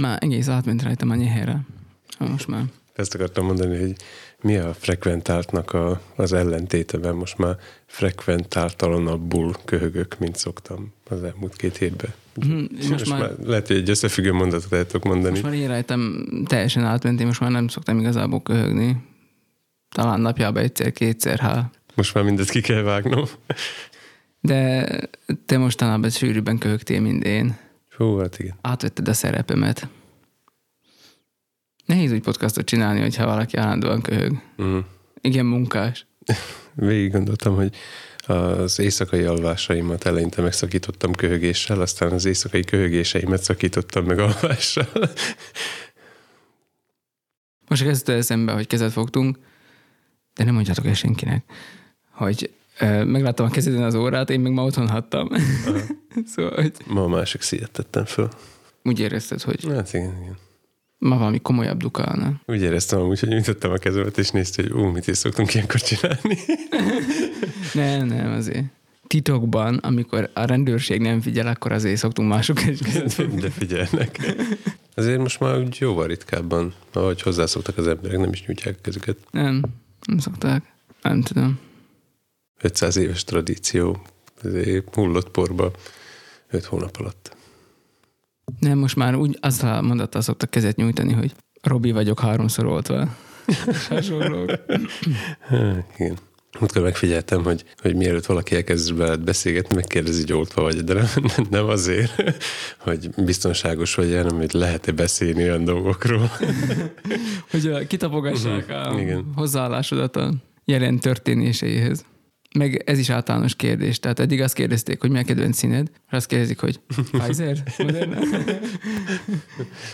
Már egész átment rajtam a nyehére. Most már. Ezt akartam mondani, hogy mi a frekventáltnak a, az ellentéteben. Most már frekventáltalanabbul köhögök, mint szoktam az elmúlt két hétben. Mhm, Most, most már, már lehet, hogy egy összefüggő mondatot tudok mondani. most már én rajtam teljesen átment, én most már nem szoktam igazából köhögni. Talán napjában egyszer, kétszer, ha. Most már mindet ki kell vágnom. De te mostanában sűrűbben köhögtél, mint én. Hú, hát igen. Átvetted a szerepemet. Nehéz úgy podcastot csinálni, hogyha valaki állandóan köhög. Mm. Igen, munkás. Végig gondoltam, hogy az éjszakai alvásaimat eleinte megszakítottam köhögéssel, aztán az éjszakai köhögéseimet szakítottam meg alvással. Most kezdett eszembe, hogy kezet fogtunk, de nem mondjátok el senkinek, hogy megláttam a kezeden az órát, én meg ma otthon hattam. szóval, hogy Ma a másik szíjat tettem föl. úgy érezted, hogy Hát igen, igen. ma valami komolyabb dukálna. Úgy éreztem amúgy, hogy nyújtottam a kezemet, és nézte, hogy ú, mit is szoktunk ilyenkor csinálni. Nem, nem, azért. Titokban, amikor a rendőrség nem figyel, akkor azért szoktunk mások is. De figyelnek. Azért most már úgy jóval ritkábban, ahogy hozzászoktak az emberek, nem is nyújtják kezüket. Nem, nem szokták. Nem tudom. 500 éves tradíció, hullott porba 5 hónap alatt. Nem, most már úgy azzal a mondattal szoktak kezet nyújtani, hogy Robi vagyok háromszor oltva. Hasonlók. Há, igen. Múltkor megfigyeltem, hogy, hogy mielőtt valaki elkezd veled beszélgetni, megkérdezi, hogy oltva vagy, de nem, nem azért, hogy biztonságos vagy, hanem hogy lehet-e beszélni olyan dolgokról. hogy a, kitapogassák a Igen. hozzáállásodat a jelen történéseihez. Meg ez is általános kérdés. Tehát eddig azt kérdezték, hogy mi a kedvenc színed, és azt kérdezik, hogy Pfizer? Moderna?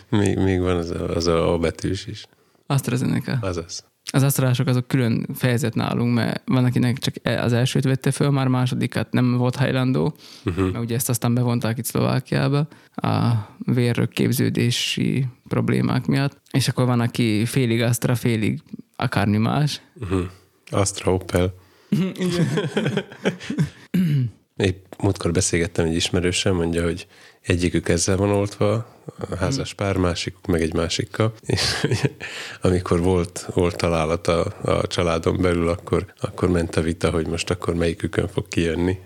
Még, még van az a, az a, a betűs is. AstraZeneca. Azaz. Az asztralások azok külön fejezet nálunk, mert van, akinek csak e- az elsőt vette föl, már másodikat nem volt hajlandó, uh-huh. mert ugye ezt aztán bevonták itt Szlovákiába a vérrögképződési problémák miatt, és akkor van, aki félig Astra, félig akármi más. Uh-huh. Astra Opel. Épp múltkor beszélgettem egy ismerőssel, mondja, hogy egyikük ezzel van oltva, a házas pár, másikuk meg egy másikkal, és amikor volt, volt találat a, a családon belül, akkor, akkor ment a vita, hogy most akkor melyikükön fog kijönni,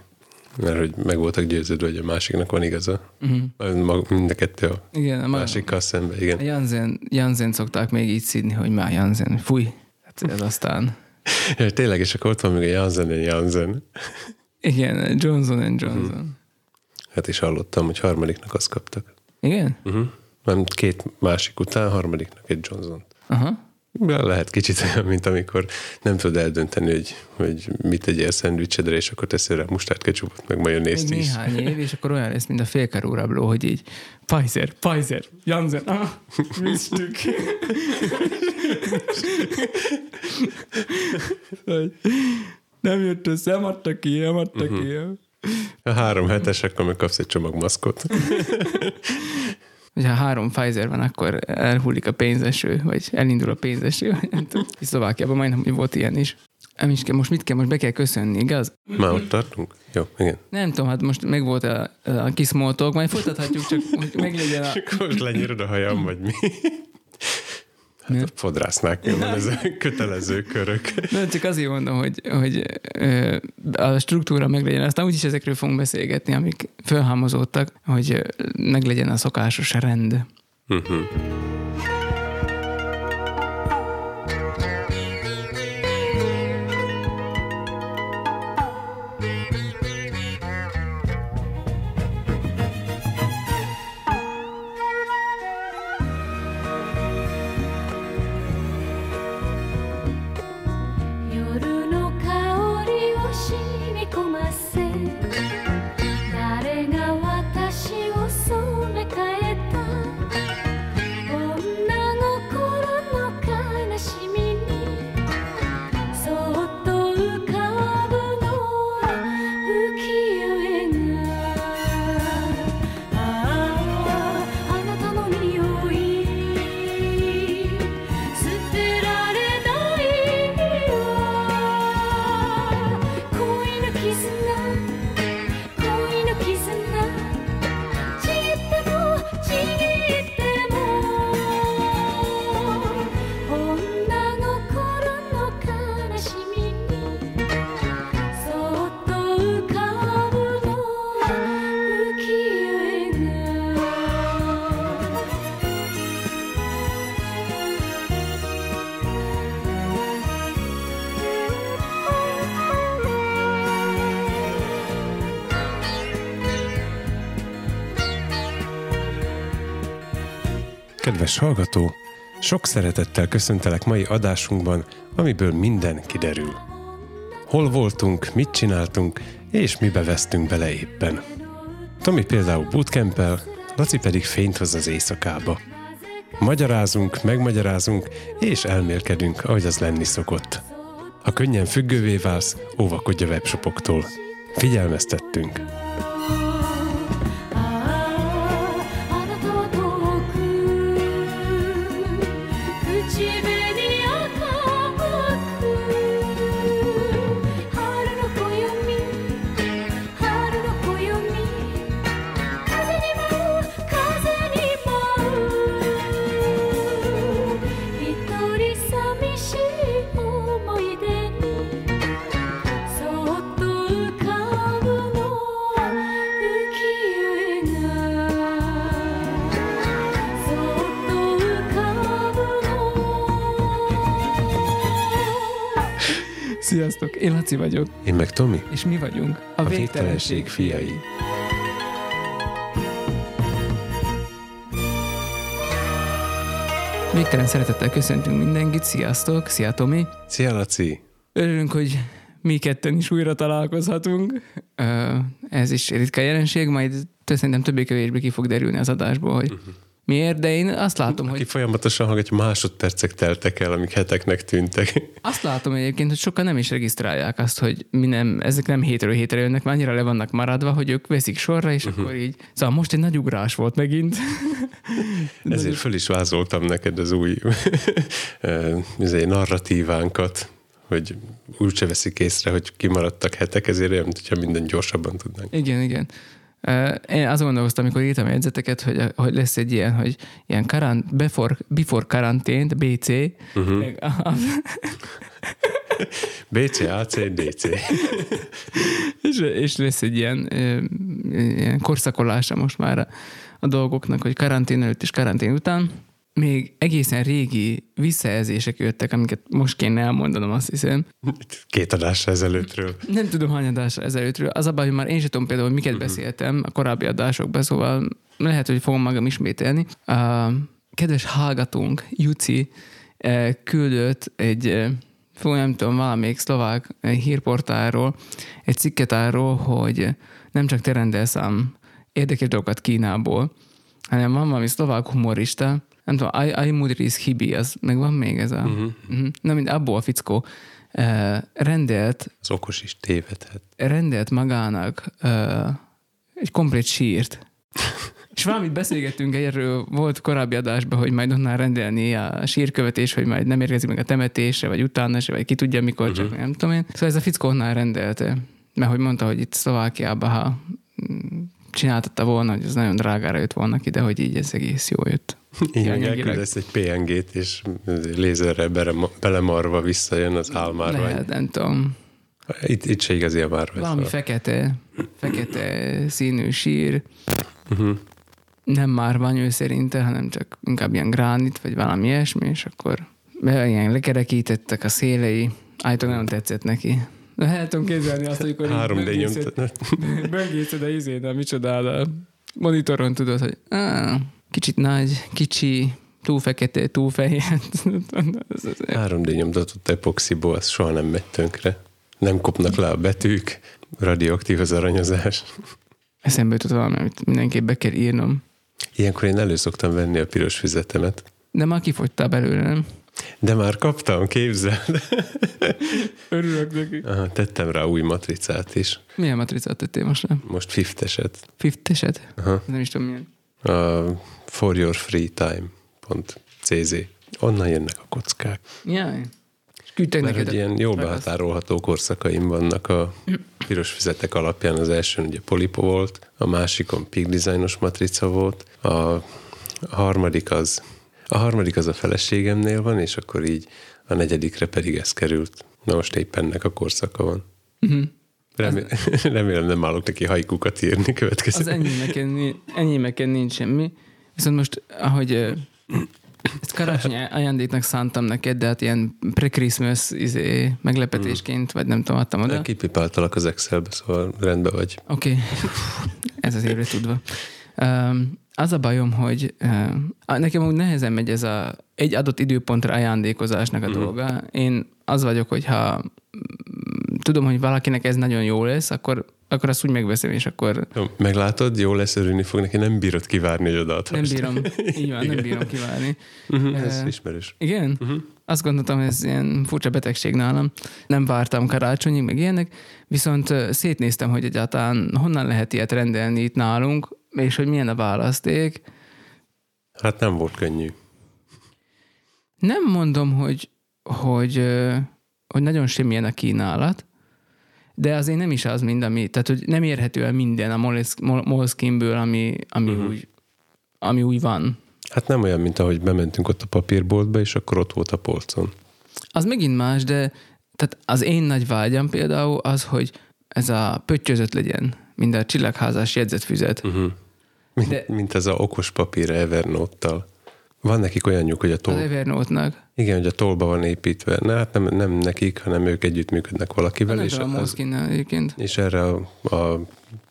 mert hogy meg voltak győződve, hogy a másiknak van igaza. Uh-huh. Mind a kettő a Igen, a másikkal a igen. Janzen, Janzen szokták még így szídni, hogy már Janzen, fúj. Hát ez aztán... Ja, tényleg, és akkor ott van még a Jansen Jansen. Igen, Johnson Johnson. Hát is hallottam, hogy harmadiknak azt kaptak. Igen? Uh-huh. Nem két másik után, harmadiknak egy Johnson. Aha. Ja, lehet kicsit olyan, mint amikor nem tudod eldönteni, hogy, hogy mit tegyél szendvicsedre, és akkor teszel rá mustárt, ketchupot, meg majonézt is. néhány év, és akkor olyan lesz, mint a félkarú rabló, hogy így Pfizer, Pfizer, Janssen, ah, misztük. Nem jött össze, nem adtak ki, nem adtak ki. A három hetes, akkor meg kapsz egy csomag maszkot. Hogyha három Pfizer van, akkor elhullik a pénzeső, vagy elindul a pénzeső. Nem tudom. Szlovákiában majdnem hogy volt ilyen is. Nem is kell, most mit kell, most be kell köszönni, igaz? Már ott tartunk? Jó, igen. Nem tudom, hát most meg volt a, a kis small talk, majd folytathatjuk, csak hogy meglegyen a... És akkor most lenyírod a hajam, vagy mi? Hát a fodrásznál kell van ez kötelező körök. Nem, csak azért mondom, hogy, hogy a struktúra meglegyen. Aztán úgyis ezekről fogunk beszélgetni, amik fölhámozódtak, hogy meglegyen a szokásos rend. Uh-huh.「hallgató, sok szeretettel köszöntelek mai adásunkban, amiből minden kiderül. Hol voltunk, mit csináltunk, és mibe vesztünk bele éppen. Tomi például bootcampel, Laci pedig fényt hoz az éjszakába. Magyarázunk, megmagyarázunk, és elmélkedünk, ahogy az lenni szokott. Ha könnyen függővé válsz, óvakodj a webshopoktól. Figyelmeztettünk! Sziasztok, én Laci vagyok, Én meg Tomi, és mi vagyunk a, a végtelenség fiai. Végtelen szeretettel köszöntünk mindenkit, sziasztok, szia Tomi! Szia Laci! Örülünk, hogy mi ketten is újra találkozhatunk. Ez is ritka jelenség, majd szerintem többé-kevésbé ki fog derülni az adásból, hogy miért, de én azt látom, Aki hogy folyamatosan hallgatja, másodpercek teltek el, amik heteknek tűntek. azt látom egyébként, hogy sokan nem is regisztrálják azt, hogy mi nem, ezek nem hétről hétre jönnek, már annyira le vannak maradva, hogy ők veszik sorra, és akkor így. Szóval most egy nagy ugrás volt megint. Ezért föl is vázoltam neked az új izé, narratívánkat, hogy úgyse veszik észre, hogy kimaradtak hetek, ezért olyan, mintha minden gyorsabban tudnánk. Igen, igen. Én azon gondolkoztam, amikor írtam a jegyzeteket, hogy, hogy lesz egy ilyen, hogy ilyen karant, before, before karantént, BC, uh-huh. meg a, BC, AC, DC. és, és lesz egy ilyen, ilyen korszakolása most már a, a dolgoknak, hogy karantén előtt és karantén után. Még egészen régi visszajelzések jöttek, amiket most kéne elmondanom, azt hiszem. Két adásra ezelőttről. Nem tudom, hány adásra ezelőttről. Az a baj, hogy már én sem tudom például, hogy miket beszéltem a korábbi adásokban, szóval lehet, hogy fogom magam ismételni. A kedves hallgatónk, Juci, eh, küldött egy, eh, fú, nem tudom, valamelyik szlovák eh, hírportálról egy cikket arról, hogy nem csak te rendelsz ám érdekes dolgokat Kínából, hanem van valami szlovák humorista, nem tudom, Aj- Ajmudris Hibi, az meg van még ez a... Uh-huh. Na, mint abból a fickó eh, rendelt Az okos is tévedhet. rendelt magának uh, egy komplét sírt. És valamit beszélgettünk erről, volt korábbi adásban, hogy majd onnan rendelni a sírkövetés, hogy majd nem érkezik meg a temetésre, vagy utána se, vagy ki tudja mikor, uh-huh. csak nem tudom én. Szóval ez a fickó onnan rendelte, mert hogy mondta, hogy itt Szlovákiában, ha csináltatta volna, hogy ez nagyon drágára jött volna ide, hogy így ez egész jó jött. Igen, elküldesz egy PNG-t, és lézerrel bele- belemarva visszajön az álmárvány. Lehet, nem tudom. Itt, itt se igazi a márvány. Valami szóval. fekete, fekete színű sír. Uh-huh. nem márvány ő szerinte, hanem csak inkább ilyen gránit, vagy valami ilyesmi, és akkor be- ilyen lekerekítettek a szélei. Állítólag nagyon tetszett neki. El tudom képzelni azt, amikor így 3D böngészed- a izén, a micsodára. A monitoron tudod, hogy á, kicsit nagy, kicsi, túl fekete, túl fehér. 3D nyomtatott epoxiból, az soha nem megy tönkre. Nem kopnak le a betűk, radioaktív az aranyozás. Eszembe jutott valami, amit mindenképp be kell írnom. Ilyenkor én elő szoktam venni a piros füzetemet. De már kifogytál belőle, nem? De már kaptam, képzeld. Örülök neki. Aha, tettem rá új matricát is. Milyen matricát tettél most nem? Most fifteset. Fifteset? Aha. Nem is tudom milyen. A foryourfreetime.cz Onnan jönnek a kockák. Jaj. És küldtek Mert neked. ilyen jól behatárolható korszakaim vannak a piros füzetek alapján. Az első ugye Polipo volt, a másikon Peak Designos matrica volt, a harmadik az a harmadik az a feleségemnél van, és akkor így a negyedikre pedig ez került. Na most éppen ennek a korszaka van. Mhm. Remé- remélem nem állok neki hajkukat írni következő. Az enyémeken, enyémeken nincs semmi. Viszont most, ahogy ezt karácsony ajándéknak szántam neked, de hát ilyen pre-Christmas izé, meglepetésként, vagy nem tudom, adtam oda. Oké. Kipipáltalak az Excelbe, szóval rendben vagy. Okay. Ez az évre tudva. Um, az a bajom, hogy uh, nekem úgy nehezen megy ez a egy adott időpontra ajándékozásnak a uh-huh. dolga. Én az vagyok, hogyha mm, tudom, hogy valakinek ez nagyon jó lesz, akkor, akkor azt úgy megveszem, és akkor meglátod, jó lesz, örülni fog neki, nem bírod kivárni, hogy odaadhass. nem bírom, így van, nem bírom kivárni. Uh-huh, ez Eh, ismerős. Igen? Uh-huh. Azt gondoltam, hogy ez ilyen furcsa betegség nálam. Nem vártam karácsonyig, meg ilyenek, viszont szétnéztem, hogy egyáltalán honnan lehet ilyet rendelni itt nálunk, és hogy milyen a választék. Hát nem volt könnyű. Nem mondom, hogy, hogy, hogy nagyon semmilyen a kínálat, de azért nem is az mind, ami, tehát hogy nem érhető el minden a Moles- Mol- Moleskinből, ami, ami, uh-huh. úgy, ami úgy van. Hát nem olyan, mint ahogy bementünk ott a papírboltba, és akkor ott volt a polcon. Az megint más, de tehát az én nagy vágyam például az, hogy ez a pöttyözött legyen, mint a csillagházás jegyzetfüzet. Uh-huh. Mint, De- mint ez a okos papír Evernote-tal. Van nekik olyanjuk, hogy a Az toll... Evernote-nak. Igen, hogy a tollba van építve. Ne, hát nem, nem nekik, hanem ők együttműködnek valakivel, Nem és, a az, Moleskine egyébként. és erre a, a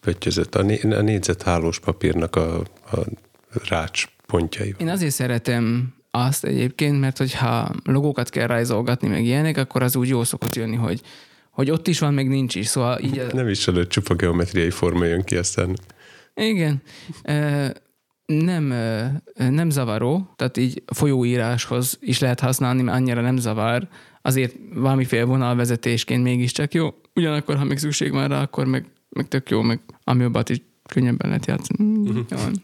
pöttyözött, a, né, a négyzethálós papírnak a, a rács pontjai. Én azért szeretem azt egyébként, mert hogyha logókat kell rajzolgatni, meg ilyenek, akkor az úgy jó szokott jönni, hogy, hogy ott is van, meg nincs is. Szóval így a, Nem is előtt csupa geometriai forma jön ki, aztán Igen. Nem, nem zavaró, tehát így folyóíráshoz is lehet használni, mert annyira nem zavar. Azért valamiféle vonalvezetésként mégiscsak jó. Ugyanakkor, ha még szükség van rá, akkor meg, meg tök jó, meg amiobbat is könnyebben lehet játszani. Mm, van.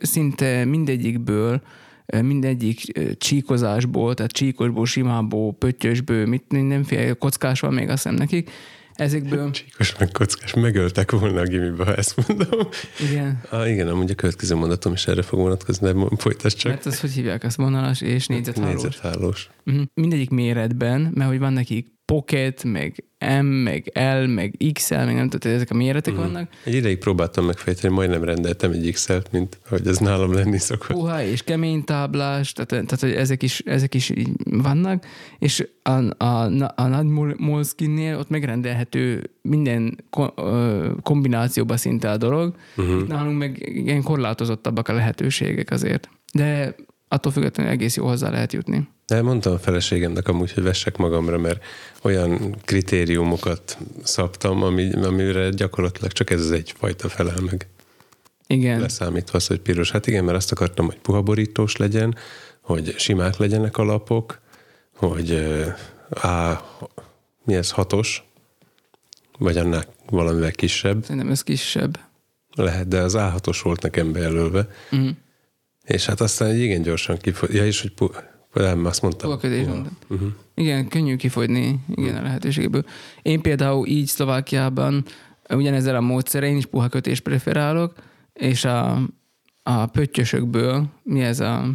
Szinte mindegyikből mindegyik csíkozásból, tehát csíkosból, simából, pöttyösből, mit mindenféle kockás van még azt hiszem nekik. Ezekből, csíkos meg kockás, megöltek volna a gimibe, ha ezt mondom. igen, Ah, igen, amúgy a következő mondatom is erre fog vonatkozni, de folytasd csak. mert az hogy hívják, azt vonalas és négyzethálós. Négyzethálós. Mhm. Mindegyik méretben, mert hogy van nekik pocket, meg M, meg L, meg XL, meg nem tudom, ezek a méretek Mhm. vannak. Egy ideig próbáltam megfejteni, majdnem rendeltem egy XL-t, mint ahogy ez nálam lenni szokott. Puha és kemény táblás, tehát, tehát hogy ezek is, ezek is így vannak, és a, a, a nagy Mol- Moleskine-nél ott megrendelhető minden ko- ö, kombinációba szinte a dolog. Uh-huh. Itt nálunk meg igen korlátozottabbak a lehetőségek azért. De attól függetlenül egész jó hozzá lehet jutni. De mondtam a feleségemnek amúgy, hogy vessek magamra, mert olyan kritériumokat szabtam, ami, amire gyakorlatilag csak ez az egyfajta felel meg. Igen. Leszámítva az, hogy piros. Hát igen, mert azt akartam, hogy puha borítós legyen, hogy simák legyenek a lapok, hogy A, mi ez, hatos, vagy annál valamivel kisebb. Szerintem ez kisebb. Lehet, de az A6-os volt nekem bejelölve. Uh-huh. És hát aztán igen gyorsan kifog... Ja, és hogy pu... nem, azt mondtam. Puhakötés mondtam. Uh-huh. Igen, könnyű kifogyni igen, a lehetőségből. Én például így Szlovákiában ugyanezzel a módszerrel én is puha kötés preferálok, és a, a pöttyösökből, mi ez a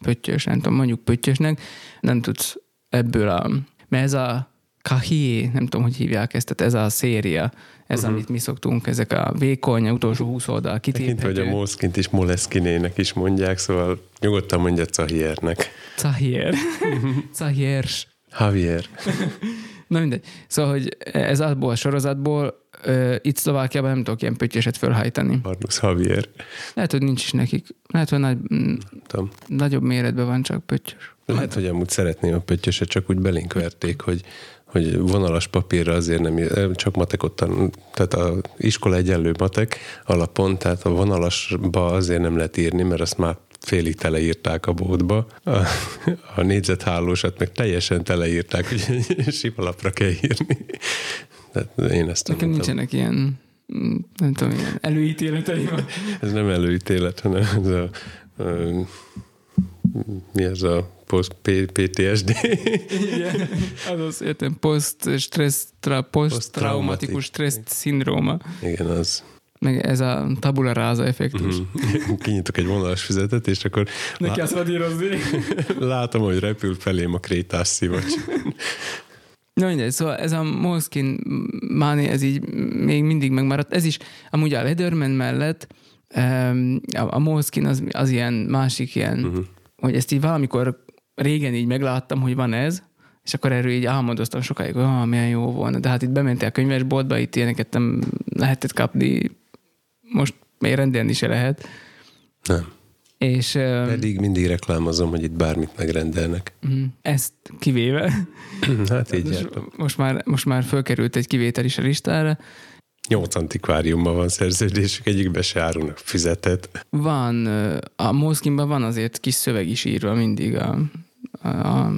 pöttyös, nem tudom, mondjuk pöttyösnek, nem tudsz ebből a, mert ez a Kahie, nem tudom, hogy hívják ezt, tehát ez a széria, ez, uh-huh. amit mi szoktunk, ezek a vékony, utolsó 20 oldal Tekintve, hogy a kitéphető. Moleskint is Moleskinének is mondják, szóval nyugodtan mondja Cahiernek. Cahier. Cahiers. Javier. Na mindegy. Szóval, hogy ez abból a sorozatból uh, itt Szlovákiában nem tudok ilyen pöttyöset fölhajtani. Marnus Javier. Lehet, hogy nincs is nekik. Lehet, hogy nagy, Tudom. nagyobb méretben van csak pöttyös. Lehet, hogy amúgy szeretném a pöttyöset, csak úgy belénk verték, hogy, hogy vonalas papírra azért nem, csak matekot tan, tehát a iskola egyenlő matek alapon, tehát a vonalasba azért nem lehet írni, mert azt már félig teleírták a bódba. A, a négyzethálósat meg teljesen teleírták, hogy sima lapra kell írni. Tehát én ezt Nekem nincsenek ilyen, nem tudom, ilyen előítéleteim. Ez nem előítélet, hanem ez a, ö, mi ez a post, PTSD? Igen, azaz értem, post-stressz, tra, post-traumatikus stressz szindróma. Igen, az. Meg ez a tabula rasa effektus. Mhm. Kinyitok egy vonalas füzetet, és akkor Neki azt radírozni. látom, hogy repül felém a krétás szivacs. Na mindegy, szóval ez a Moleskine máni, ez így még mindig megmaradt. Ez is amúgy a Lederman mellett a, a Moleskine az, az ilyen másik ilyen, uh-huh. hogy ezt így valamikor régen így megláttam, hogy van ez, és akkor erről így álmodoztam sokáig, hogy ah, milyen jó volna. De hát itt bementél a könyvesboltba, itt ilyeneket nem lehetett kapni, most még rendelni se lehet. Nem. És Pedig mindig reklámozom, hogy itt bármit megrendelnek. mhm, ezt kivéve, Hát így most, jártam. most, már, most már fölkerült egy kivétel is a listára, Nyolc antikváriumban van szerződésük, egyikbe se árulnak füzetet. Van, a Moleskinban van azért kis szöveg is írva mindig a, a, a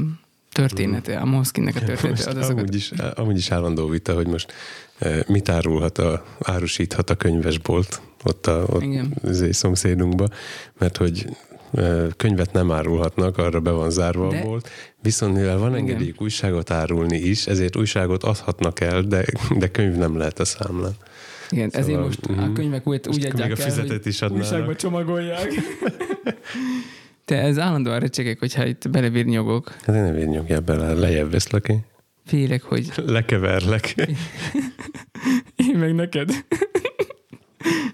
története, a Moleskinnek a Most története. Az azokat, amúgy, is, amúgy is állandó vita, hogy most eh, mit árulhat, a, árusíthat a könyvesbolt ott a ott Igen. szomszédunkba, mert hogy eh, könyvet nem árulhatnak, arra be van zárva De- a bolt. Viszont mivel van Igen. engedélyük újságot árulni is, ezért újságot adhatnak el, de, de könyv nem lehet a számlán. igen, ezért szóval, most a mhm. könyvek úgy, úgy még adják a el, füzetet hogy is adnának. újságba csomagolják. Te ez állandóan recsegek, hogyha itt belevírnyogok. Hát én nem vérnyogjál bele, lejjebb veszlek én. Félek, hogy Lekeverlek. én meg neked.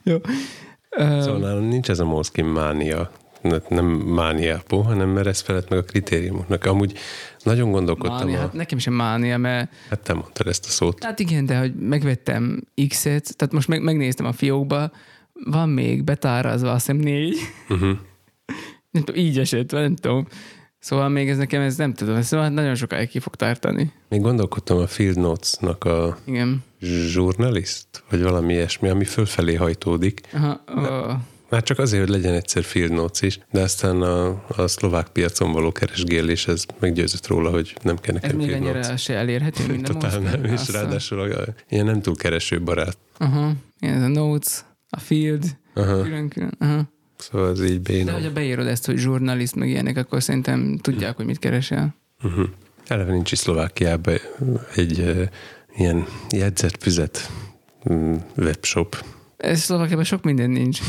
Jó. Szóval nálam nincs ez a Moleskine mánia, Ne- nem mániából, hanem mert ez felett meg a kritériumoknak. Amúgy nagyon gondolkodtam, mánia, a, hát nekem sem mánia, mert hát te mondtad ezt a szót. Hát igen, de hogy megvettem X-et, tehát most meg, megnéztem a fiókba, van még betárazva, azt hiszem négy. Uh-huh. Nem tudom, így esett, nem tudom. Szóval még ez nekem, ez nem tudom, ez nagyon sokáig ki fog tartani. Még gondolkodtam a Field Notes-nak a Igen. journalist, vagy valami ilyesmi, ami fölfelé hajtódik. Aha, Már csak azért, hogy legyen egyszer Field Notes is, de aztán a, a szlovák piacon való keresgélés, ez meggyőzött róla, hogy nem kell ez nekem még Field Notes. se elérhető, mint a Totál nem, és Azt a- ráadásul a, ilyen nem túl keresőbarát. Aha, igen, ez a Notes, a Field, Aha. külön-külön. Aha. Szóval ez így De béna. hogyha beírod ezt, hogy journalist, meg ilyenek, akkor szerintem tudják, hogy mit keresel. Uh-huh. Eleve nincs is Szlovákiában egy uh, ilyen jegyzett füzet mm, webshop. Ez Szlovákiában sok minden nincs.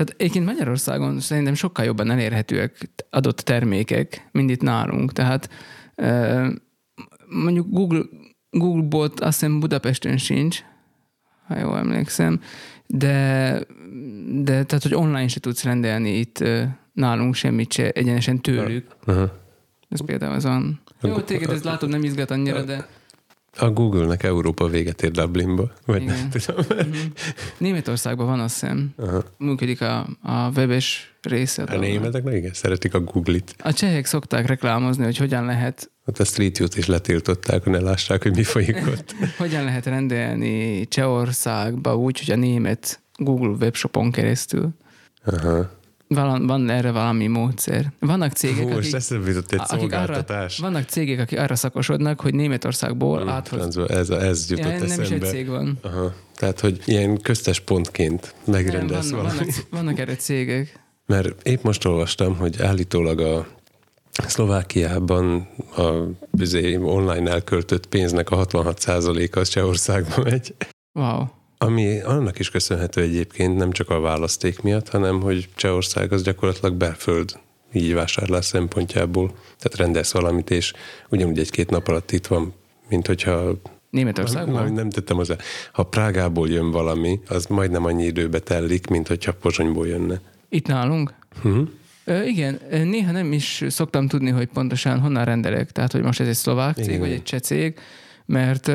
Tehát egyébként Magyarországon szerintem sokkal jobban elérhetőek adott termékek, mint itt nálunk. Tehát mondjuk Google, Google bot azt hiszem Budapesten sincs, ha jól emlékszem, de, de tehát, hogy online se tudsz rendelni itt nálunk semmit se egyenesen tőlük. Uh-huh. Ez például az van. Jó, téged ez látod nem izgat annyira, de A Google-nek Európa véget ér Dublinba. Vagy Igen. nem tudom. Mhm. Németországban van azt hiszem. Aha. Működik a, a webes része. A dolognak. németek igen, szeretik a Google-it. A csehek szokták reklámozni, hogy hogyan lehet, Hát a Street View-t is letiltották, hogy ne lássák, hogy mi folyik ott. hogyan lehet rendelni Csehországba úgy, hogy a német Google webshopon keresztül. Aha. Van, van erre valami módszer. Vannak cégek, Most akik, eszembe jutott egy akik arra, vannak cégek, akik arra szakosodnak, hogy Németországból Hmm, áthoz. ez, a, ez jutott Ja, nem is egy eszembe. cég van. Aha. Tehát, hogy ilyen köztes pontként Nem, megrendelsz vannak, valamit. vannak, vannak erre cégek. Mert épp most olvastam, hogy állítólag a Szlovákiában a bizé, online elköltött pénznek a 66%-a az Csehországba megy. Wow. Ami annak is köszönhető egyébként nem csak a választék miatt, hanem hogy Csehország az gyakorlatilag belföld így vásárlás szempontjából. Tehát rendelsz valamit, és ugyanúgy egy-két nap alatt itt van, mint hogyha nem, Németországban? nem tettem hozzá. Ha Prágából jön valami, az majdnem annyi időbe tellik, mint hogyha Pozsonyból jönne. Itt nálunk? Uh-huh. Ö, igen, néha nem is szoktam tudni, hogy pontosan honnan rendelek. Tehát, hogy most ez egy szlovák cég, Igen. vagy egy cseh cég, mert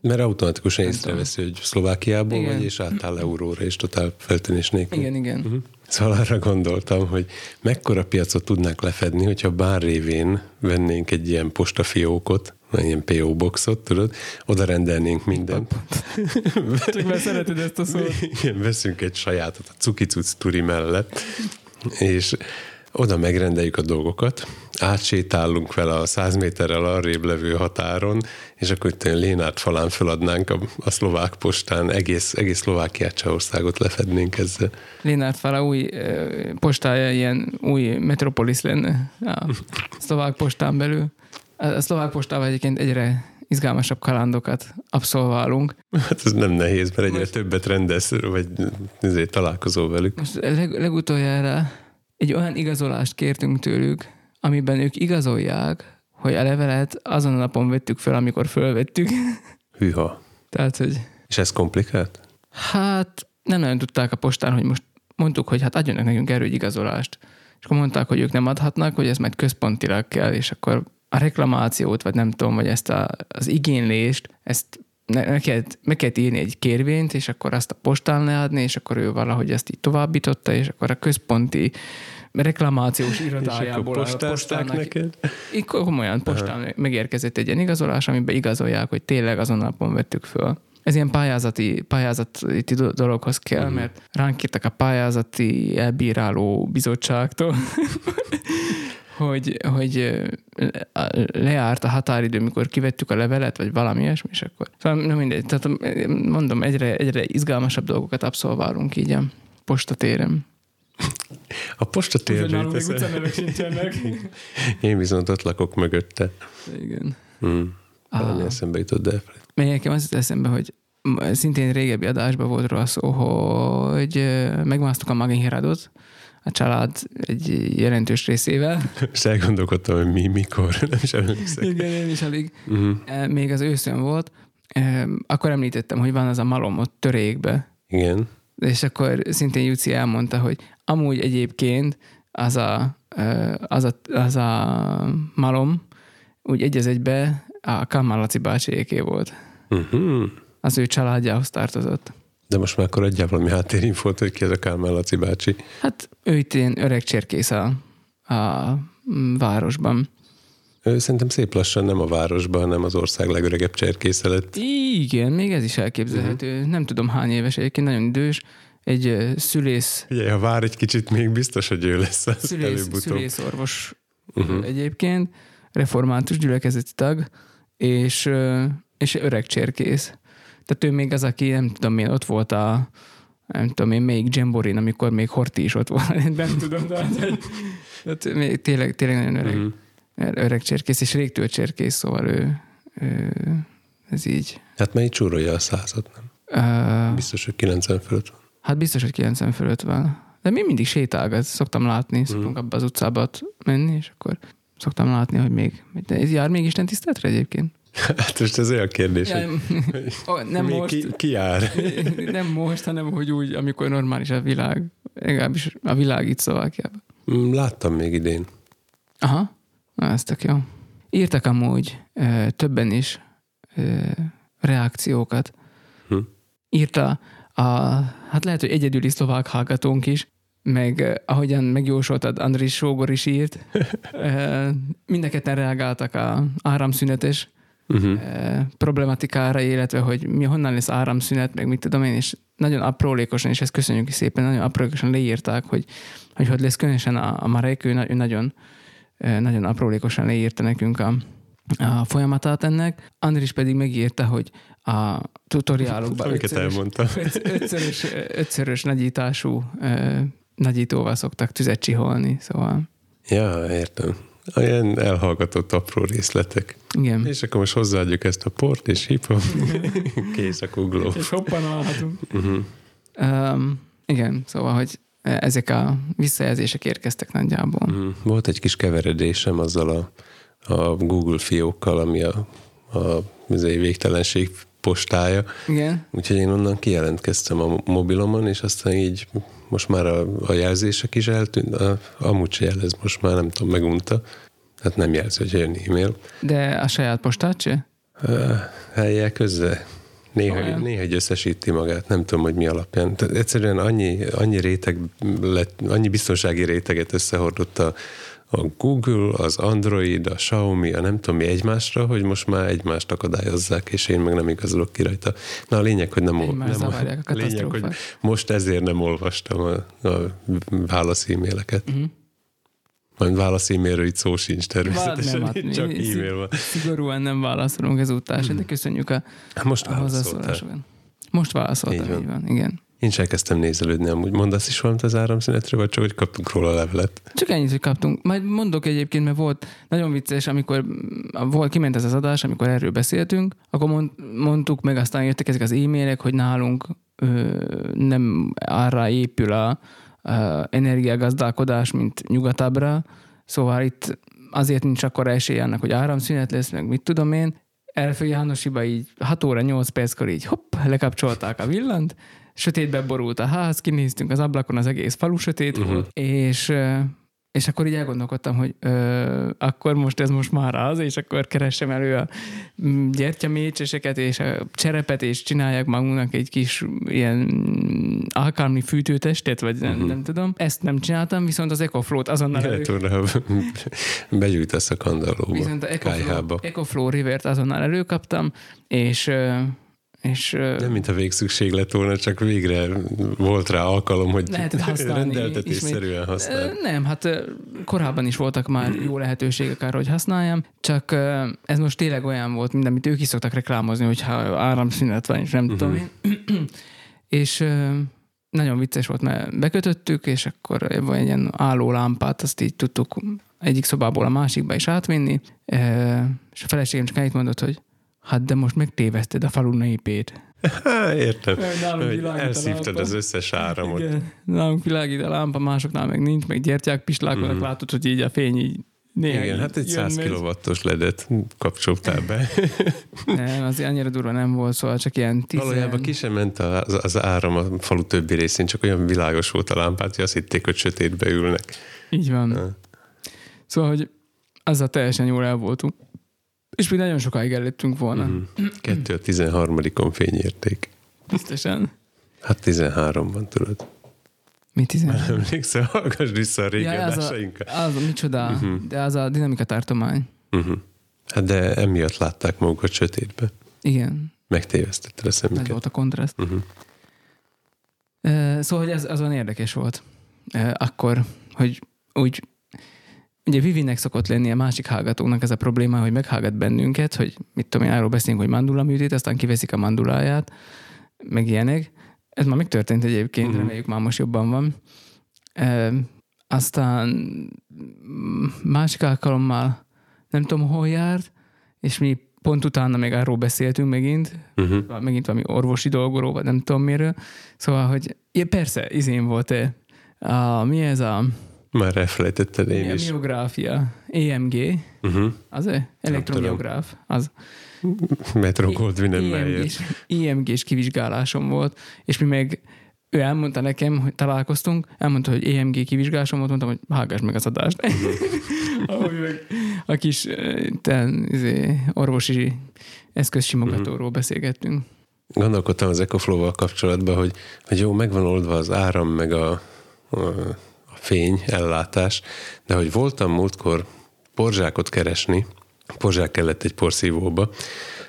Mert automatikusan észreveszi, hogy Szlovákiából Igen. vagy, és átáll euróra, és totál feltűnés nélkül. igen, igen. Uh-huh. Szóval arra gondoltam, hogy mekkora piacot tudnánk lefedni, hogyha bár révén vennénk egy ilyen postafiókot, vagy ilyen PO boxot, tudod, oda rendelnénk mindent. Csak mert szereted ezt a szót. Igen, veszünk egy sajátot a cukicuc turi mellett, és oda megrendeljük a dolgokat, átsétálunk vele a 100 méterrel arrébb levő határon, és akkor itt Lénárt falán feladnánk a, a szlovák postán, egész, egész Szlovákiát, Csehországot lefednénk ezzel. Lénárt Fala új postája ilyen új metropolis lenne a szlovák postán belül. A szlovák postával egyébként egyre izgalmasabb kalandokat abszolválunk. Hát ez nem nehéz, mert egyre többet rendelsz, vagy ezért találkozol velük. Most leg, legutoljára egy olyan igazolást kértünk tőlük, amiben ők igazolják, hogy a levelet azon a napon vettük fel, amikor fölvettük. Hűha. Tehát, hogy És ez komplikált? hát nem nagyon tudták a postán, hogy most mondtuk, hogy hát adjanak nekünk erről egy igazolást. És akkor mondták, hogy ők nem adhatnak, hogy ez majd központilag kell, és akkor a reklamációt, vagy nem tudom, vagy ezt a, az igénylést, ezt meg kellett, meg kellett írni egy kérvényt, és akkor azt a postán leadni, és akkor ő valahogy ezt így továbbította, és akkor a központi reklamációs És akkor irodájából a postázták postának neked? így komolyan postán megérkezett egy ilyen igazolás, amiben igazolják, hogy tényleg azon napon vettük föl. Ez ilyen pályázati, pályázati do- dologhoz kell, uh-huh. mert ránk írtak a pályázati elbíráló bizottságtól, hogy, hogy ö, lejárt a határidő, mikor kivettük a levelet, vagy valami ilyesmi, és akkor. Szóval nem mindegy. Tehát mondom, egyre, egyre izgalmasabb dolgokat abszolválunk így a postatéren. A Úgyhogy nálunk jut még eszembe. utcánevek sincsenek. Én viszont ott lakok mögötte. Igen. Hmm. Valami Ah. eszembe jutott, de elfelejtettem. Még nekem az eszembe, hogy szintén régebbi adásban volt róla szó, hogy megmásztuk a Maginheradot, a család egy jelentős részével. És elgondolkodtam, hogy mi, mikor, nem is emlékszek. Igen, én is alig. Uh-huh. Még az őszön volt. Akkor említettem, hogy van az a malom ott törékbe. Igen. És akkor szintén Juci elmondta, hogy amúgy egyébként az a, az a, az a malom úgy egy az egybe a Kamal Laci bácsiéké volt. Uh-huh. Az ő családjához tartozott. De most már akkor adjál valami háttérinfót, hogy ki ez a Kálmán Laci bácsi. Hát ő itt ilyen öreg cserkész a, a városban. Ő szerintem szép lassan nem a városban, hanem az ország legöregebb cserkésze lett. Igen, még ez is elképzelhető. Uh-huh. Nem tudom hány éves, egyébként nagyon idős. Egy szülész, Ugye, ha vár egy kicsit, még biztos, hogy ő lesz az szülész, szülészorvos Uh-huh. uh-huh. egyébként, református gyülekezeti tag, és, és öreg cserkész. Tehát ő még az, aki nem tudom én, ott volt a nem tudom én, melyik Jamborin, amikor még Horti is ott volt. Nem tudom, de hogy- tehát még tényleg, tényleg nagyon öreg, Uh-huh. Öreg cserkész, és régtől cserkész, szóval ő, ő ez így. Hát melyik csúrolja a százat, nem? Uh, Biztos, hogy 90 fölött van. hát biztos, hogy 90 fölött van. De mi mindig sétálgat, szoktam látni, szoktunk abba az utcába menni, és akkor szoktam látni, hogy még, de ez jár még Isten tiszteletre egyébként? Hát most ez olyan kérdés, Ja, hogy ó, nem még most, Ki, ki jár? nem most, hanem hogy úgy, amikor normális a világ, legalábbis a világ itt Szlovákiában. Mm, Láttam még idén. Aha, na ez tök jó. Írtak amúgy ö, többen is ö, reakciókat. Hm. Írta a, hát lehet, hogy egyedüli szlovák hallgatónk is, meg ahogyan megjósoltad, Andris Sógor is írt. Ö, Mindeketen reagáltak a áramszünetes Uh-huh. problematikára, illetve hogy mi honnan lesz áramszünet, meg mit tudom én, és nagyon aprólékosan, és ezt köszönjük szépen, nagyon aprólékosan leírták, hogy hogy, hogy lesz különösen a, a Marek, ő, na- ő nagyon, nagyon aprólékosan leírta nekünk a, a folyamatát ennek. Andris pedig megírta, hogy a tutoriálokban Amiket ötszörös, elmondtam. ötszörös, ötszörös nagyítású nagyítóval szoktak tüzet csiholni, szóval Ja, értem. Olyan elhallgatott apró részletek. igen. És akkor most hozzáadjuk ezt a port, és hip kész a kugló. És hoppan. Uh-huh. Um, igen, szóval, hogy ezek a visszajelzések érkeztek nagyjából. Mhm. Volt egy kis keveredésem azzal a, a Google fiókkal, ami a, a végtelenség postája. Igen. Úgyhogy én onnan kijelentkeztem a mobilomon, és aztán így most már a, a jelzések is eltűnt, a, amúgy se jelez, most már nem tudom, megunta. Hát nem jelzi, hogy jön e-mail. De a saját postát se? Helyek közze. Néha, Olyan. néha egy összesíti magát, nem tudom, hogy mi alapján. Tehát egyszerűen annyi, annyi réteg lett, annyi biztonsági réteget összehordott a, a Google, az Android, a Xiaomi, a nem tudom mi egymásra, hogy most már egymást akadályozzák, és én meg nem igazolok ki rajta. Na a lényeg, hogy nem, ol- nem a lényeg, hogy most ezért nem olvastam a, a válasz e-maileket. Uh-huh. Majd válasz e-mailről itt szó sincs természetesen, hát itt csak mi- e-mail van. Szigorúan nem válaszolunk ezúttal de köszönjük a, Most a hozzászólásokat. Most válaszoltam, Így van. így van, igen. Én is elkezdtem nézelődni, amúgy mondasz is valamit az áramszünetről, vagy csak hogy kaptunk róla a levelet? Csak ennyit, hogy kaptunk. Majd mondok egyébként, mert volt nagyon vicces, amikor volt, kiment ez az adás, amikor erről beszéltünk, akkor mond, mondtuk meg, aztán jöttek ezek az e-mailek, hogy nálunk ö, nem arra épül a energiagazdálkodás, mint nyugatabbra, szóval itt azért nincs akkora esély annak, hogy áramszünet lesz, meg mit tudom én. Elfő Jánosiba így 6 óra 8 perckor így hopp, lekapcsolták a villant, sötétbe borult a ház, kinéztünk az ablakon, az egész falu sötét uh-huh. volt, és, és akkor így elgondolkodtam, hogy ö, akkor most ez most már az, és akkor keressem elő a mm, gyertyamécseseket és a cserepet, és csinálják magunknak egy kis ilyen mm, alkalmi fűtőtestet, vagy nem, Mhm. nem tudom. Ezt nem csináltam, viszont az EcoFlow-t azonnal elő, begyújtasz a kandallóba, viszont a EcoFlow. EcoFlow Rivert azonnal előkaptam, és és Nem, mintha végszükség lett volna, csak végre volt rá alkalom, hogy Lehetett használni rendeltetésszerűen. Ö, Nem, hát korábban is voltak már jó lehetőségek arra, hogy használjam, csak ez most tényleg olyan volt, mint amit ők is szoktak reklámozni, hogy ha áramszünet van, és nem tudom én. és nagyon vicces volt, mert bekötöttük, és akkor van egy ilyen álló lámpát, azt így tudtuk egyik szobából a másikba is átvinni, és a feleségem csak annyit mondott, hogy hát de most megtéveszted a falu népét. Értem. Elszívtad az összes áramot. Igen. Nálunk világít a lámpa, másoknál meg nincs, meg gyertyák pislákolnak, mm. látod, hogy így a fény így néha. Igen, hát egy jön, 100 megy. kilowattos ledet kapcsoltál be. Nem, azért annyira durva nem volt, szóval csak ilyen tizen... Valójában ki sem ment az, az áram a falu többi részén, csak olyan világos volt a lámpát, hogy azt hitték, hogy sötétbe ülnek. Így van. Ha. Szóval, hogy azzal teljesen jól el voltunk. És mi nagyon sokáig előttünk volna. Mm. Kettő a 13. fényérték. Biztosan. Hát 13-ban, tudod. Mi tizen? Emlékszel, hallgass vissza a régi Ja, az a, az, micsoda, Mhm. uh-huh. de az a dinamika tartomány. Uh-huh. Hát de emiatt látták magukat sötétbe. Igen, Megtévesztetted a ez szemüket. volt a kontraszt. Uh-huh. Uh, szóval, hogy ez azon érdekes volt. Uh, akkor, hogy úgy Ugye Vivinek szokott lenni a másik hallgatóknak ez a probléma, hogy meghallgat bennünket, hogy mit tudom én, arról beszélünk, hogy mandula műtét, aztán kiveszik a manduláját, meg ilyenek. Ez már megtörtént egyébként, uh-huh. reméljük már most jobban van. E, aztán másik alkalommal nem tudom, hol járt, és mi pont utána még arról beszéltünk megint, Uh-huh. megint valami orvosi dolgról, vagy nem tudom miről. Szóval, hogy ja, persze, izén volt-e, a, mi ez a, Már elfelejtetted én a is. miográfia, EMG, Uh-huh. az-e? Elektromiográf, az. Metro Goldwyn Mayer. EMG-s, EMG-s kivizsgálásom volt, és mi meg ő elmondta nekem, hogy találkoztunk, elmondta, hogy EMG kivizsgálásom volt, mondtam, hogy hallgass meg az adást. Ahogy meg a kis ten, izé, orvosi eszközsimogatóról beszélgettünk. Gondolkodtam az EcoFlow-val kapcsolatban, hogy, hogy jó, megvan oldva az áram, meg a, a fény ellátás, de hogy voltam múltkor porzsákot keresni, porzsák kellett egy porszívóba,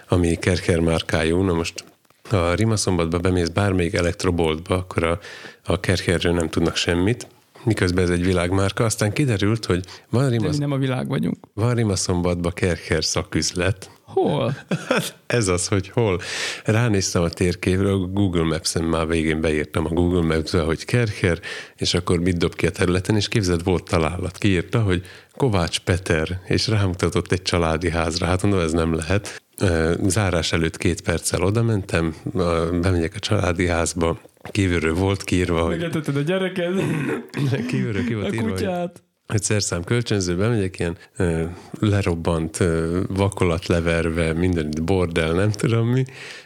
ami Kerker márkájú, na most ha Rimaszombatba bemész bármelyik elektroboltba, akkor a, a Kerkerről nem tudnak semmit, miközben ez egy világmárka, aztán kiderült, hogy van, De mi Rimasz, nem a világ vagyunk. van Rimaszombatba Kerker szaküzlet, Hol? Hát ez az, hogy hol. Ránéztem a térképre, a Google Maps-en már végén beírtam a Google Maps-be, hogy Kerker, és akkor mit dob ki a területen, és képzeld, volt találat. Kiírta, hogy Kovács Peter, és rámutatott egy családi házra. Hát mondom, ez nem lehet. Zárás előtt két perccel oda mentem, bemegyek a családi házba, kívülről volt kiírva, hogy Megetetted a gyereket, kívülről ki a volt írva, hogy kutyát. Egy szerszám kölcsönzőbe megyek, ilyen ö, lerobbant, ö, vakolat leverve, mindenit bordel, nem tudom mi.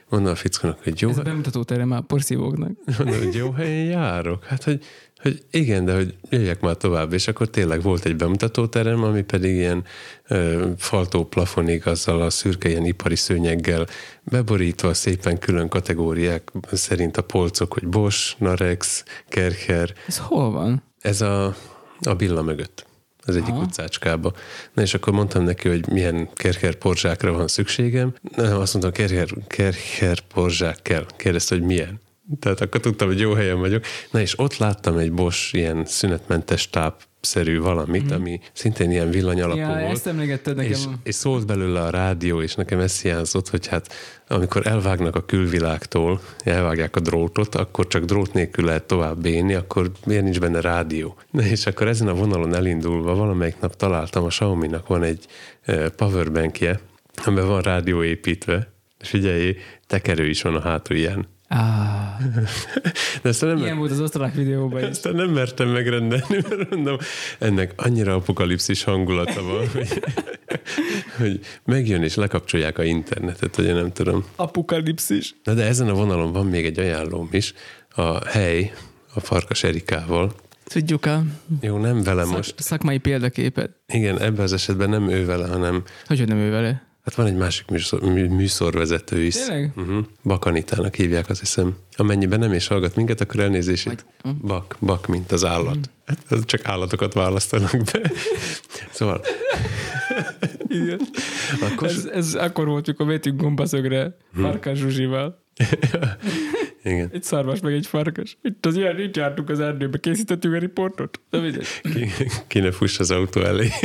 Mondom a fickónak, hogy jó, Ez a bemutató tere már porszívóknak. mondom, hogy jó helyen járok. Hát, hogy, hogy igen, de hogy jöjjek már tovább. És akkor tényleg volt egy bemutatóterem, ami pedig ilyen ö, faltó plafonig, azzal a szürke ilyen ipari szőnyeggel beborítva szépen külön kategóriák szerint a polcok, hogy Bosch, Narex, Kercher, Ez hol van? ez a, a Billa mögött, az egyik Aha. utcácskába. Na és akkor mondtam neki, hogy milyen kerker porzsákra van szükségem. Na, azt mondtam, kerker, kerker porzsák kell. Kérdezte, hogy milyen. Tehát akkor tudtam, hogy jó helyen vagyok. Na és ott láttam egy Bosch ilyen szünetmentes tápszerű valamit, ami szintén ilyen villanyalapú. Ja, volt. ezt emlegetted nekem. És, és szólt belőle a rádió, és nekem ez hiányzott, hogy hát amikor elvágnak a külvilágtól, elvágják a drótot, akkor csak drót nélkül lehet tovább élni, akkor miért nincs benne rádió? Na és akkor ezen a vonalon elindulva valamelyik nap találtam, a Xiaomi-nak van egy powerbankje, amiben van rádió építve, és figyelj, tekerő is van a hátulján. Ah, De nem, ilyen volt az osztrák videóban is. ezt nem mertem megrendelni, mert mondom, ennek annyira apokalipszis hangulata van, hogy, hogy megjön és lekapcsolják a internetet, vagy én nem tudom. Apokalipszis. Na de ezen a vonalon van még egy ajánlóm is, a hely a Farkas Erikával, Tudjuk a Jó, nem vele szak, most. szakmai példaképet. Igen, ebben az esetben nem ő vele, hanem Hogy, hogy nem ő vele? Hát van egy másik műsor, mű, műsorvezető is. Tényleg? Uh-huh. Bakanitának hívják, azt hiszem. Amennyiben nem is hallgat minket, akkor elnézését. Vagy- Bak, bak, mint az állat. Hát ez csak állatokat választanak be. Szóval Igen. akkor Ez, ez akkor volt, mikor vettünk gombaszögre Farkas Zsuzsival. igen. Egy szarvas, meg egy farkas. Itt az ilyen, itt jártunk az erdőbe, készítettünk a riportot. De mindegy. Ki, ki ne fuss az autó elé.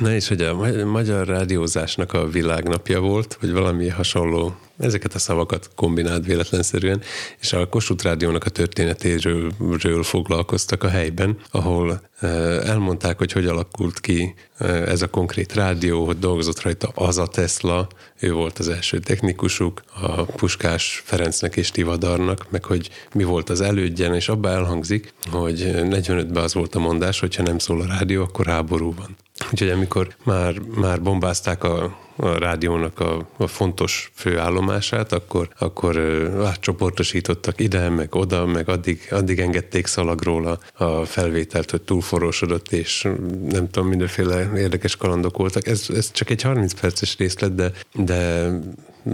Na és hogy a ma- magyar rádiózásnak a világnapja volt, vagy valami hasonló, ezeket a szavakat kombinált véletlenszerűen, és a Kossuth Rádiónak a történetéről ről foglalkoztak a helyben, ahol eh, elmondták, hogy hogy alakult ki eh, ez a konkrét rádió, hogy dolgozott rajta az a Tesla, ő volt az első technikusuk, a Puskás Ferencnek és Tivadarnak, meg hogy mi volt az elődjen, és abba elhangzik, hogy 45-ben az volt a mondás, hogyha nem szól a rádió, akkor háború van. Úgyhogy amikor már, már bombázták a, a rádiónak a, a fontos főállomását, akkor, akkor átcsoportosítottak ide, meg oda, meg addig, addig engedték szalagról a, a felvételt, hogy túlforrósodott, és nem tudom, mindenféle érdekes kalandok voltak. Ez, ez csak egy 30 perces részlet, de, de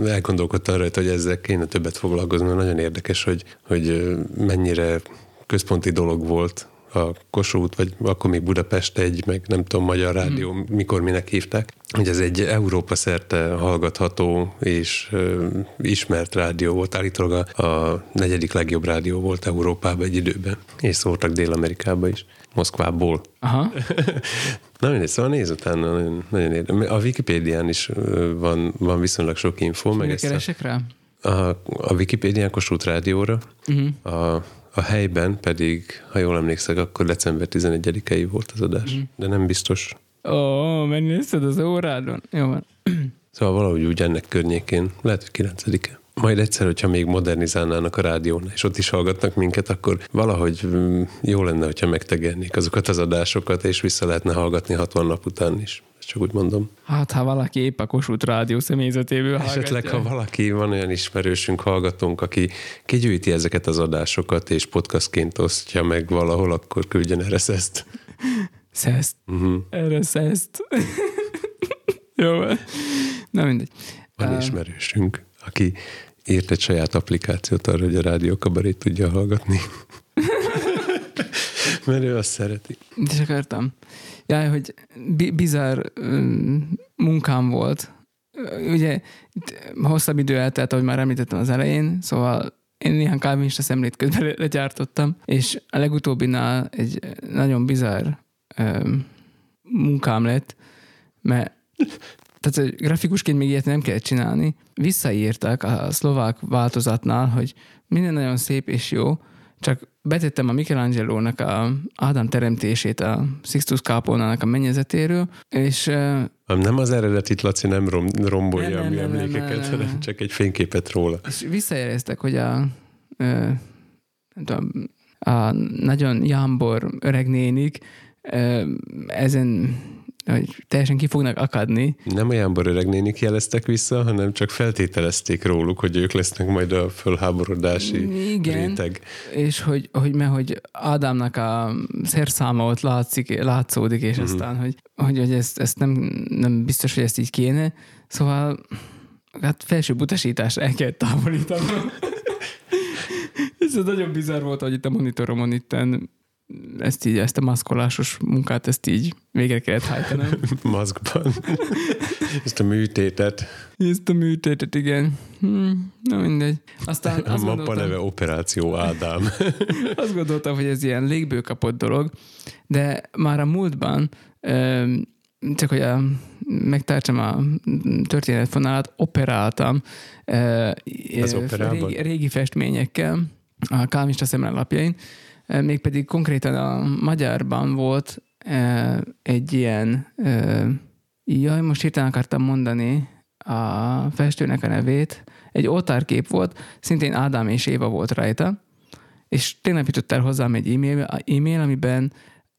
elgondolkodtam rajta, hogy ezzel kéne többet foglalkozni, mert nagyon érdekes, hogy, hogy mennyire központi dolog volt a Kossuth, vagy akkor még Budapest egy, meg nem tudom, Magyar Rádió, hmm. mikor minek hívták, hogy ez egy Európa szerte hallgatható és ö, ismert rádió volt. Állítólag a, a negyedik legjobb rádió volt Európában egy időben, és szóltak Dél-Amerikába is, Moszkvából. Aha. Na mindegy, szóval nézz utána, nagyon, nagyon érdekes. A Wikipédián is van, van viszonylag sok info, meg ezt a, keresek rá? a, a Wikipédián Kossuth Rádióra, Uh-huh. a, a helyben pedig, ha jól emlékszek, akkor december 11-i volt az adás, mm. de nem biztos. Ó, megnézted az órádon? Jó van. Szóval valahogy úgy ennek környékén, lehet, hogy 9-e. Majd egyszer, hogyha még modernizálnának a rádión, és ott is hallgatnak minket, akkor valahogy mm, jó lenne, hogyha megtegernék azokat az adásokat, és vissza lehetne hallgatni 60 nap után is. Csak úgy mondom. Hát, ha valaki épp a Kossuth Rádió személyzetéből Esetleg, hallgatja. ha valaki van olyan ismerősünk, hallgatónk, aki kigyűjti ezeket az adásokat, és podcastként osztja meg valahol, akkor küldjen erre ezt. Szeszt. Uh-huh. Erre szeszt. Jó. Na mindegy. Van ismerősünk, aki írt egy saját applikációt arra, hogy a rádió kabarét tudja hallgatni. Mert ő azt szereti. Is akartam? Jaj, hogy bi- bizarr munkám volt. Ugye hosszabb idő eltelt, ahogy már említettem az elején, szóval én néhány kávénista szemlét közben le- legyártottam, és a legutóbbinál egy nagyon bizarr munkám lett, mert tehát hogy grafikusként még ilyet nem kellett csinálni. Visszaírtak a szlovák változatnál, hogy minden nagyon szép és jó, csak betettem a Michelangelo-nak a Ádám teremtését a Sixtus Kápolnának a mennyezetéről, és Nem az eredetit, Laci nem rom, rombolja Nem, a nem, mi nem, emlékeket, nem, hanem nem. csak egy fényképet róla. és visszajeleztek, hogy a, nem tudom, a nagyon jámbor öreg nénik ezen hogy teljesen ki fognak akadni, Nem olyan öreg nénik jeleztek vissza, hanem csak feltételezték róluk, hogy ők lesznek majd a fölháborodási Igen. réteg. és hogy, hogy mert hogy Ádámnak a szerszáma ott látszik, látszódik, és aztán, hogy, hogy, hogy ezt, ezt nem, nem biztos, hogy ezt így kéne. Szóval hát felső utasítást el kell távolítanom. Ez nagyon bizarr volt, hogy itt a monitoromon itten ezt így, ezt a maszkolásos munkát, ezt így végre kellett hajtanom. Maszkban. Ezt a műtétet. Ezt a műtétet, igen. Hmm, na mindegy. Aztán A azt mappa neve Operáció Ádám. azt gondoltam, hogy ez ilyen légből kapott dolog, de már a múltban csak hogy a, megtartsam a történetfonalat, operáltam Az régi, régi festményekkel a Kálmista szemrelapjain, Ö, mégpedig konkrétan a magyarban volt egy ilyen, jaj, most hirtelen akartam mondani a festőnek a nevét, egy oltárkép volt, szintén Ádám és Éva volt rajta, és tényleg jutott el hozzám egy e-mail, e-mail, amiben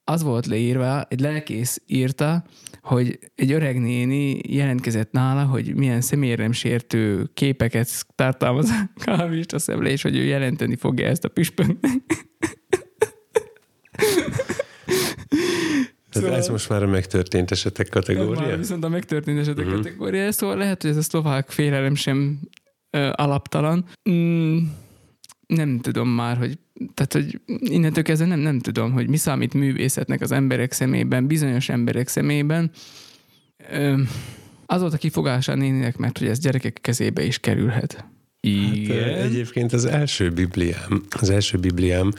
az volt leírva, egy lelkész írta, hogy egy öreg néni jelentkezett nála, hogy milyen személyre sértő képeket tartalmaz a kávista szemle, és hogy ő jelenteni fogja ezt a püspöknek. Szóval- ez most már a megtörtént esetek Ez már kategória? viszont a megtörtént esetek uh-huh. kategóriája, szóval lehet, hogy ez a szlovák félelem sem ö, alaptalan. Mm, nem tudom már, hogy tehát, hogy innentől kezdve nem, nem tudom, hogy mi számít művészetnek az emberek szemében, bizonyos emberek szemében. Ö, az volt a kifogása a néninek, mert hogy ez gyerekek kezébe is kerülhet. Igen. Hát, egyébként az első bibliám, az első bibliám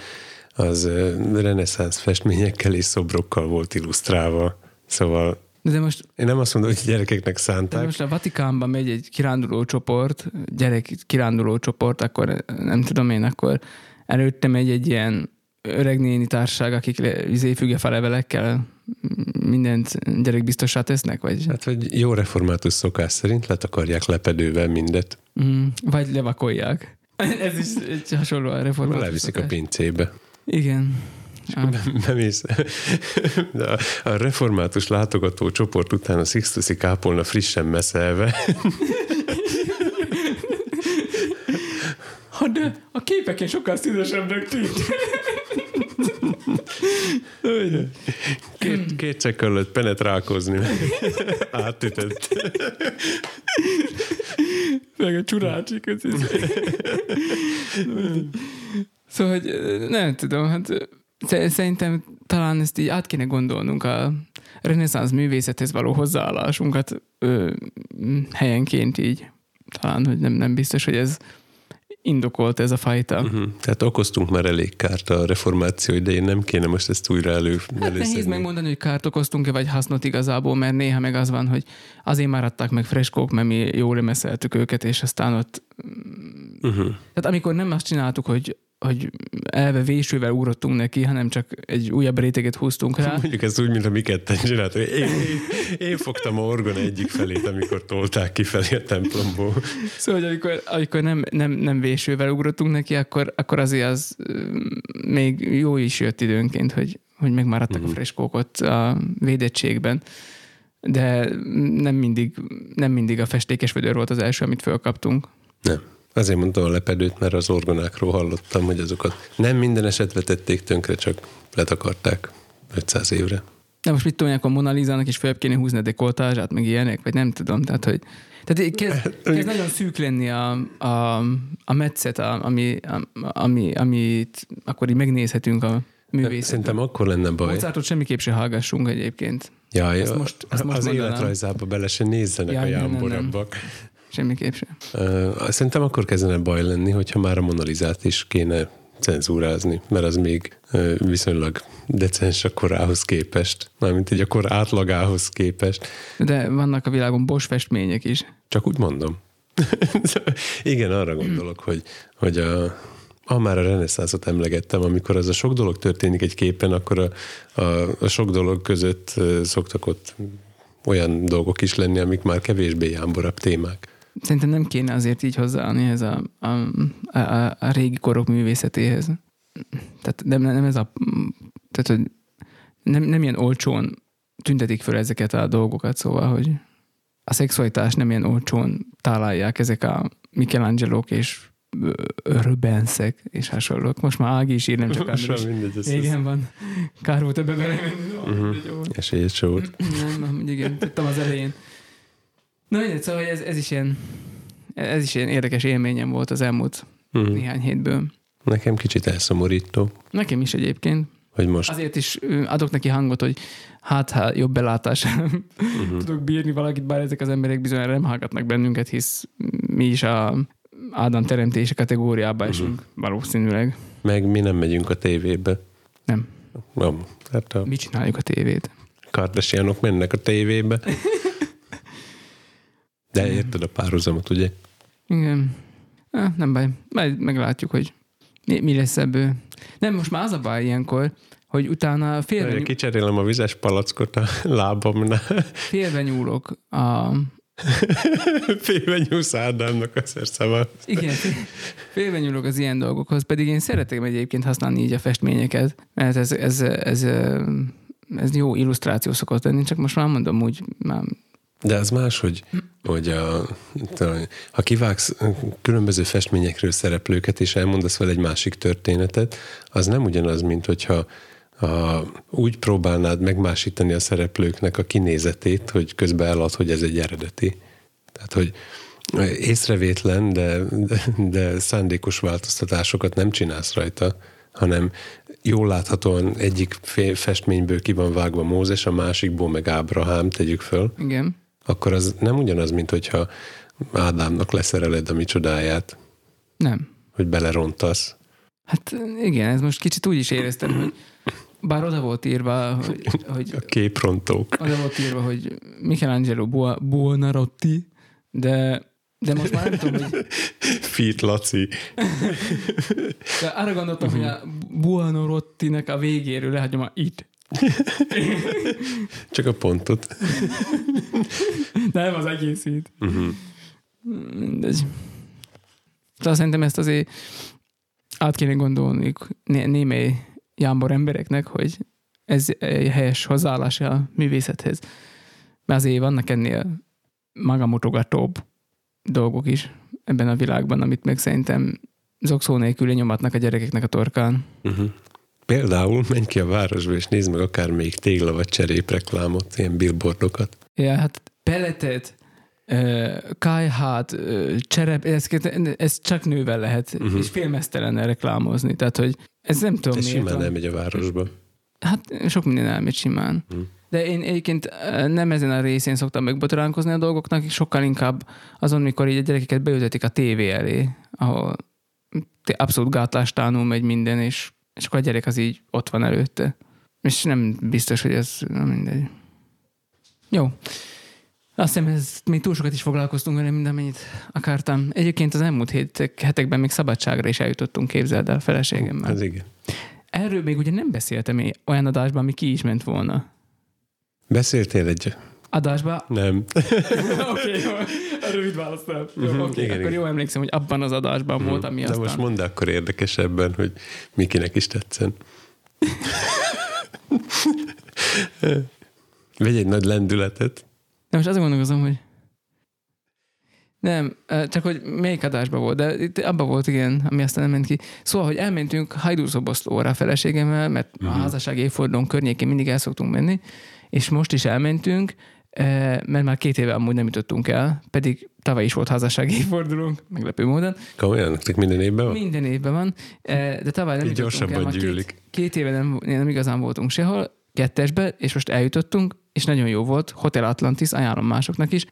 az reneszánsz festményekkel és szobrokkal volt illusztrálva. Szóval De most én nem azt mondom, hogy gyerekeknek De szánták. most a Vatikánban megy egy kiránduló csoport, gyerek kiránduló csoport, akkor nem tudom én, akkor előtte megy egy ilyen öreg néni társaság, akik izé fügefalevelekkel mindent gyerekbiztossá tesznek, vagy, Hát, hogy jó református szokás szerint letakarják lepedővel mindet. mm, vagy levakolják. Ez is egy hasonló a református Leviszik a pincébe. Igen. Ah, Bemész. De a, a református látogató csoport után a Sixtusi kápolna frissen meszelve. Ha de a képeken sokkal színesebbnek tűnt. Két, két csekk előtt penetrálkozni. Átütött. Meg a ez- Szóval, hogy nem tudom, hát szerintem talán ezt így át kéne gondolnunk a reneszánsz művészethez való hozzáállásunkat ö, helyenként így. Talán, hogy nem, nem biztos, hogy ez indokolt ez a fajta. Uh-huh. Tehát okoztunk már elég kárt a reformáció idején, nem kéne most ezt újra elő, Hát nehéz megmondani, hogy kárt okoztunk-e, vagy hasznot igazából, mert néha meg az van, hogy azért már adták meg freskók, mert mi jól remeszeltük őket, és aztán ott Uh-huh. Tehát amikor nem azt csináltuk, hogy, hogy elve vésővel ugrottunk neki, hanem csak egy újabb réteget húztunk rá. Mondjuk ezt úgy, mint a mi ketten csináltuk. Én, én, én fogtam a orgona egyik felét, amikor tolták kifelé a templomból. Szóval, hogy amikor, amikor nem, nem, nem vésővel ugrottunk neki, akkor, akkor azért az még jó is jött időnként, hogy, hogy megmaradtak Mhm. a freskók ott a védettségben. De nem mindig, nem mindig a festékes vödör volt az első, amit fölkaptunk. Nem. Azért mondtam a lepedőt, mert az orgonákról hallottam, hogy azokat nem minden esetre tették tönkre, csak letakarták 500 évre. De most mit tudják a Mona Lisa-nak is fel kéne húzni a dekoltázsát, meg ilyenek, vagy nem tudom, tehát hogy tehát kezd, kezd nagyon szűk lenni a, a, a metszet, a, ami, a, ami, amit akkor így megnézhetünk a művészetben. Szerintem akkor lenne baj. Mozartot semmiképp se hallgassunk egyébként. Jaj, Ezt most- ezt most az mondanám. életrajzába bele se nézzenek Jaj, a jámborabbak. Semmiképp sem. Uh, szerintem akkor kezdene baj lenni, hogyha már a Monalizát is kéne cenzúrázni, mert az még uh, viszonylag decens a korához képest, mármint így a kor átlagához képest. De vannak a világon Bosch festmények is. Csak úgy mondom. Igen, arra gondolok, hogy, hogy a, ha már a reneszánszot emlegettem, amikor az a sok dolog történik egy képen, akkor a, a, a sok dolog között szoktak ott olyan dolgok is lenni, amik már kevésbé jámborabb témák. Szerintem nem kéne azért így hozzáállni ez a, a, a, a, régi korok művészetéhez. Tehát nem, nem ez a... Tehát, hogy nem, nem ilyen olcsón tüntetik föl ezeket a dolgokat, szóval, hogy a szexualitás nem ilyen olcsón találják ezek a Michelangelo és ö, Rubensek és hasonlók. Most már Ági is ír, nem csak András. már mindegy, ez, Igen, van. Kár volt ebbe belemenni. Mhm. Uh-huh. Esélyes se volt. Nem, nem, igen, tudtam az elején. Na mindegy, szóval ez, ez is ilyen ez is ilyen érdekes élményem volt az elmúlt Mhm. néhány hétből. Nekem kicsit elszomorító, Nekem is egyébként. hogy most Azért is adok neki hangot, hogy hát, ha jobb belátás uh-huh. tudok bírni valakit, bár ezek az emberek bizonyára nem hallgatnak bennünket, hisz mi is a Ádám teremtése kategóriába esünk valószínűleg. meg mi nem megyünk a tévébe. Nem. Nem. Hát a Mi csináljuk a tévét. Kardashianok mennek a tévébe. De érted a párhuzamot, ugye? Igen. Ah, nem baj. Majd meglátjuk, hogy mi, mi lesz ebből. Nem, most már az a baj ilyenkor, hogy utána félve, Várj, Kicserélem a vizes palackot a lábamnál. félve nyúlok a... Félve nyúlsz Ádámnak a szerszava. Igen, fél- félve nyúlok az ilyen dolgokhoz, pedig én szeretem egyébként használni így a festményeket, mert ez, ez, ez, ez, ez jó illusztráció szokott lenni, csak most már mondom úgy, már De az más, hogy, hogy a, ha kivágsz különböző festményekről szereplőket, és elmondasz vele egy másik történetet, az nem ugyanaz, mint hogyha a, úgy próbálnád megmásítani a szereplőknek a kinézetét, hogy közben elad, hogy ez egy eredeti. Tehát, hogy észrevétlen, de, de, de szándékos változtatásokat nem csinálsz rajta, hanem jól láthatóan egyik festményből ki van vágva Mózes, a másikból meg Ábrahám, tegyük föl, Igen. Akkor az nem ugyanaz, mint hogyha Ádámnak leszereled a micsodáját, Nem. hogy belerontasz. Hát igen, ez most kicsit úgy is éreztem, hogy bár oda volt írva, hogy, hogy A képrontók. oda volt írva, hogy Michelangelo Bua- Buonarroti, de, de most már nem tudom, hogy Fit Laci. de arra gondoltam, hogy a Buonarrottinek a végéről lehagyom a itt. Csak a pontot. Nem az egészét. Uh-huh. Mindegy. Tehát szerintem ezt azért át kéne gondolni né- némely jámbor embereknek, hogy ez egy helyes hozzáállás a művészethez. Mert azért vannak ennél magamutogatóbb dolgok is ebben a világban, amit meg szerintem zokszó nélkül nyomatnak a gyerekeknek a torkán. Uh-huh. Például menj ki a városba, és nézd meg akár még tégla vagy cserép reklámot, ilyen billboardokat. Ja, hát pelletet, ö, kájhát, cserep, ez, ez csak nővel lehet, uh-huh. és félmeztelenen reklámozni. Tehát, hogy ez nem tudom Ez miért simán van. elmegy a városba. Hát sok minden elmegy simán. Mhm. De én egyébként nem ezen a részén szoktam megbotránkozni a dolgoknak, sokkal inkább azon, mikor így a gyerekeket beültetik a tévé elé, ahol abszolút gátlástánul megy minden, és, és akkor a gyerek az így ott van előtte. És nem biztos, hogy ez nem mindegy. Jó. Azt hiszem, ez még túl sokat is foglalkoztunk vele, mint amennyit akartam. Egyébként az elmúlt hétek, hetekben még szabadságra is eljutottunk, képzeld el feleségemmel. Ez igen. Erről még ugye nem beszéltem én olyan adásban, ami ki is ment volna. Beszéltél egy... Adásban? Nem. Oké, jó. Rövid választál. Jó, Mhm, oké, igen, akkor igen. jó emlékszem, hogy abban az adásban volt, ami De aztán... most mondd akkor érdekesebben, hogy Mikinek is tetszen. Vegy egy nagy lendületet. De most azon gondolkozom, hogy nem, csak hogy melyik adásban volt, de itt abban volt, igen, ami aztán nem ment ki. Szóval, hogy elmentünk Hajdúszoboszlóra a feleségemmel, mert a házasság évfordulón környékén mindig el szoktunk menni, és most is elmentünk, mert már két éve amúgy nem jutottunk el, pedig tavaly is volt házasság évfordulónk, meglepő módon. Komolyan, nektek minden évben van? Minden évben van, de tavaly nem Így jutottunk el, gyűlik. Két, két éve nem, nem igazán voltunk sehol, kettesbe, és most eljutottunk, és nagyon jó volt. Hotel Atlantis, ajánlom másoknak is.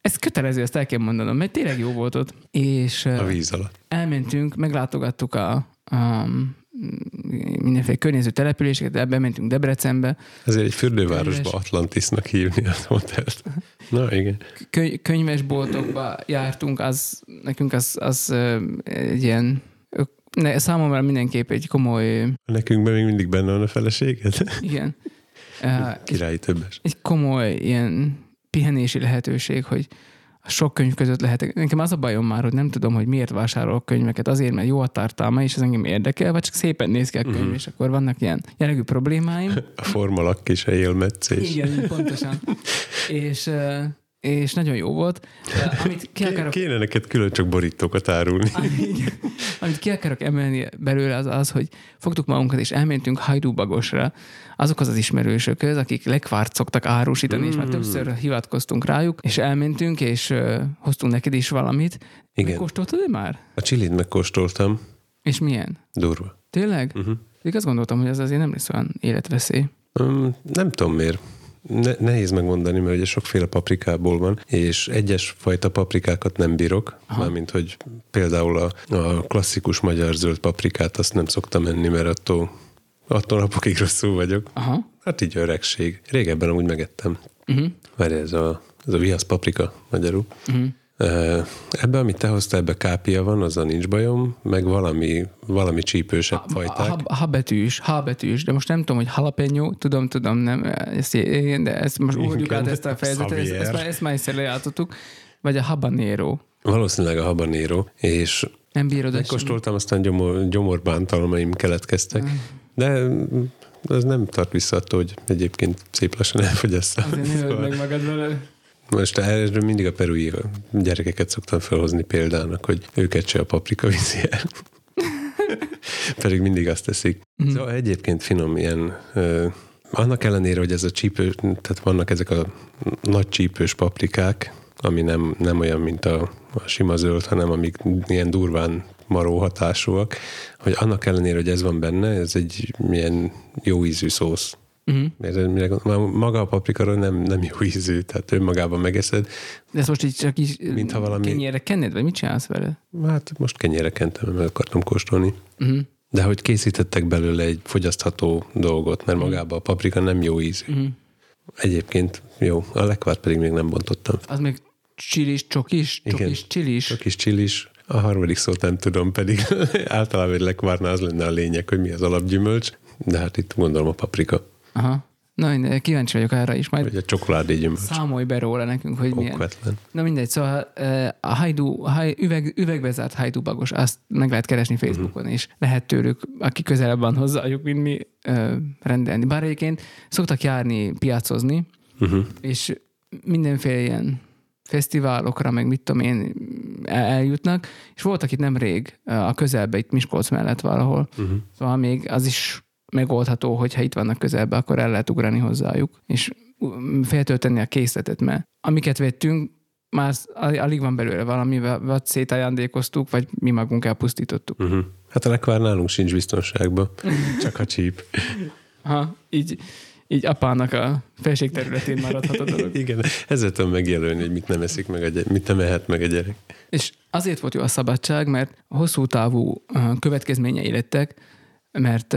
Ez kötelező, ezt el kell mondanom, mert tényleg jó volt ott. És A víz alatt. elmentünk, meglátogattuk a, a mindenféle környező településeket, ebben mentünk Debrecenbe, Ezért egy fürdővárosba Könyves. Atlantisnak hívni az hotelt. Na igen. Köny- könyvesboltokba jártunk, az nekünk az, az egy ilyen ne, számomra mindenképp egy komoly, Nekünk még mindig benne van a feleséged? igen, egy, Királyi többes. egy komoly ilyen pihenési lehetőség, hogy a sok könyv között lehetek. Nekem az a bajom már, hogy nem tudom, hogy miért vásárolok könyveket. Azért, mert jó a tartalma, és ez engem érdekel, vagy csak szépen néz ki a könyv, uh-huh. és akkor vannak ilyen jellegű problémáim. A formalak a élmetszés. Igen, pontosan. és, és nagyon jó volt. Amit ki akarok Kéne neked külön csak borítókat árulni. Igen. Amit ki akarok emelni belőle az az, hogy fogtuk magunkat és elmentünk Hajdúbagosra azokhoz az ismerősökhöz, akik lekvárt szoktak árusítani, és már többször hivatkoztunk rájuk, és elmentünk, és uh, hoztunk neked is valamit. Igen. Megkóstoltad már? A csilit megkóstoltam. És milyen? Durva. Tényleg? Uh-huh. Pedig azt gondoltam, hogy ez azért nem lesz olyan életveszély. Um, nem tudom miért. Ne, nehéz megmondani, mert ugye sokféle paprikából van, és egyes fajta paprikákat nem bírok, mármint, hogy például a, a klasszikus magyar zöld paprikát azt nem szoktam enni, mert attól, attól napokig rosszul vagyok. Aha. Hát így öregség. Régebben amúgy megettem. Uh-huh. Várj, ez a, ez a viasz paprika magyarul. Uh-huh. Uh, ebbe, amit te hoztál, ebbe kápia van, azzal nincs bajom, meg valami, valami csípősebb fajták. a, H betűs, H betűs, de most nem tudom, hogy jalapeno, tudom, tudom, nem, ezt, igen, de ezt most ugorjuk át ezt a fejezetet, ezt, ezt, már- ezt már egyszer lejátszottuk. Vagy a habanero. Valószínűleg a habanero, és Nem bírod megkóstoltam, aztán gyomor, gyomorbántalmaim keletkeztek, de az nem tart vissza attól, hogy egyébként szép lassan elfogyasszam. Azért ne öld meg magad vele. Most erről mindig a perui gyerekeket szoktam felhozni példának, hogy őket se a paprika viszi el. Pedig mindig azt teszik. Mhm. Szóval egyébként finom ilyen, ö, annak ellenére, hogy ez a csípő, tehát vannak ezek a nagy csípős paprikák, ami nem, nem olyan, mint a, a sima zöld, hanem amik ilyen durván maró hatásúak, hogy annak ellenére, hogy ez van benne, ez egy milyen jó ízű szósz. Uh-huh. Mert mire gondol- maga a paprika nem, nem jó ízű, tehát önmagában megeszed. De ezt most így csak így Mintha valami- kenyérre kenned, vagy mit csinálsz vele? Hát most kenyére kentem, meg akartam kóstolni. Uh-huh. De hogy készítettek belőle egy fogyasztható dolgot, mert magában a paprika nem jó ízű. Uh-huh. Egyébként jó, a lekvárt pedig még nem bontottam. Az még csilis, csokis, Igen. csokis, csilis. Csak is csilis. A harmadik szót nem tudom, pedig általában egy lekvárnál az lenne a lényeg, hogy mi az alapgyümölcs, de hát itt gondolom a paprika, Aha. Na, én kíváncsi vagyok arra is, majd vagy a csokoládé gyümölcs. számolj be róla nekünk, hogy milyen. Okvetlen. Na mindegy, szóval a hajdu, haj, üveg, üvegbe zárt hajdúbagos, azt meg lehet keresni Facebookon, és lehet tőlük, aki közelebb van hozzájuk, mint mi, rendelni. Bár egyébként szoktak járni, piacozni, Uh-huh. és mindenféle ilyen fesztiválokra, meg mit tudom én, el- eljutnak, és voltak itt nemrég a közelbe, itt Miskolc mellett valahol, Uh-huh. Szóval még az is megoldható, hogyha itt vannak közelben, akkor el lehet ugrani hozzájuk, és feltölteni a készletet, mert amiket vettünk, már al- alig van belőle valami, vagy szétajándékoztuk, vagy mi magunk elpusztítottuk. Uh-huh. Hát a lekvár nálunk sincs biztonságban, csak a csíp. Ha, így, így apának a felségterületén maradhat a dolog. Igen, ezzel tudom megjelölni, hogy mit nem eszik meg a gyerek, mit nem ehet meg a gyerek. És azért volt jó a szabadság, mert hosszú távú következményei lettek, mert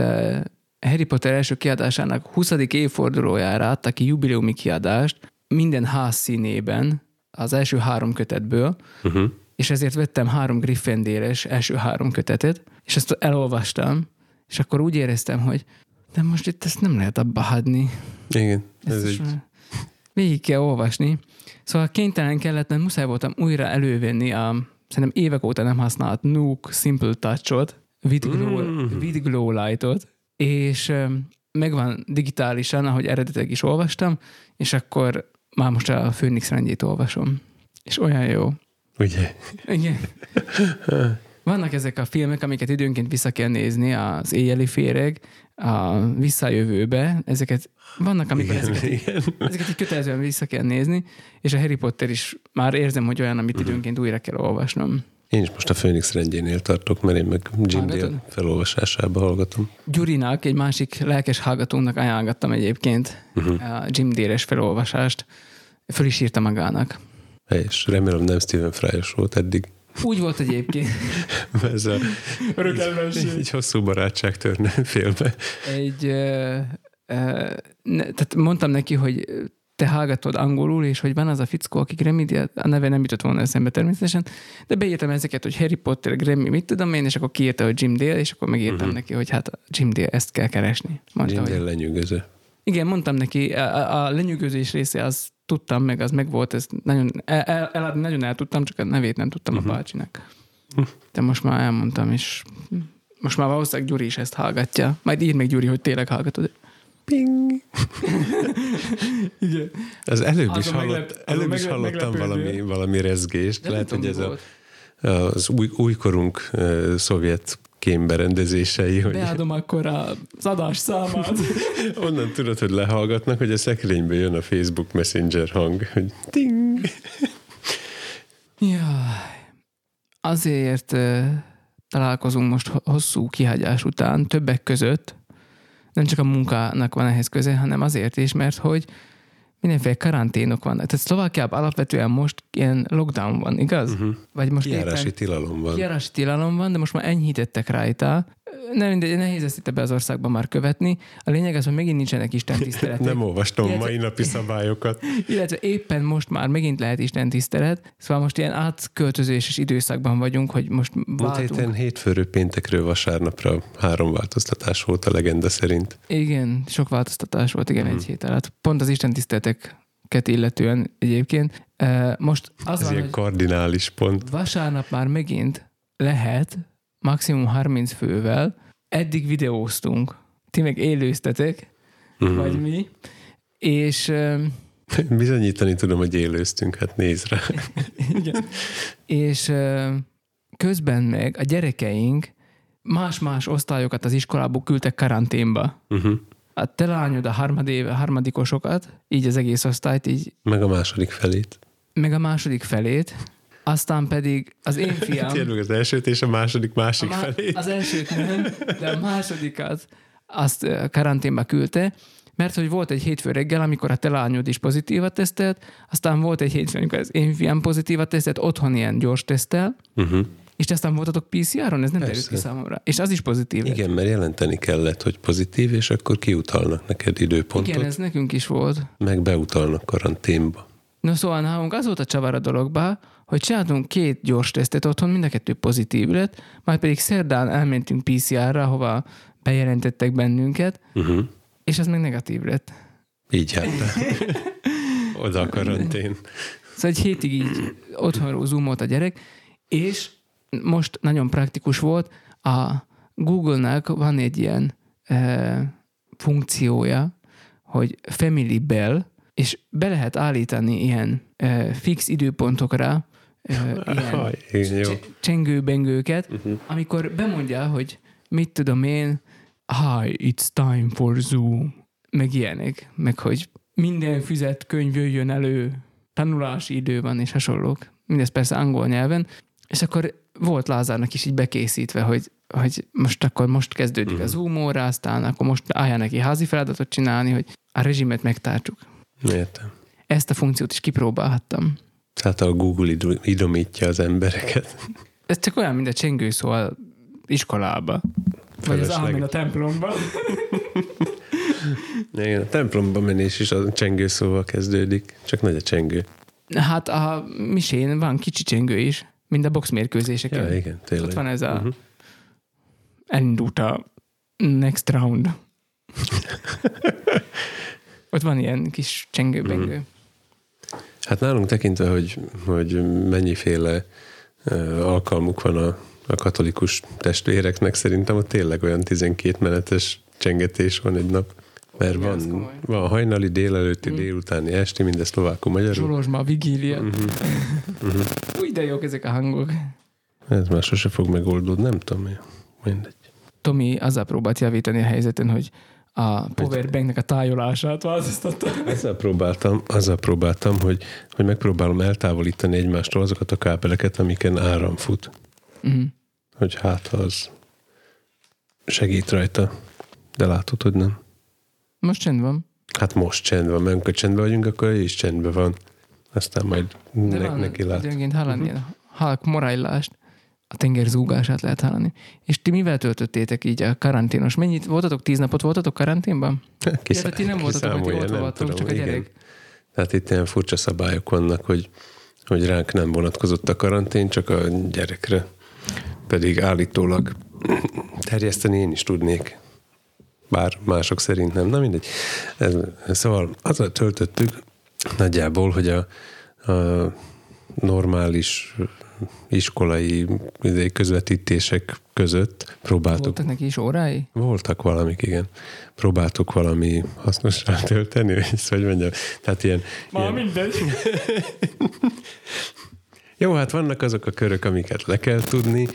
Harry Potter első kiadásának 20. évfordulójára adtak ki jubileumi kiadást minden ház színében, az első három kötetből, Uh-huh. és ezért vettem három Gryffindores első három kötetet, és ezt elolvastam, és akkor úgy éreztem, hogy de most itt ezt nem lehet abba hagyni. Igen, Ezt ez már végig kell olvasni. Szóval kénytelen kellett, mert muszáj voltam újra elővenni a szerintem évek óta nem használt Nuke Simple Touch-ot, with glow, Mm. with glow light-ot, és megvan digitálisan, ahogy eredetileg is olvastam, és akkor már most a Phoenix rendjét olvasom. És olyan jó. ugye? Igen. Vannak ezek a filmek, amiket időnként vissza kell nézni, az éjjeli féreg, a visszajövőbe, ezeket vannak, amikor Igen, ezeket, igen. ezeket így kötelezően vissza kell nézni, és a Harry Potter is már érzem, hogy olyan, amit időnként újra kell olvasnom. Én is most a Phoenix rendjénél tartok, mert én meg Jim? Dale felolvasásába hallgatom. Gyurinak, egy másik lelkes hallgatónak ajánlottam egyébként uh-huh. a Jim Dére-s felolvasást, föl is írta magának. És remélem nem Stephen Fry-os volt eddig. Úgy volt egyébként. Ez a, Örök így, így hosszú barátság törne félbe. egy, ö, ö, ne, tehát mondtam neki, hogy te hallgatod angolul, és hogy van az a fickó, aki Grammy, a neve nem jutott volna eszembe természetesen, de beírtam ezeket, hogy Harry Potter, Grammy, mit tudom én, és akkor kiírta, hogy Jim Dale, és akkor megírtam uh-huh. neki, hogy hát Jim Dale, ezt kell keresni. Mondta, Jim hogy Dale lenyűgöző. igen, mondtam neki, a, a- lenyűgözés része az tudtam, meg az meg volt, ezt nagyon, el, el, el, nagyon el tudtam, csak a nevét nem tudtam uh-huh. a bácsinak. De most már elmondtam, és most már valószínűleg Gyuri is ezt hallgatja. Majd ír meg Gyuri, hogy tényleg hallgatod. Ping! Igen. Az előbb is, hallott, meglep- előbb is meglep- hallottam valami, valami rezgést. De Lehet, nem hogy ez a, az új, újkorunk uh, szovjet kémberendezései, hogy Beadom akkor az adás számát. onnan tudod, hogy lehallgatnak, hogy a szekrényből jön a Facebook Messenger hang, hogy ting! Jaj. Azért találkozunk most ho- hosszú kihagyás után, többek között, nem csak a munkának van ehhez köze, hanem azért is, mert hogy mindenféle karanténok vannak. Tehát Szlovákiában alapvetően most ilyen lockdown van, igaz? Uh-huh. Vagy most Kiárási éppen tilalom van. kiárási tilalom van, de most már enyhítettek rajta. Nem, mindegy, nehéz ezt itt ebbe az országban már követni. A lényeg az, hogy megint nincsenek Isten tiszteletek. Nem olvastam Illetve- mai napi szabályokat. Illetve éppen most már megint lehet Isten tisztelet, szóval most ilyen átköltözéses időszakban vagyunk, hogy most Múlt váltunk. héten hétfőről péntekről vasárnapra három változtatás volt a legenda szerint. Igen, sok változtatás volt, igen, egy hét alatt. Pont az Isten tiszteleteket illetően egyébként. Most az Ez van, ilyen kardinális pont. vasárnap már megint lehet maximum 30 fővel. Eddig videóztunk, ti meg élőztetek, Mhm. vagy mi, és Bizonyítani tudom, hogy élőztünk, hát nézd rá. Igen. És közben meg a gyerekeink más-más osztályokat az iskolából küldtek karanténba. Uh-huh. A te lányod a harmadév, harmadikosokat, így az egész osztályt, így Meg a második felét. meg a második felét, aztán pedig az én fiam... Tényleg az elsőt és a második másik A má- felét. Az elsőt nem, de a másodikat azt karanténba küldte, mert hogy volt egy hétfő reggel, amikor a te lányod is pozitívat tesztelt, aztán volt egy hétfő, amikor az én fiam pozitívat tesztelt, otthon ilyen gyors tesztel, Uh-huh. és te aztán voltatok PCR-on, ez nem derült ki számomra. És az is pozitív lett. Igen, mert jelenteni kellett, hogy pozitív, és akkor kiutalnak neked időpontot, Igen, ez nekünk is volt. meg beutalnak karanténba. No szóval nálunk az volt a csavar a dologba, hogy csináltunk két gyors tesztet otthon, mind a kettő pozitív lett, majd pedig szerdán elmentünk PCR-ra, hova bejelentettek bennünket, Uh-huh. és az meg negatív lett. Így be. Oda a karantén. Szóval egy hétig így otthonról zoomolt a gyerek, és most nagyon praktikus volt, a Google-nak van egy ilyen e, funkciója, hogy Family Bell, és be lehet állítani ilyen e, fix időpontokra ilyen igen, csengőbengőket, uh-huh. amikor bemondja, hogy mit tudom én, hi, it's time for Zoom, meg ilyenek, meg hogy minden füzet könyv jöjjön elő, tanulási idő van, és hasonlók. Mindez persze angol nyelven, és akkor volt Lázárnak is így bekészítve, hogy, hogy most akkor most kezdődik uh-huh. a Zoom óra, aztán akkor most állja neki házi feladatot csinálni, hogy a rezsimet megtartsuk. Értem. Ezt a funkciót is kipróbálhattam. Tehát a Google idomítja az embereket. Ez csak olyan, mint a csengő szó a iskolába. Vagy az ámen a templomban. Igen, a templomba menés is a csengőszóval kezdődik, csak nagy a csengő. Hát a misén van kicsi csengő is, mint a boxmérkőzéseken. Ja, igen, tényleg. Ott van ez a... Mhm. Uh-huh. Elindult a next round. Ott van ilyen kis csengőbengő. Mhm. Hát nálunk tekintve, hogy, hogy mennyiféle alkalmuk van a, a katolikus testvéreknek, szerintem ott tényleg olyan 12 menetes csengetés van egy nap. Mert Igen, van, van hajnali, délelőtti, délutáni, esti, mindez szlovákul magyarul. Zsolozsma, vigília. Mhm. Uh-huh. Új, de jók ezek a hangok. Ez már sose fog megoldódni, nem tudom én. Mindegy. Tomi azzal próbált javítani a helyzeten, hogy a powerbanknek a tájolását változtatta. Azzal próbáltam, azzal próbáltam hogy, hogy megpróbálom eltávolítani egymástól azokat a kábeleket, amiken áram fut. Uh-huh. Hogy hát az segít rajta. De látod, hogy nem. Most csend van. Hát most csend van, mert amikor csendben vagyunk, akkor is csendben van. Aztán majd De ne, van, neki lát. időnként hallani ilyen halk morajlást, a tenger zúgását lehet hallani. És ti mivel töltöttétek így a karanténos? Mennyit voltatok? Tíz napot voltatok karanténban? Kiszá- Illetve ti nem voltatok, kiszámolja, ott nem voltatok, tudom, csak a gyerek. Tehát itt ilyen furcsa szabályok vannak, hogy, hogy ránk nem vonatkozott a karantén, csak a gyerekre. Pedig állítólag terjeszteni én is tudnék. Bár mások szerint nem. Na mindegy. Ez, szóval azzal töltöttük nagyjából, hogy a, a normális iskolai izé, közvetítések között próbáltuk Voltak neki is órái? voltak valamik, igen. Próbáltuk valami hasznosra tölteni, vagy ezt hogy mondjam. Tehát ilyen, ilyen, mindegy. jó, hát vannak azok a körök, amiket le kell tudni,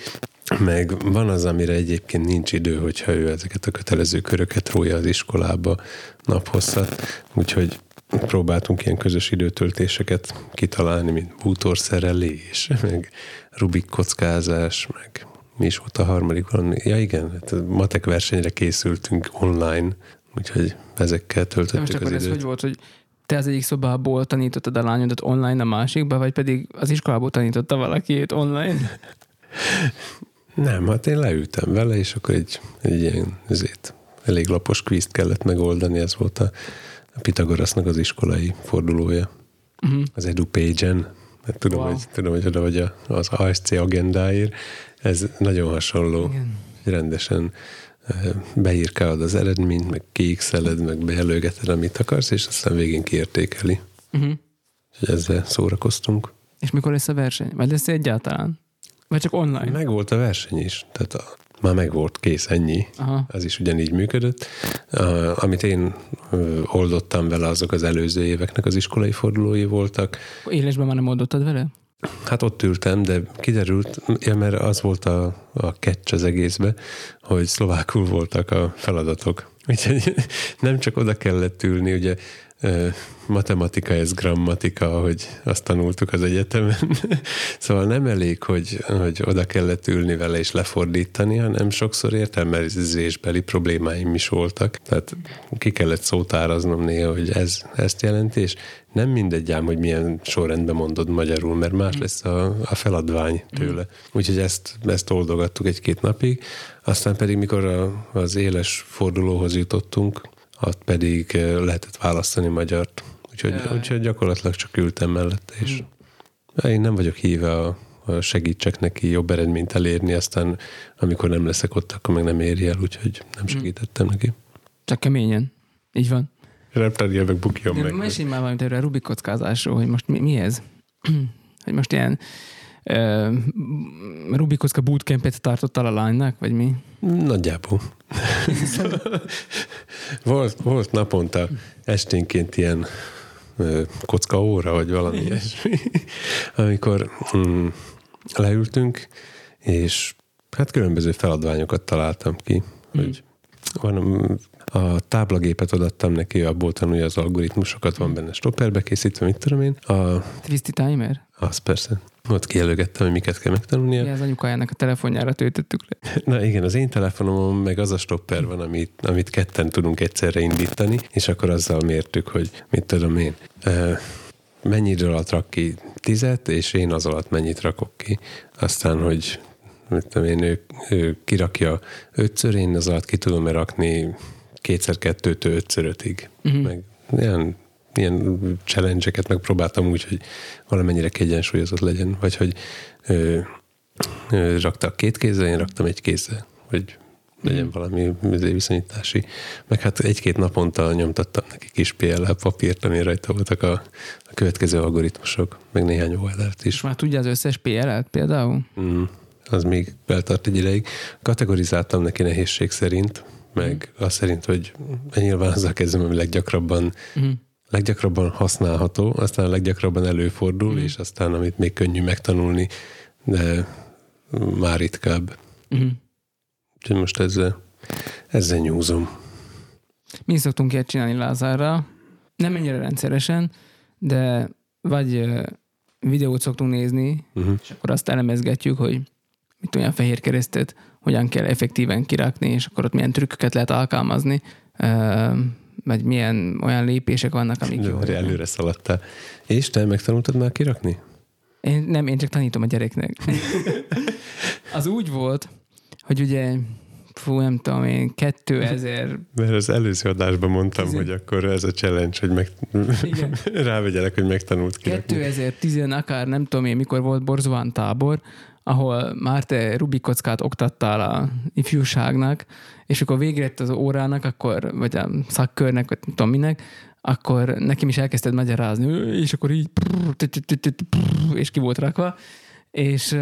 meg van az, amire egyébként nincs idő, hogyha ő ezeket a kötelező köröket rója az iskolába naphosszat. Úgyhogy próbáltunk ilyen közös időtöltéseket kitalálni, mint bútorszerelés, meg Rubik kockázás, meg mi is volt a harmadik valami. Ja igen, hát matek versenyre készültünk online, úgyhogy ezekkel De most töltöttük akkor az ez időt. hogy volt, hogy te az egyik szobából tanítottad a lányodat online a másikba, vagy pedig az iskolából tanította valakit online? Nem, hát én leültem vele, és akkor egy, egy ilyen ezért, elég lapos kvízt kellett megoldani, ez volt a, a Pitagorasznak az iskolai fordulója. Uh-huh. Az EduPage-en. Hát tudom, Wow. hogy, tudom, hogy oda vagy a, az ASC agendáért. Ez nagyon hasonló. Igen. Rendesen eh, beírkálod az eredményt, meg kiixeled, meg bejelölgeted, amit akarsz, és aztán végén kiértékeli. Uh-huh. Úgyhogy ezzel szórakoztunk. És mikor lesz a verseny? Vagy lesz egyáltalán? Vagy csak online? Meg volt a verseny is, tehát a, már meg volt kész, ennyi. Aha. Az is ugyanígy működött. Uh, amit én uh, oldottam vele, azok az előző éveknek az iskolai fordulói voltak. Élesben már nem oldottad vele? hát ott ültem, de kiderült, ja, mert az volt a, a catch az egészbe, hogy szlovákul voltak a feladatok. Úgyhogy nem csak oda kellett ülni, ugye matematika, ez grammatika, hogy azt tanultuk az egyetemen. szóval nem elég, hogy, hogy oda kellett ülni vele és lefordítani, hanem sokszor értelmezésbeli problémáim is voltak. Tehát ki kellett szótáraznom néha, hogy ez, ezt jelenti, és nem mindegy ám, hogy milyen sorrendben mondod magyarul, mert más lesz a, a feladvány tőle. Úgyhogy ezt, ezt oldogattuk egy-két napig, aztán pedig, mikor a, az éles fordulóhoz jutottunk, ott pedig eh, lehetett választani magyart. Úgyhogy, Jaj. úgyhogy gyakorlatilag csak ültem mellette, és én nem vagyok híve a, segítsek neki jobb eredményt elérni, aztán amikor nem leszek ott, akkor meg nem éri el, úgyhogy nem segítettem neki. Csak keményen. Így van. Reptárja meg bukjon De meg. mesélj már valamit erről a Rubik kockázásról, hogy most mi, mi ez? hogy most ilyen uh, Rubik kocka bootcampet tartottál a lánynak, vagy mi? Nagyjából. volt, volt naponta esténként ilyen kocka óra, vagy valami ilyesmi, amikor mm, leültünk, és hát különböző feladványokat találtam ki, hogy van, mm, a táblagépet odaadtam neki, abból tanulja az algoritmusokat, van benne stopperbe készítve, mit tudom én. A, Twisty Timer? az persze. Ott kijelögettem, hogy miket kell megtanulnia. Ja, az anyukájának a telefonjára töltöttük le. Na igen, az én telefonomon meg az a stopper van, amit, amit ketten tudunk egyszerre indítani, és akkor azzal mértük, hogy mit tudom én, ö, mennyi idő alatt rak ki tizet, és én az alatt mennyit rakok ki. Aztán, hogy mit tudom én, ő, ő kirakja ötször, én az alatt ki tudom rakni kétszer kettőtől ötször ötig. Uh-huh. Meg ilyen, ilyen challenge-eket megpróbáltam úgy, hogy valamennyire kiegyensúlyozott legyen, vagy hogy ö, ő raktak két kézzel, én raktam egy kézzel, hogy legyen valami viszonyítási. Meg hát egy-két naponta nyomtattam neki kis PLL papírt, ami rajta voltak a, a következő algoritmusok, meg néhány oldalt is. Már tudja az összes PL-et például? Mm, az még eltart egy ideig. Kategorizáltam neki nehézség szerint, meg azt szerint, hogy nyilván azzal kezdem, ami leggyakrabban, Mhm. Leggyakrabban használható, aztán leggyakrabban előfordul, és aztán amit még könnyű megtanulni, de már ritkább. Uh-huh. Úgyhogy most ezzel, ezzel nyúzom. Mi szoktunk ilyet csinálni Lázárral, nem ennyire rendszeresen, de vagy videót szoktunk nézni, Uh-huh. és akkor azt elemezgetjük, hogy mit olyan fehér keresztet, hogyan kell effektíven kirakni, és akkor ott milyen trükköket lehet alkalmazni, vagy milyen olyan lépések vannak, amik jó. Előre, előre szaladtál. És te megtanultad már kirakni? Én, nem, én csak tanítom a gyereknek. Az úgy volt, hogy ugye, fú, nem tudom én, 2000 Mert az előző adásban mondtam, Tizen- hogy akkor ez a challenge, hogy meg... Igen. rávegyelek, hogy megtanult kirakni. 2010 akár nem tudom én, mikor volt Borzován tábor, ahol már te Rubik kockát oktattál a ifjúságnak, és akkor végre az órának, akkor, vagy a szakkörnek, vagy nem tudom minek, akkor nekem is elkezdted magyarázni, "Ö, és akkor így, és ki volt rakva, és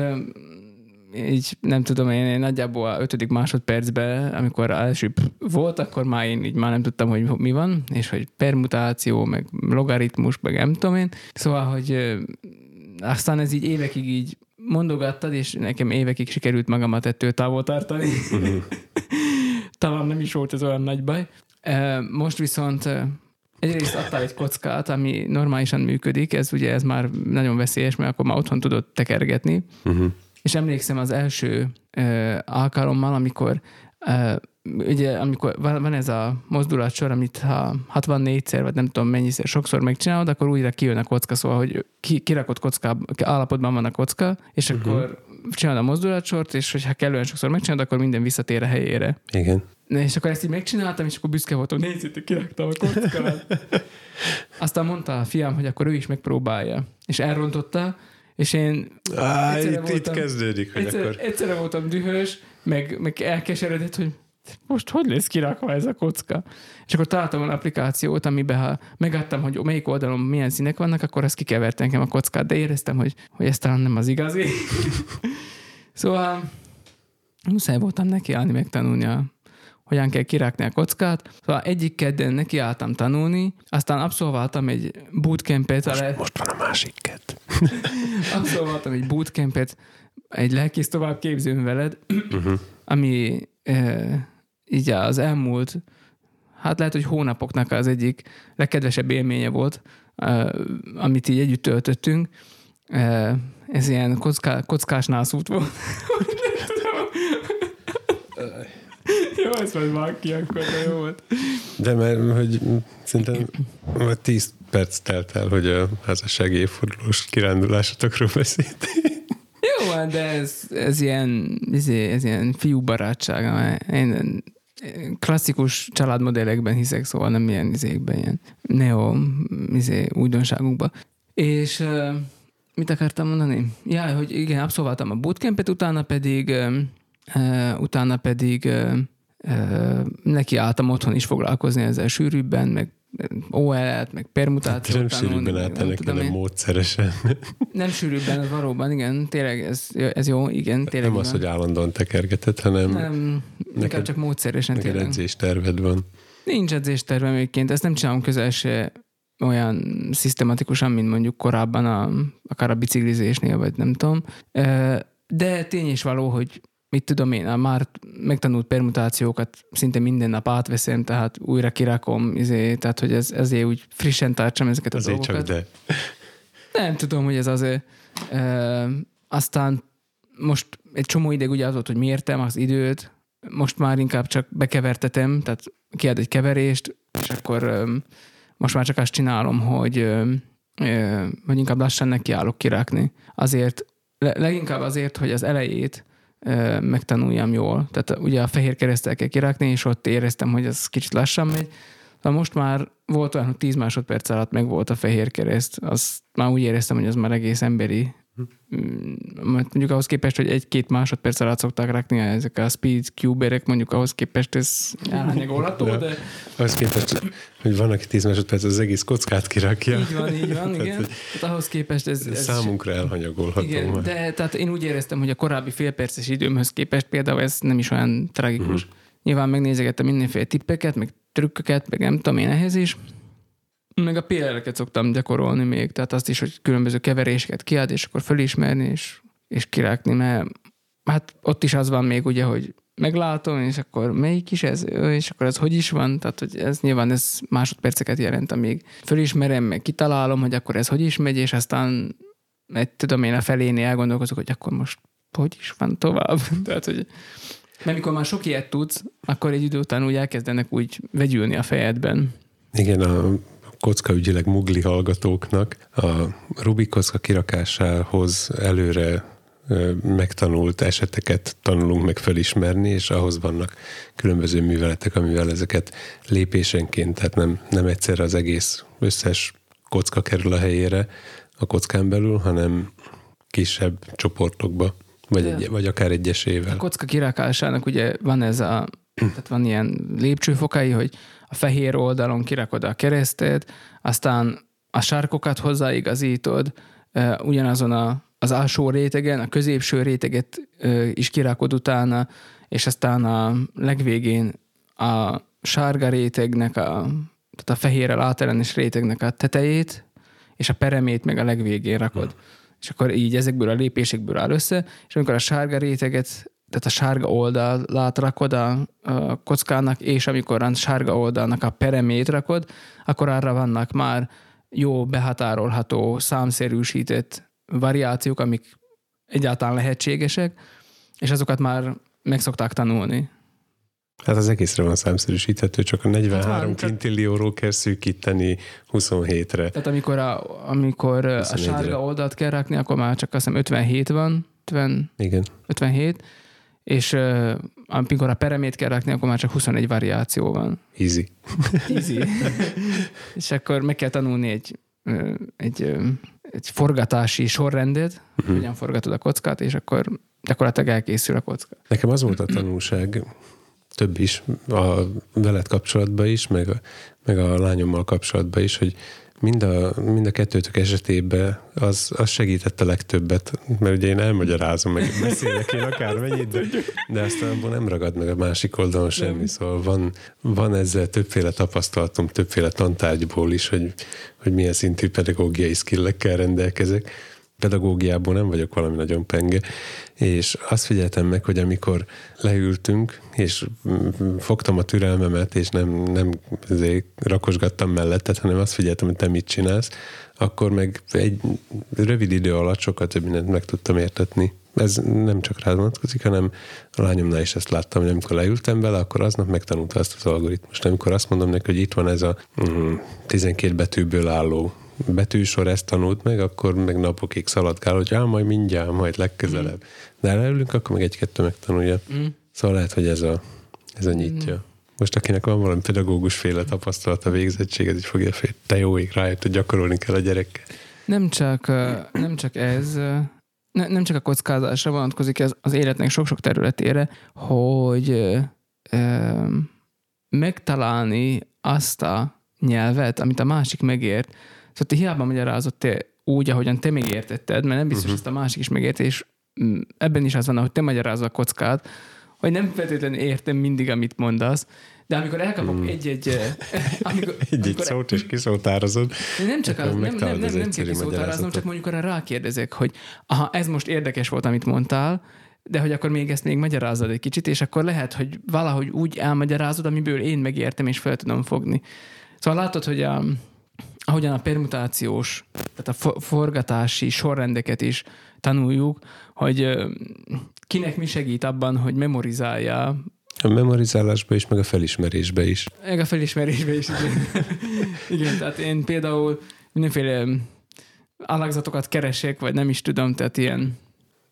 így nem tudom, én, én nagyjából a ötödik másodpercben, amikor első volt, akkor már én így már nem tudtam, hogy mi van, és hogy permutáció, meg logaritmus, meg nem tudom én. Szóval, hogy aztán ez így évekig így mondogattad, és nekem évekig sikerült magamat ettől távol tartani. Talán nem is volt ez olyan nagy baj. Most viszont egyrészt adtál egy kockát, ami normálisan működik, ez ugye ez már nagyon veszélyes, mert akkor már otthon tudod tekergetni. Uh-huh. És emlékszem az első ö, alkalommal, amikor ö, ugye amikor van, van ez a mozdulatsor, amit ha 64-szer, vagy nem tudom mennyiszer, sokszor megcsinálod, akkor újra kijön a kocka, szóval, hogy ki, kirakott kocká, állapotban van a kocka, és uh-huh. akkor csinálod a mozdulatsort, és hogyha kellően sokszor megcsinálod, akkor minden visszatér a helyére. Igen. És akkor ezt így megcsináltam, és akkor büszke voltam, nézzétek, kiraktam a kockát. Aztán mondta a fiam, hogy akkor ő is megpróbálja. És elrontotta, és én Á, itt, itt voltam- kezdődik, hogy egyszer, akkor... egyszerre voltam dühös, meg, meg elkeseredett, hogy most hogy lesz kirakva ez a kocka? És akkor találtam olyan applikációt, amiben ha megadtam, hogy melyik oldalon milyen színek vannak, akkor azt kikevert nekem a kockát, de éreztem, hogy, hogy ez talán nem az igazi. szóval muszáj voltam nekiállni megtanulni a hogyan kell kirakni a kockát. Szóval egyik kedden nekiálltam tanulni, aztán abszolváltam egy bootcampet, le- Most van a másik kett. Abszolváltam egy bootcampet, egy lelkész továbbképzőn veled, uh-huh. ami e, így az elmúlt, hát lehet, hogy hónapoknak az egyik legkedvesebb élménye volt, amit így együtt töltöttünk. Ez ilyen kocká, kockás nászút volt. jó, ezt majd vág ki, akkor de jó volt. De mert, hogy szerintem vagy 10 perc telt el, hogy a házassági évfordulós kirándulásotokról beszélt. Jó, van, de ez, ez ilyen, ez, ez ilyen fiú barátság. Én klasszikus családmodellekben hiszek, szóval nem ilyen izékben, ilyen neo izé, újdonságokban. És mit akartam mondani? Ja, hogy igen, abszolváltam a bootcampet, utána pedig utána pedig uh, uh, neki álltam otthon is foglalkozni ezzel sűrűbben, meg OL-et, meg permutációt. Nem sűrűbben állt ennek, hanem módszeresen. Nem sűrűbben, az valóban, igen, tényleg ez, ez jó, igen, tényleg. Nem az, hogy állandóan tekergetett, hanem nem, neked, csak módszeresen neked tényleg. edzésterved van. Nincs edzéstervem egyébként, ezt nem csinálom közel se olyan szisztematikusan, mint mondjuk korábban a, akár a biciklizésnél, vagy nem tudom. De tény is való, hogy mit tudom én, már megtanult permutációkat szinte minden nap átveszem, tehát újra kirakom, izé, tehát hogy ez, ezért úgy frissen tartsam ezeket a Azért dolgokat. csak de. Nem tudom, hogy ez azért. E, aztán most egy csomó ideig ugye az volt, hogy mértem az időt, most már inkább csak bekevertetem, tehát kiad egy keverést, és akkor öm, most már csak azt csinálom, hogy, ö, hogy inkább lassan nekiállok kirakni. Azért, le- leginkább azért, hogy az elejét megtanuljam jól. Tehát ugye a fehér keresztel kell kirakni, és ott éreztem, hogy ez kicsit lassan megy. De most már volt olyan, hogy 10 másodperc alatt meg volt a fehér kereszt, az már úgy éreztem, hogy az már egész emberi. Mm, Mert mondjuk ahhoz képest, hogy egy-két másodperc alatt szokták rakni ezek a speed cuberek, mondjuk ahhoz képest ez elhanyagolható, De- de Az képest, hogy van, aki 10 másodperc az egész kockát kirakja. így van, így van, igen. hogy Tehát ahhoz képest ez, Ez számunkra elhanyagolható. igen, már. de tehát én úgy éreztem, hogy a korábbi félperces időmhöz képest például ez nem is olyan tragikus. Uh-huh. Nyilván megnézegettem mindenféle tippeket, meg trükköket, meg nem tudom én ehhez is. Meg a PLR-eket szoktam gyakorolni még, tehát azt is, hogy különböző keveréseket kiad, és akkor fölismerni, és, és kirákni, mert hát ott is az van még ugye, hogy meglátom, és akkor melyik is ez, és akkor ez hogy is van, tehát hogy ez nyilván ez másodperceket jelent, amíg fölismerem, meg kitalálom, hogy akkor ez hogy is megy, és aztán egy, tudom én a felénél elgondolkozok, hogy akkor most hogy is van tovább. Tehát, hogy mert mikor már sok ilyet tudsz, akkor egy idő után úgy elkezdenek úgy vegyülni a fejedben. Igen, a kocka ügyileg mugli hallgatóknak a Rubik kocka kirakásához előre megtanult eseteket tanulunk meg felismerni, és ahhoz vannak különböző műveletek, amivel ezeket lépésenként, tehát nem, nem egyszerre az egész összes kocka kerül a helyére a kockán belül, hanem kisebb csoportokba, vagy, egy, vagy akár egyesével. A kocka kirakásának ugye van ez a, tehát van ilyen lépcsőfokai, hogy a fehér oldalon kirakod a keresztet, aztán a sarkokat hozzáigazítod, ugyanazon a, az alsó rétegen, a középső réteget is kirakod utána, és aztán a legvégén a sárga rétegnek, a, tehát a fehérrel átellenes rétegnek a tetejét, és a peremét meg a legvégén rakod. És akkor így ezekből a lépésekből áll össze, és amikor a sárga réteget, tehát a sárga oldalát rakod a, a kockának, és amikor a sárga oldalnak a peremét rakod, akkor arra vannak már jó behatárolható, számszerűsített variációk, amik egyáltalán lehetségesek, és azokat már meg szokták tanulni. Hát az egészre van számszerűsíthető, csak a 43 Hát van, quintillióról kell szűkíteni 27-re. Tehát amikor a, amikor a 21-re. sárga oldalt kell rakni, akkor már csak azt hiszem 57 van, 50, Igen. 57, és uh, amikor a peremét kell rakni, akkor már csak 21 variáció van. Easy. Easy. és akkor meg kell tanulni egy, egy, egy forgatási sorrendet, uh-huh. hogyan forgatod a kockát, és akkor gyakorlatilag elkészül a kocka. Nekem az volt a tanulság, több is, a veled kapcsolatban is, meg a, meg a lányommal kapcsolatban is, hogy mind a, mind a kettőtök esetében az, az segített a legtöbbet, mert ugye én elmagyarázom, meg beszélek én akármennyit, de, de aztán abból nem ragad meg a másik oldalon semmi, szóval van, van ezzel többféle tapasztalatom, többféle tantárgyból is, hogy, hogy milyen szintű pedagógiai skillekkel rendelkezek, pedagógiából nem vagyok valami nagyon penge, és azt figyeltem meg, hogy amikor leültünk, és fogtam a türelmemet, és nem, nem azért rakosgattam melletted, hanem azt figyeltem, hogy te mit csinálsz, akkor meg egy rövid idő alatt sokkal több mindent meg tudtam értetni. Ez nem csak rád vonatkozik, hanem a lányomnál is ezt láttam, hogy amikor leültem vele, akkor aznap megtanulta azt az algoritmust. Amikor azt mondom neki, hogy itt van ez a mm, 12 betűből álló betűsor, ezt tanult meg, akkor meg napokig szaladgál, hogy á, majd mindjárt, majd legközelebb. De leülünk, akkor meg egy-kettő megtanulja. Mm. Szóval lehet, hogy ez a, ez a nyitja. Most akinek van valami pedagógus féle tapasztalata, végzettség, ez így fogja fél. Te jó ég rájött, hogy gyakorolni kell a gyerekkel. Nem csak, nem csak ez, ne, nem csak a kockázásra vonatkozik ez az életnek sok-sok területére, hogy ö, megtalálni azt a nyelvet, amit a másik megért. Szóval te hiába magyarázott te úgy, ahogyan te megértetted, mert nem biztos, uh-huh. ezt a másik is megérti, és mm, ebben is az van, hogy te magyarázol a kockát, hogy nem feltétlenül értem mindig, amit mondasz, de amikor elkapok Hmm. egy-egy... ö, amikor, Egy-egy amikor- szót is kiszótározod. nem csak az, nem, nem, nem, nem magyarázatot. csak mondjuk arra rákérdezek, hogy aha, ez most érdekes volt, amit mondtál, de hogy akkor még ezt még magyarázod egy kicsit, és akkor lehet, hogy valahogy úgy elmagyarázod, amiből én megértem, és fel tudom fogni. Szóval látod, hogy a, ahogyan a permutációs, tehát a fo- forgatási sorrendeket is tanuljuk, hogy kinek mi segít abban, hogy memorizálja A memorizálásba is, meg a felismerésbe is. meg a felismerésbe is, igen. igen, tehát én például mindenféle alakzatokat keresek, vagy nem is tudom, tehát ilyen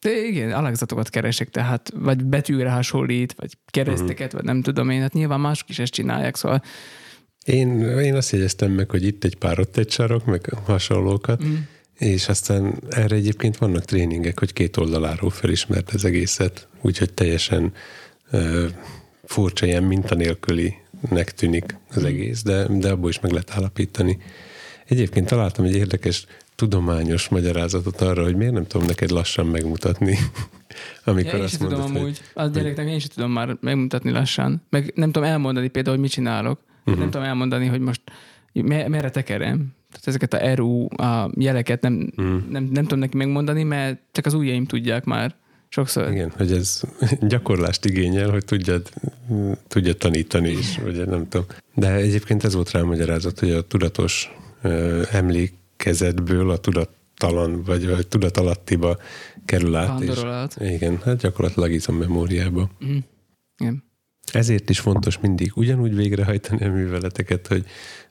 de igen, alakzatokat keresek, tehát vagy betűre hasonlít, vagy kereszteket, vagy nem tudom én, hát nyilván mások is ezt csinálják, szóval Én, én azt jegyeztem meg, hogy itt egy pár, ott egy sarok, meg hasonlókat, mm, és aztán erre egyébként vannak tréningek, hogy két oldaláról felismert az egészet, úgyhogy teljesen uh, furcsa, ilyen mintanélkülinek tűnik az egész, de, de abból is meg lehet állapítani. Egyébként találtam egy érdekes tudományos magyarázatot arra, hogy miért nem tudom neked lassan megmutatni, amikor ja, én azt tudom mondod, hogy amúgy, az gyereknek én sem tudom már megmutatni lassan, meg nem tudom elmondani például, hogy mit csinálok, uh-huh. nem tudom elmondani, hogy most mer- merre tekerem, tehát ezeket a RU a jeleket nem, Mhm. nem, nem tudom neki megmondani, mert csak az ujjaim tudják már sokszor. Igen, hogy ez gyakorlást igényel, hogy tudjad, tudjad tanítani is, vagy nem tudom. De egyébként ez volt rá magyarázat, hogy a tudatos ö, emlékezetből a tudattalan, vagy a tudatalattiba kerül át. És, Vándorolat. igen, hát gyakorlatilag izom-memóriába. Mm. Igen. Ezért is fontos mindig ugyanúgy végrehajtani a műveleteket, hogy,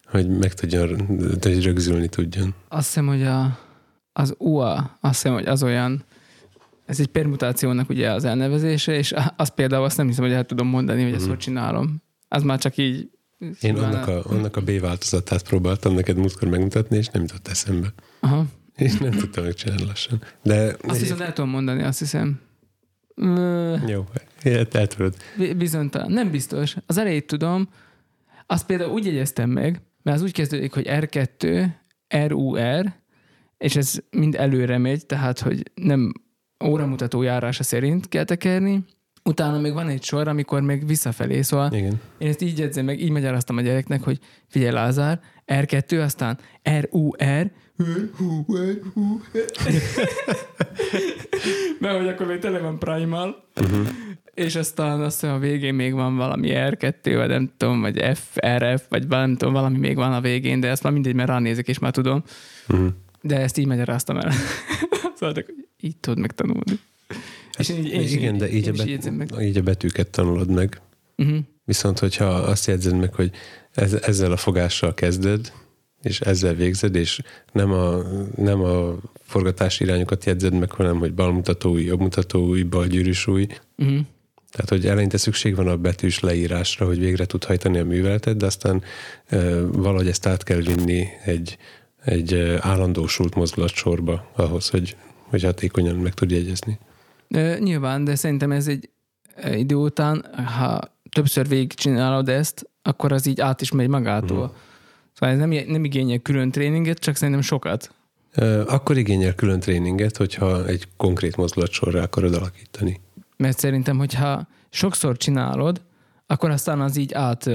hogy meg tudjon, hogy rögzülni tudjon. Azt hiszem, hogy a, az UA, azt hiszem, hogy az olyan, ez egy permutációnak ugye az elnevezése, és az például azt nem hiszem, hogy el tudom mondani, hogy ezt hogy csinálom. Az már csak így... Én annak a, annak a B változatát próbáltam neked múltkor megmutatni, és nem jutott eszembe. Aha. És nem tudtam megcsinálni lassan. De Azt viszont el tudom mondani, azt hiszem. Jó, el tudod. bi- Bizonytalan. Nem biztos. Az elejét tudom. Azt például úgy jegyeztem meg, mert az úgy kezdődik, hogy R2, RUR, és ez mind előre megy, tehát, hogy nem óramutató járása szerint kell tekerni. Utána még van egy sor, amikor még visszafelé, szóval Igen. én ezt így jegyzem meg, így magyaráztam a gyereknek, hogy figyelj Lázár, R2, aztán R-U-R, mert hogy akkor még tele van Primal, uh-huh. és aztán azt hiszem a végén még van valami R2, vagy nem tudom, vagy F, RF, vagy nem tudom, valami még van a végén, de ezt már mindegy, mert ránézek, és már tudom. Uh-huh. De ezt így magyaráztam el. szóval így tudod megtanulni. És én, így- én, Igen, így- de így én a, bet, így a betűket tanulod meg. Uh-huh. Viszont, hogyha azt jegyzed meg, hogy ez, ezzel a fogással kezded, és ezzel végzed, és nem a, nem a forgatási irányokat jegyzed meg, hanem hogy balmutatói, jobbmutatói, balgyűrűsúly. Uh-huh. Tehát, hogy eleinte szükség van a betűs leírásra, hogy végre tud hajtani a műveletet, de aztán e, valahogy ezt át kell vinni egy, egy e, állandósult mozdulatsorba ahhoz, hogy, hogy hatékonyan meg tud jegyezni. Ö, nyilván, de szerintem ez egy idő után, ha többször végigcsinálod ezt, akkor az így át is megy magától. Mhm. Szóval ez nem, nem igényel külön tréninget, csak szerintem sokat. Akkor igényel külön tréninget, hogyha egy konkrét mozdulatsorra akarod alakítani. Mert szerintem, hogyha sokszor csinálod, akkor aztán az így át...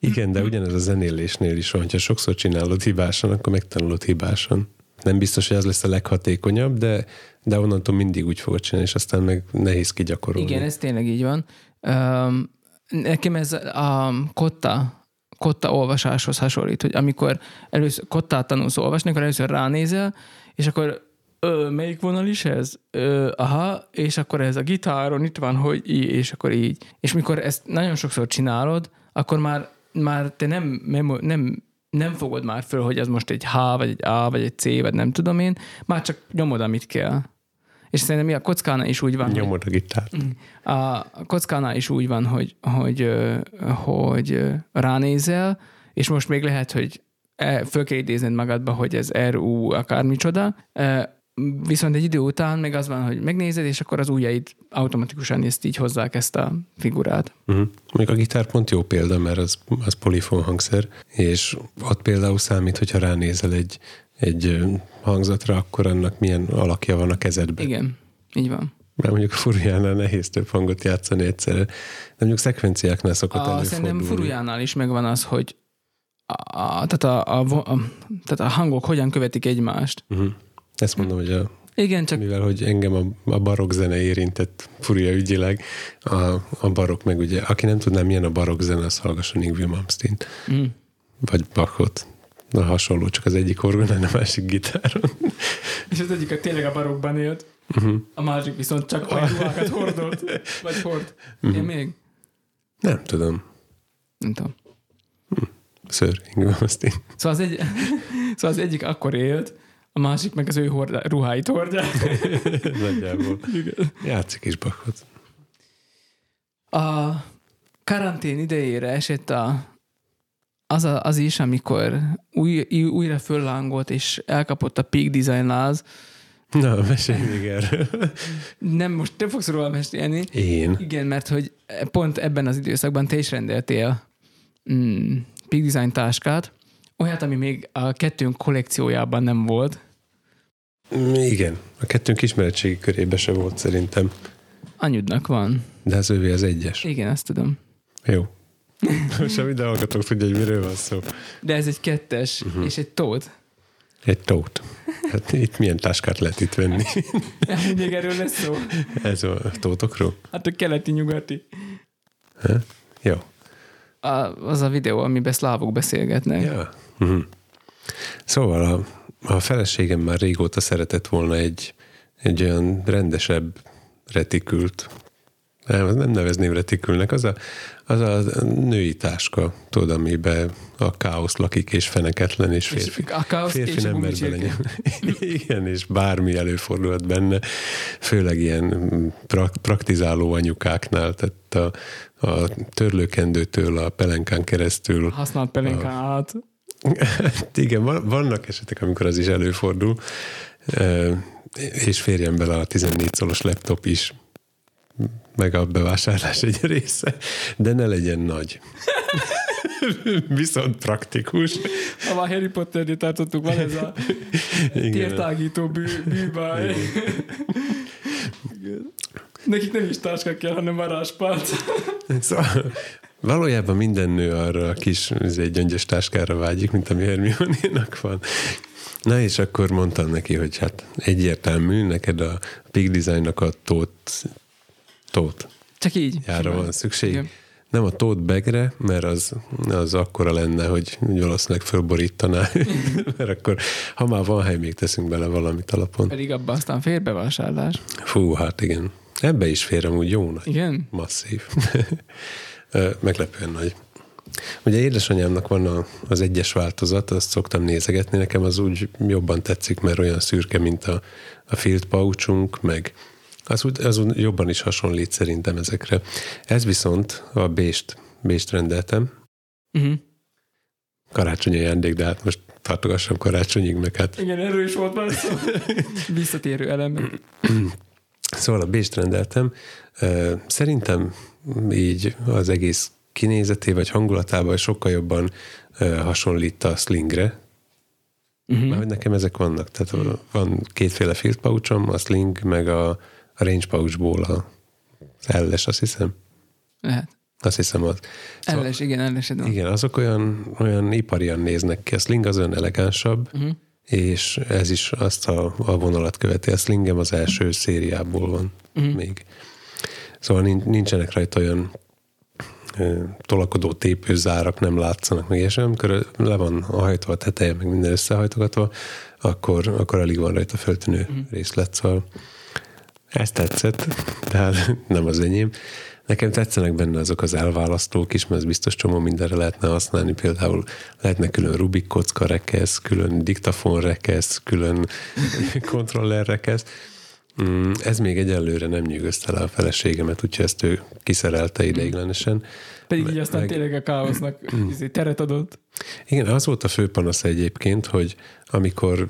Igen, de ugyanez a zenélésnél is van, hogyha sokszor csinálod hibásan, akkor megtanulod hibásan. nem biztos, hogy az lesz a leghatékonyabb, de, de onnantól mindig úgy fogod csinálni, és aztán meg nehéz kigyakorolni. Igen, ez tényleg így van. Um, nekem ez a kotta, kotta olvasáshoz hasonlít, hogy amikor először kottát tanulsz olvasni, akkor először ránézel, és akkor ö, melyik vonal is ez? Ö, aha, és akkor ez a gitáron itt van, hogy így, és akkor így. És mikor ezt nagyon sokszor csinálod, akkor már, már te nem, memo- nem, nem fogod már föl, hogy ez most egy H, vagy egy A, vagy egy C, vagy nem tudom én, már csak nyomod, amit kell. És szerintem mi a kockánál is úgy van, Nyomod a gitárt. a kockánál is úgy van, hogy, hogy, hogy ránézel, és most még lehet, hogy e- föl kell idézned magadba, hogy ez RU akármicsoda, e, viszont egy idő után meg az van, hogy megnézed, és akkor az ujjaid automatikusan ezt így hozzák ezt a figurát. Uh-huh. Még a gitár pont jó példa, mert az, az polifon hangszer, és ott például számít, hogyha ránézel egy, egy hangzatra, akkor annak milyen alakja van a kezedben. Igen, így van. Mert mondjuk a furujánál nehéz több hangot játszani egyszerre, de mondjuk szekvenciáknál szokott A, előfordulni. szerintem furujánál is megvan az, hogy a, a, tehát, a, a, a, tehát a hangok hogyan követik egymást. Uh-huh. Ezt mondom, hogy a, Igen, csak mivel hogy engem a, a barokk zene érintett furia ügyileg, a, a barokk meg ugye, aki nem tudná, milyen a barokk zene, az hallgasson Ingrid Malmsteen, mm, vagy Bachot. Na, hasonló, csak az egyik orgonán, a másik gitáron. És az egyik tényleg a barokban élt, Uh-huh. a másik viszont csak olyan ruhákat hordott, vagy hord. Én még? Nem tudom. Nem tudom. Ször Ingrid Malmsteen. Szóval az, egy, szóval az egyik akkor élt, a másik meg az ő hordá, ruháit hordja. Nagyjából. Játszik is Bachot. A karantén idejére esett a, az, a, az is, amikor új, újra föllángolt, és elkapott a Peak Design láz. Na, mesélj még erről. Nem, most te fogsz róla mesélni. Én? Igen, mert hogy pont ebben az időszakban te is rendeltél mm, Peak Design táskát, olyat, ami még a kettőnk kollekciójában nem volt. Igen. A kettőnk ismeretségi körébe se volt szerintem. Anyudnak van. De az ővé az egyes. Igen, ezt tudom. Jó. Most a minden hallgatók tudja, hogy miről van szó. De ez egy kettes, uh-huh. és egy tót. Egy tót. Hát itt milyen táskát lehet itt venni? Még erről lesz szó. Ez a tótokról? Hát a keleti-nyugati. Ha? Jó. A, az a videó, amiben szlávok beszélgetnek. Ja. Uh-huh. Szóval a, a feleségem már régóta szeretett volna egy, egy olyan rendesebb retikült, nem, nem nevezném retikülnek, az a, az a női táska, tudod, amiben a káosz lakik, és feneketlen, és férfi. a káosz Férfi és a nem mer. Igen, és bármi előfordulhat benne, főleg ilyen prak- praktizáló anyukáknál, tehát a, a törlőkendőtől a pelenkán keresztül Használt pelenkán át. Hát igen, van- vannak esetek, amikor az is előfordul, és férjen bele a 14 szolos laptop is, meg a bevásárlás egy része, de ne legyen nagy. Viszont praktikus. Ha már Harry Potter-nél tartottuk, van ez a tértágító bű, bűbáj. Nekik nem is táska kell, hanem varázspálca. Szóval, valójában minden nő arra a kis egy gyöngyös táskára vágyik, mint ami Hermione-nak van. Na és akkor mondtam neki, hogy hát egyértelmű, neked a Big Design-nak a tót, tót Csak így. jára van szükség. Igen. Nem a tote bagre, mert az, az akkora lenne, hogy valószínűleg fölborítaná, mert akkor, ha már van hely, még teszünk bele valamit alapon. Pedig abban aztán fér bevásárlás. Fú, hát igen. Ebbe is fér amúgy jó nagy. Igen? Masszív. Meglepően nagy. Ugye édesanyámnak van a, az egyes változat, azt szoktam nézegetni, nekem az úgy jobban tetszik, mert olyan szürke, mint a, a field pouchunk, meg az, úgy, az úgy jobban is hasonlít szerintem ezekre. Ez viszont a bést, bést rendeltem, Uh-huh. karácsonyi ajándék, de hát most tartogassam karácsonyig, meg hát Igen, erről is volt már szó. Visszatérő elemek. Szóval a bést rendeltem. Szerintem így az egész kinézeté vagy hangulatában sokkal jobban hasonlít a slingre. Uh-huh. Mert hogy nekem ezek vannak. Tehát van kétféle field pouchom, a sling, meg a range pouchból a, elles, azt hiszem. Lehet. Azt hiszem az. Szóval, Elles, igen, ellesed van. igen, azok olyan, olyan iparian néznek ki. A sling az olyan elegánsabb, Uh-huh. és ez is azt a, a vonalat követi. A slingem az első szériából van uh-huh. még. Szóval nin- nincsenek rajta olyan tolakodó tépőzárak, nem látszanak meg, és amikor le van hajtva a teteje, meg minden összehajtogatva, akkor, akkor alig van rajta föltűnő uh-huh. részlet, szóval ez tetszett, tehát nem az enyém. Nekem tetszenek benne azok az elválasztók is, mert ez biztos csomó mindenre lehetne használni. Például lehetne külön Rubik kocka rekesz, külön diktafon rekesz, külön kontroller rekesz. Mm, Ez még egyelőre nem nyűgözte le a feleségemet, úgyhogy ezt ő kiszerelte ideiglenesen. Pedig így aztán tényleg a káosznak izé, teret adott. Igen, az volt a fő panasz egyébként, hogy amikor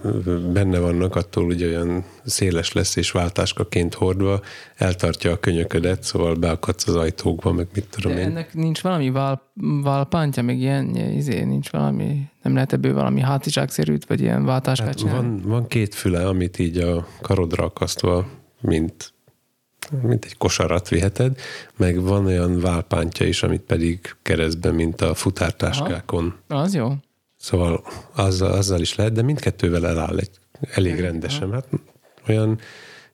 benne vannak, attól ugye olyan széles lesz és váltáskaként hordva, eltartja a könyöködet, szóval beakadsz az ajtókba, meg mit tudom De én. ennek nincs valami vál, válpántja, még ilyen, izé, nincs valami, nem lehet ebből valami hátizsákszerűt, vagy ilyen váltáskát Hát csinálni? van, van két füle, amit így a karodra akasztva, mint, mint egy kosarat viheted, meg van olyan válpántja is, amit pedig keresztben, mint a futártáskákon. Az jó. Szóval azzal, azzal is lehet, de mindkettővel eláll egy, elég rendesen. Hát olyan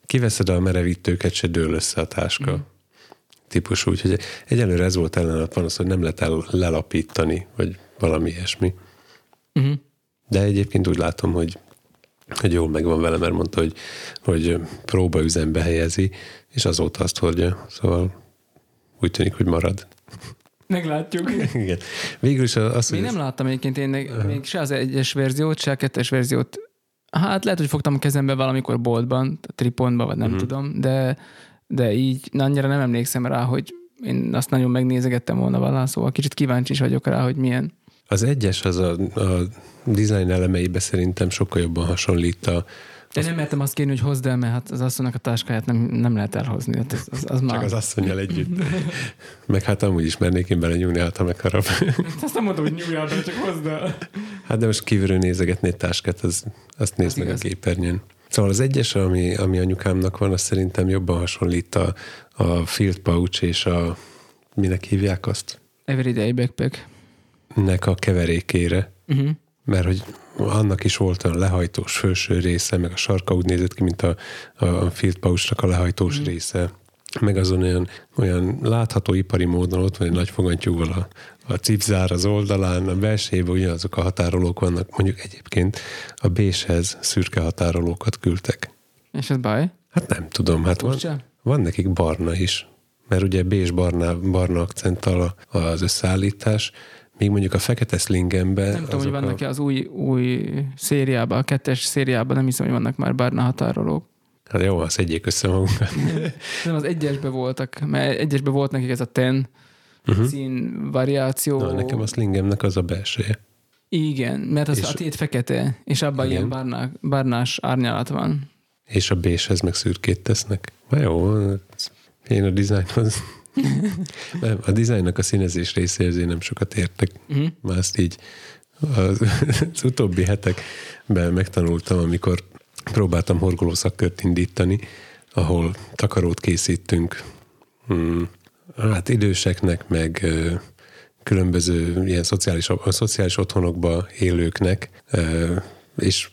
kiveszed a merevítőket, se dől össze a táska. Mm. Típusú. Úgyhogy egyelőre ez volt ellen a panasz, hogy nem lehet el, lelapítani, vagy valami ilyesmi. Uh-huh. De egyébként úgy látom, hogy, hogy jól megvan vele, mert mondta, hogy, hogy próbaüzembe helyezi, és azóta azt hordja. Szóval úgy tűnik, hogy marad. Meglátjuk. Igen. Végül is az, Még nem láttam egyébként én még, még se az egyes verziót, se a kettes verziót. Hát lehet, hogy fogtam a kezembe valamikor boltban, a tripontban, vagy nem uh-huh. tudom, de, de így na, annyira nem emlékszem rá, hogy én azt nagyon megnézegettem volna valahol, szóval kicsit kíváncsi is vagyok rá, hogy milyen. Az egyes az a, a design elemeibe szerintem sokkal jobban hasonlít a, De nem mertem azt kérni, hogy hozd el, mert hát az asszonynak a táskáját nem, nem lehet elhozni. Hát az, az, az már... csak az asszonyjal együtt. Meg hát amúgy is mernék én bele nyúlni, hát ha megharap. Azt nem mondom, hogy nyúljál be, csak hozd el. Hát de most kívülről nézegetni egy táskát, az, azt nézd meg igaz. a képernyőn. Szóval az egyes, ami, ami anyukámnak van, az szerintem jobban hasonlít a, a field pouch és a minek hívják azt? Everyday backpack. Nek a keverékére. Uh-huh. mert hogy annak is volt olyan lehajtós felső része, meg a sarka úgy nézett ki, mint a, a field pouchnak a lehajtós mm. része, meg azon olyan, olyan látható ipari módon ott van egy nagy fogantyúval a, a cipzár az oldalán, a belsejében ugyanazok a határolók vannak, mondjuk egyébként a béshez szürke határolókat küldtek. És ez baj? Hát nem tudom, hát van, van nekik barna is, mert ugye bés barna, barna akcenttal az összeállítás, míg mondjuk a fekete slingembe Nem tudom, hogy a- vannak-e az új, új szériában, a kettes szériában, nem hiszem, hogy vannak már barna határolók. Hát jó, az egyik össze magunkat. Nem, az egyesbe voltak, mert egyesbe volt nekik ez a ten uh-huh. szín variáció. Na, nekem a slingemnek az a belseje. Igen, mert az És- a tét fekete, és abban ilyen barná, barnás árnyalat van. És a béshez meg szürkét tesznek. Na jó, ez- én a dizájnhoz... nem, a dizájnnak a színezés részéhez én nem sokat értek. Uh-huh. Már ezt így az, az utóbbi hetekben megtanultam, amikor próbáltam horgoló szakkört indítani, ahol takarót készítünk hmm, hát időseknek, meg ö, különböző ilyen szociális, szociális otthonokba élőknek, ö, és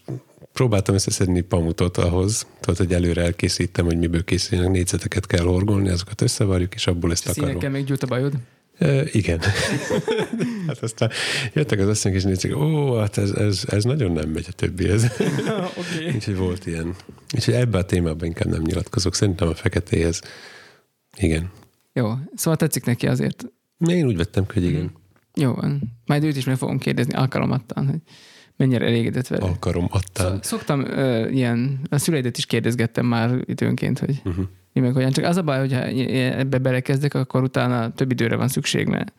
próbáltam összeszedni pamutot ahhoz, tehát, hogy előre elkészítem, hogy miből készülnek, négyzeteket kell horgolni, azokat összevarjuk, és abból ezt takaró. Színekkel még gyújt a bajod. E, igen. hát aztán jöttek az asszonyok, és nézték, ó, hát ez, ez, ez nagyon nem megy a többihez. Oké. okay. Úgyhogy volt ilyen. Úgyhogy ebbe a témában inkább nem nyilatkozok. Szerintem a feketéhez. Igen. Jó, szóval tetszik neki azért. Én úgy vettem, hogy igen. Jó van. Majd őt is meg fogom kérdezni alkalomattán, hogy mennyire elégedett vele. Alkarom. Szok- Szoktam ö, ilyen, a szüleidet is kérdezgettem már időnként, hogy Uh-huh. mi meg olyan. Csak az a baj, hogyha ebbe belekezdek, akkor utána több időre van szükség, mert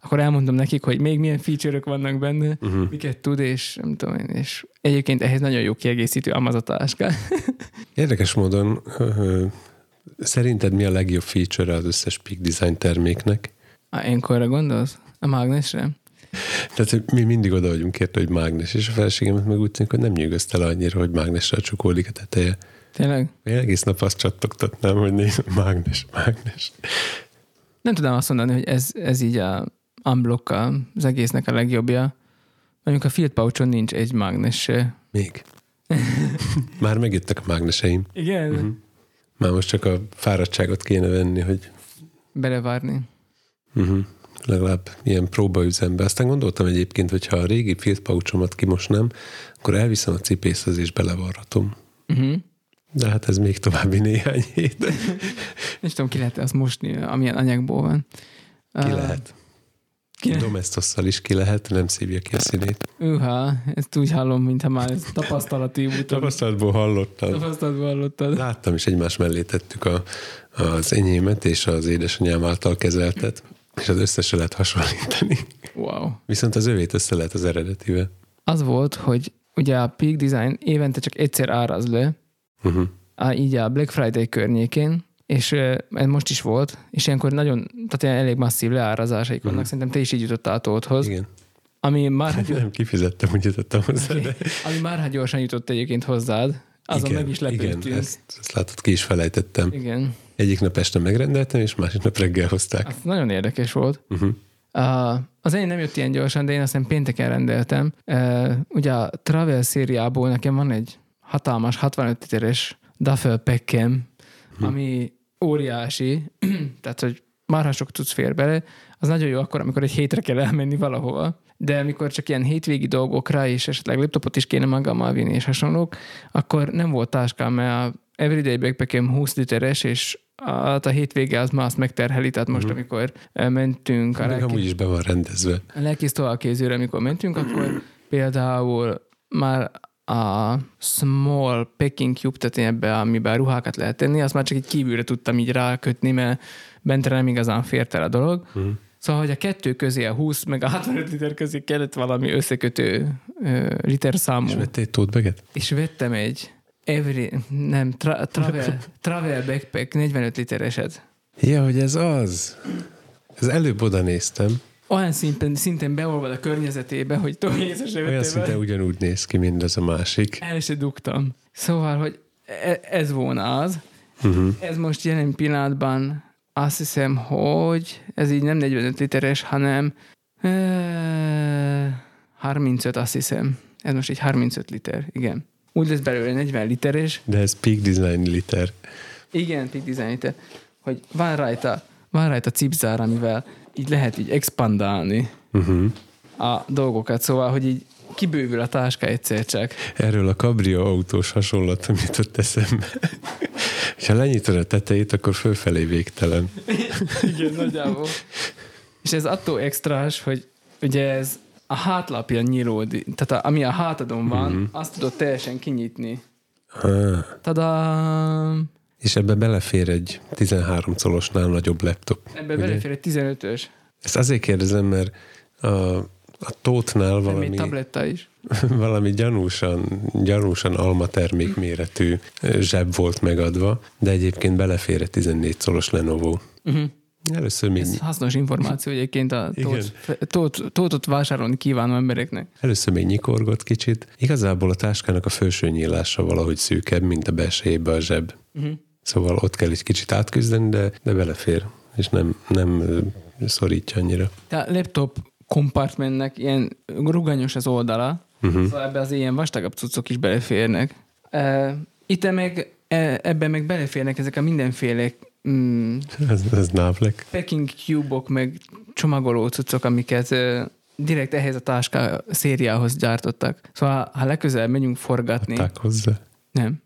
akkor elmondom nekik, hogy még milyen feature-ök vannak benne, Uh-huh. miket tud, és nem tudom én, és egyébként ehhez nagyon jó kiegészítő amazatáska. Érdekes módon szerinted mi a legjobb feature az összes Peak Design terméknek? Á, Énkorra gondolsz? A mágnesre? Tehát hogy mi mindig oda vagyunk érte, hogy mágnes, és a feleségemet meg úgy tűnik, hogy nem nyűgözte le annyira, hogy mágnesre csukódik a teteje. Tényleg? Én egész nap azt csattogtatnám, hogy nézd, mágnes, mágnes. Nem tudom azt mondani, hogy ez, ez így a unblock az egésznek a legjobbja. Mondjuk a field pouchon nincs egy mágnes. Még. Már megjöttek a mágneseim. Igen? Uh-huh. Már most csak a fáradtságot kéne venni, hogy Belevárni. uh-huh, legalább ilyen próbaüzembe. Aztán gondoltam egyébként, hogy ha a régi filtpaucsomat kimosnám, akkor elviszem a cipészhez és belevarhatom. Uh-huh. De hát ez még további néhány hét. Nem tudom, ki lehet azt mosni, amilyen anyagból van. Ki lehet. Ki lehet. Domestosszal is ki lehet, nem szívja ki a színét. Őha, ezt úgy hallom, mintha már ez tapasztalati úton. Tapasztalatból hallottam. Tapasztalatban hallottad. Láttam is egymás mellé tettük a, az enyémet és az édesanyám által kezeltet, és az összesre lehet hasonlítani. Wow. Viszont az övét össze lehet az eredetivel. Az volt, hogy ugye a Peak Design évente csak egyszer áraz le, Uh-huh. á, így a Black Friday környékén, és ez most is volt, és ilyenkor nagyon, tehát ilyen elég masszív leárazásaik vannak. Szerintem te is így jutottál a tóthoz, Igen. ami már, Nem kifizettem, úgy jutottam hozzá, de ami már gyorsan jutott egyébként hozzád. Azon igen, meg is igen, lepődtünk. ezt, ezt látod, ki is felejtettem. Igen. Egyik nap este megrendeltem, és másik nap reggel hozták. Az nagyon érdekes volt. Uh-huh. Uh, az én nem jött ilyen gyorsan, de én aztán pénteken rendeltem. Uh, ugye a Travel szériából nekem van egy hatalmas 65 literes duffel packem, ami óriási, tehát hogy marha sok tudsz fér bele, az nagyon jó akkor, amikor egy hétre kell elmenni valahova, de amikor csak ilyen hétvégi dolgokra, és esetleg laptopot is kéne magammal vinni, és hasonlók, akkor nem volt táskám, mert a Everyday Backpackem 20 literes, és a, a hétvége az már azt megterheli, tehát most, amikor eh, mentünk a lelki, amúgy is be van rendezve. a lelkész továbbképzőre, amikor mentünk, akkor például már a small packing cube, tehát ebbe, amiben ruhákat lehet tenni, azt már csak egy kívülre tudtam így rákötni, mert bentre nem igazán fért el a dolog. Mhm. Szóval, hogy a kettő közé, a 20 meg a 65 liter közé kellett valami összekötő ö, liter számú. És vettél egy tótbeget? És vettem egy every, nem, tra, travel, travel backpack 45 litereset. Ja, hogy ez az. Ez előbb oda néztem. Olyan szinten, szinten beolvad a környezetébe, hogy se Olyan vettél szinte vele. ugyanúgy néz ki, mint az a másik. El se dugtam. Szóval, hogy e- ez volna az. Uh-huh. Ez most jelen pillanatban azt hiszem, hogy ez így nem 45 literes, hanem e, 35 azt hiszem. Ez most egy 35 liter, igen. Úgy lesz belőle 40 literes, De ez Peak Design liter. igen, Peak Design liter, hogy van rajta, van rajta cipzár, amivel így lehet így expandálni Uh-huh. a dolgokat, szóval, hogy így kibővül a táska egyszer csak. Erről a Cabrio autós hasonlatom jutott eszembe. ha lenyitod a tetejét, akkor fölfelé végtelen. Igen, nagyjából. És ez attól extrás, hogy ugye ez a hátlapja nyílódik, tehát a, ami a hátadon van, mm-hmm. azt tudod teljesen kinyitni. Ah, és ebbe belefér egy 13 colosnál nagyobb laptop. Ebbe ugye? belefér egy 15-ös, Ezt azért kérdezem, mert a, a tótnál valami... egy tabletta is. valami gyanúsan, gyanúsan alma termék méretű ö, zseb volt megadva, de egyébként belefér egy 14 colos Lenovo. Uh-huh. Először még, Ez hasznos információ egyébként a tót, tót, tótot vásárolni kívánó embereknek. először még nyikorgott kicsit. Igazából a táskának a felső nyílása valahogy szűkebb, mint a belsejébe a zseb. Uh-huh. Szóval ott kell egy kicsit átküzdeni, de, de belefér, és nem, nem szorítja annyira. De a laptop compartmentnek ilyen ruganyos az oldala, uh-huh. szóval ebbe az ilyen vastagabb cuccok is beleférnek. Uh, itt meg, e, ebben meg beleférnek ezek a mindenféle mm, Ez, ez návlek. packing cube-ok, meg csomagoló cuccok, amiket direkt ehhez a táska szériához gyártottak. Szóval ha legközelebb megyünk forgatni, Adták hozzá. nem,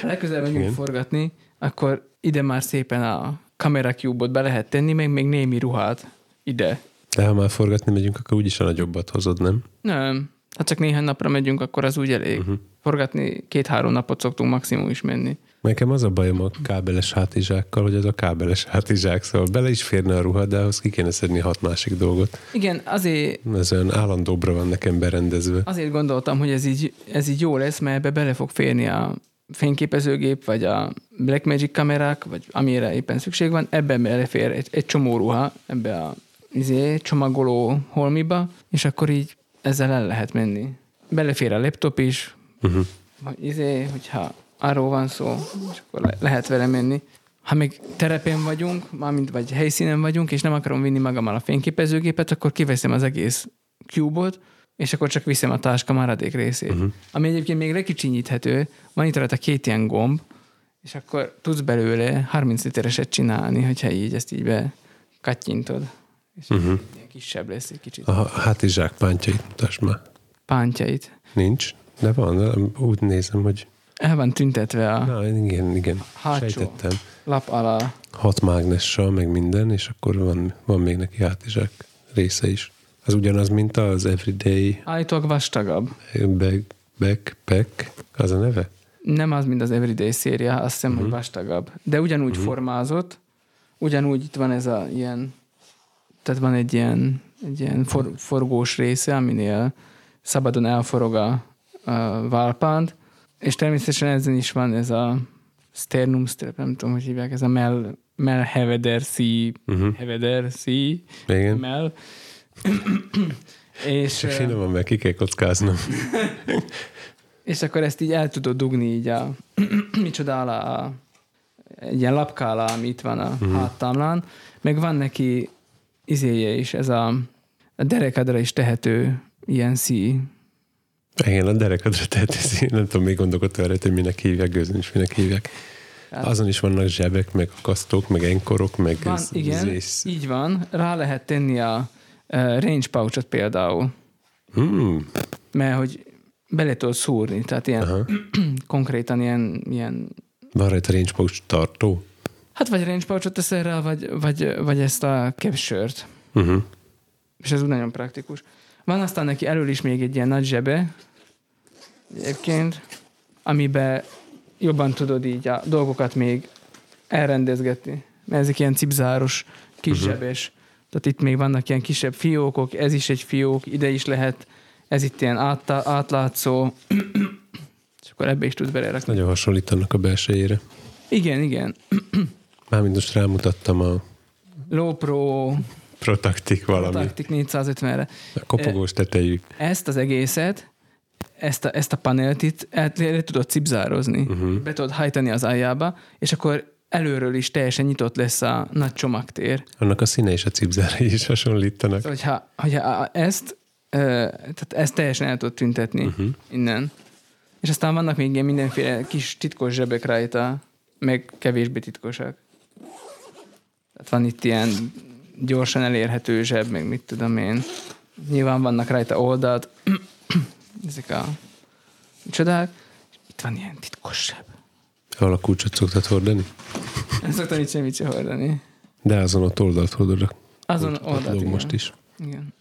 ha legközelebb megyünk Igen. forgatni, akkor ide már szépen a kamera cube-ot be lehet tenni, meg még némi ruhát ide. De ha már forgatni megyünk, akkor úgyis a nagyobbat hozod, nem? Nem. Ha csak néhány napra megyünk, akkor az úgy elég. Uh-huh. Forgatni két-három napot szoktunk maximum is menni. Nekem az a bajom a kábeles hátizsákkal, hogy az a kábeles hátizsák, szóval bele is férne a ruha, de ahhoz ki kéne szedni hat másik dolgot. Igen, azért, Ez olyan állandóbra van nekem berendezve. azért gondoltam, hogy ez így, ez így jó lesz, mert ebbe bele fog férni a fényképezőgép, vagy a Blackmagic kamerák, vagy amire éppen szükség van, ebben belefér egy, egy csomó ruha, ebbe a izé, csomagoló holmiba, és akkor így ezzel el lehet menni. Belefér a laptop is, Uh-huh. vagy izé, hogyha arról van szó, és akkor le- lehet vele menni. Ha még terepen vagyunk, mármint vagy helyszínen vagyunk, és nem akarom vinni magammal a fényképezőgépet, akkor kiveszem az egész cube-ot, és akkor csak viszem a táska maradék részét. Uh-huh. Ami egyébként még lekicsinyíthető, van itt rajta két ilyen gomb, és akkor tudsz belőle 30 litereset csinálni, hogyha így ezt így be kattyintod. És uh-huh. Kisebb lesz egy kicsit. A hátizsák pántjait mutasd már. Pántjait. Nincs, de van, de úgy nézem, hogy El van tüntetve a na, igen, igen, Hátsó. sejtettem. lap alá. Hat mágnessal, meg minden, és akkor van, van még neki hátizsák része is. Az ugyanaz, mint az Everyday Állítólag vastagabb. bag, Backpack, az a neve? Nem az, mint az Everyday széria, azt hiszem, uh-huh. hogy vastagabb. De ugyanúgy uh-huh. formázott, ugyanúgy itt van ez a ilyen, tehát van egy ilyen, egy ilyen for, forgós része, aminél szabadon elforog a, a válpánt, és természetesen ezen is van ez a sternum strap, nem tudom, hogy hívják, ez a mel, mel heveder szí, uh-huh. heveder szí, Igen. mel. és, ö, Finoman, meg ki kell kockáznom. és akkor ezt így el tudod dugni így a, micsoda alá, a, egy ilyen lapka alá, ami itt van a uh-huh. háttámlán, meg van neki izéje is, ez a, a derekadra is tehető ilyen szí. Igen, a derekadra tehető, nem tudom, még gondolkodtam erre, hogy minek hívják, gőzön is minek hívják. Hát- Azon is vannak zsebek, meg akasztók, meg enkorok, meg Van, ez, igen, ez, így van, rá lehet tenni a, a range pouchot például, Hmm, mert hogy bele tudod szúrni, tehát ilyen aha. konkrétan ilyen, ilyen Van rajta range pouch tartó. Hát vagy range pouchot teszel rá, vagy, vagy, vagy ezt a capsure-t. Uh-huh. és ez úgy nagyon praktikus. Van aztán neki elől is még egy ilyen nagy zsebe, egyébként, amiben jobban tudod így a dolgokat még elrendezgetni. Mert ezek ilyen cipzáros, kis uh-huh. zsebes. Tehát itt még vannak ilyen kisebb fiókok, ez is egy fiók, ide is lehet, ez itt ilyen át, átlátszó, és akkor ebbe is tudsz belerakni. Nagyon hasonlítanak a belsejére. Igen, igen. Mármint most rámutattam a Low Pro, Protactic valami. Tactic 450-re. A kopogós tetejű. ezt az egészet, ezt a, ezt a panelt itt el, le tudod cipzározni, uh-huh. be tudod hajtani az aljába, és akkor előről is teljesen nyitott lesz a nagy csomagtér. Annak a színe és a cipzárai is hasonlítanak. Szóval, hogyha, hogyha ezt, tehát ezt teljesen el tudod tüntetni uh-huh. innen. És aztán vannak még ilyen mindenféle kis titkos zsebek rajta, meg kevésbé titkosak. Tehát van itt ilyen gyorsan elérhető zseb, meg mit tudom én. Nyilván vannak rajta oldalt, ezek a csodák. Itt van ilyen titkos zseb. Ahol a kulcsot szoktad hordani? Nem szoktam itt semmit se hordani. De azon ott oldalt hordod Azon oldalt, igen. most is. Igen.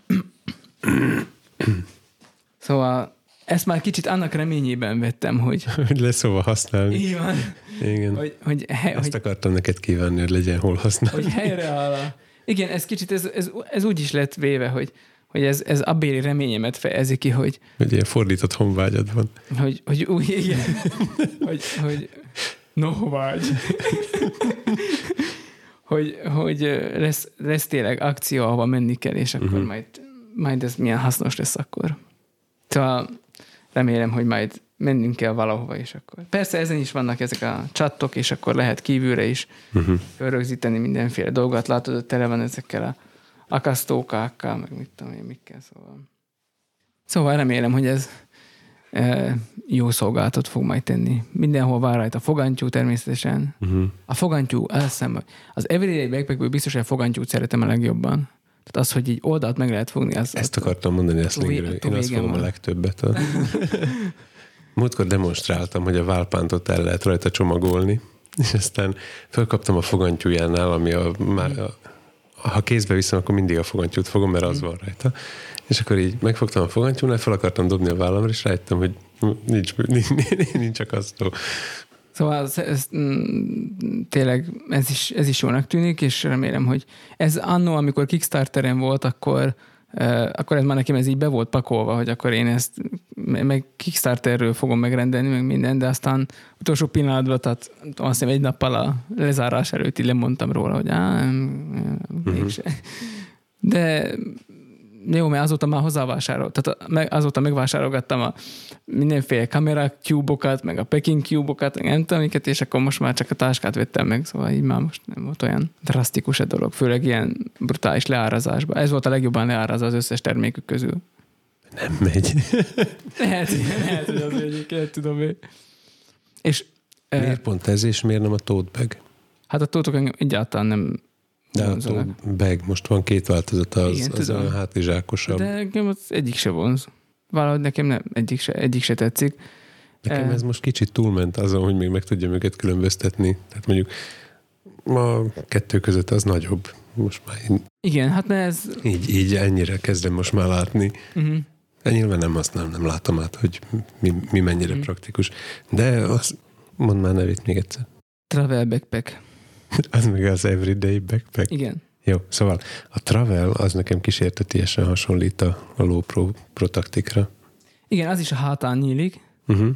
szóval ezt már kicsit annak reményében vettem, hogy Hogy lesz hova használni. van, Igen. hogy, hogy, he, Ezt hogy, akartam neked kívánni, hogy legyen hol használni. hogy helyreáll a... Igen, ez kicsit, ez, ez, ez úgy is lett véve, hogy, hogy ez, ez abbéli reményemet fejezi ki, hogy, Hogy ilyen fordított honvágyad van. hogy, hogy úgy, igen, hogy, hogy no vágy. hogy, hogy lesz, lesz tényleg akció, ahova menni kell, és akkor uh-huh. majd, majd ez milyen hasznos lesz akkor. Szóval remélem, hogy majd mennünk kell valahova, és akkor. Persze ezen is vannak ezek a chattok, és akkor lehet kívülre is uh-huh. rögzíteni mindenféle dolgot. Látod, hogy tele van ezekkel a akasztókákkal, meg mit tudom én, mikkel, szóval. Szóval remélem, hogy ez e, jó szolgálatot fog majd tenni. Mindenhol van rajta fogantyú természetesen. Uh-huh. A fogantyú, azt hiszem, az Everyday Backpackből biztos, hogy a fogantyút szeretem a legjobban. Tehát az, hogy így oldalt meg lehet fogni, az, Ezt akartam mondani, ezt túl Én azt fogom a legtöbbet. Múltkor demonstráltam, hogy a válpántot el lehet rajta csomagolni, és aztán felkaptam a fogantyújánál, ami a, már a, ha kézbe viszem, akkor mindig a fogantyút fogom, mert az van rajta. És akkor így megfogtam a fogantyúnál, fel akartam dobni a vállamra, és rájöttem, hogy nincs, nincs, nincs akasztó. Szóval ez, ez, mm, tényleg ez is, ez is jónak tűnik, és remélem, hogy ez annó, amikor Kickstarteren volt, akkor akkor ez már nekem ez így be volt pakolva, hogy akkor én ezt me- meg Kickstarterről fogom megrendelni, meg minden, de aztán utolsó pillanatban, tehát azt hiszem egy nappal a lezárás előtt így lemondtam róla, hogy á, nem, mégse. De jó, mert azóta már hozzávásárol, tehát meg- azóta megvásárolgattam a mindenféle kamera cubokat, meg a packing cubokat, meg nem tudom, miket, és akkor most már csak a táskát vettem meg, szóval így már most nem volt olyan drasztikus a dolog, főleg ilyen brutális leárazásban. Ez volt a legjobban leárazva az összes termékük közül. Nem megy. Lehet, lehet, hogy az egyébként tudom én. És miért eh, pont ez, és miért nem a tote bag? hát a tótok egyáltalán nem De a bag, most van két változata, az, Igen, az tudom. olyan hátizsákosabb. De engem az egyik se vonz. Valahogy nekem nem, egyik se, egyik se tetszik. Nekem Eh. ez most kicsit túlment azon, hogy még meg tudjam őket különböztetni. Tehát mondjuk a kettő között az nagyobb. Most már én Igen, hát ne ez... így, így ennyire kezdem most már látni. Uh-huh. Nyilván nem azt nem, nem látom át, hogy mi, mi mennyire Mhm. praktikus. De az, mondd már nevét még egyszer. Travel backpack. Az meg az everyday backpack. Igen. Jó, szóval a travel az nekem kísértetiesen hasonlít a, a low pro, pro taktikra. Igen, az is a hátán nyílik. Uh-huh.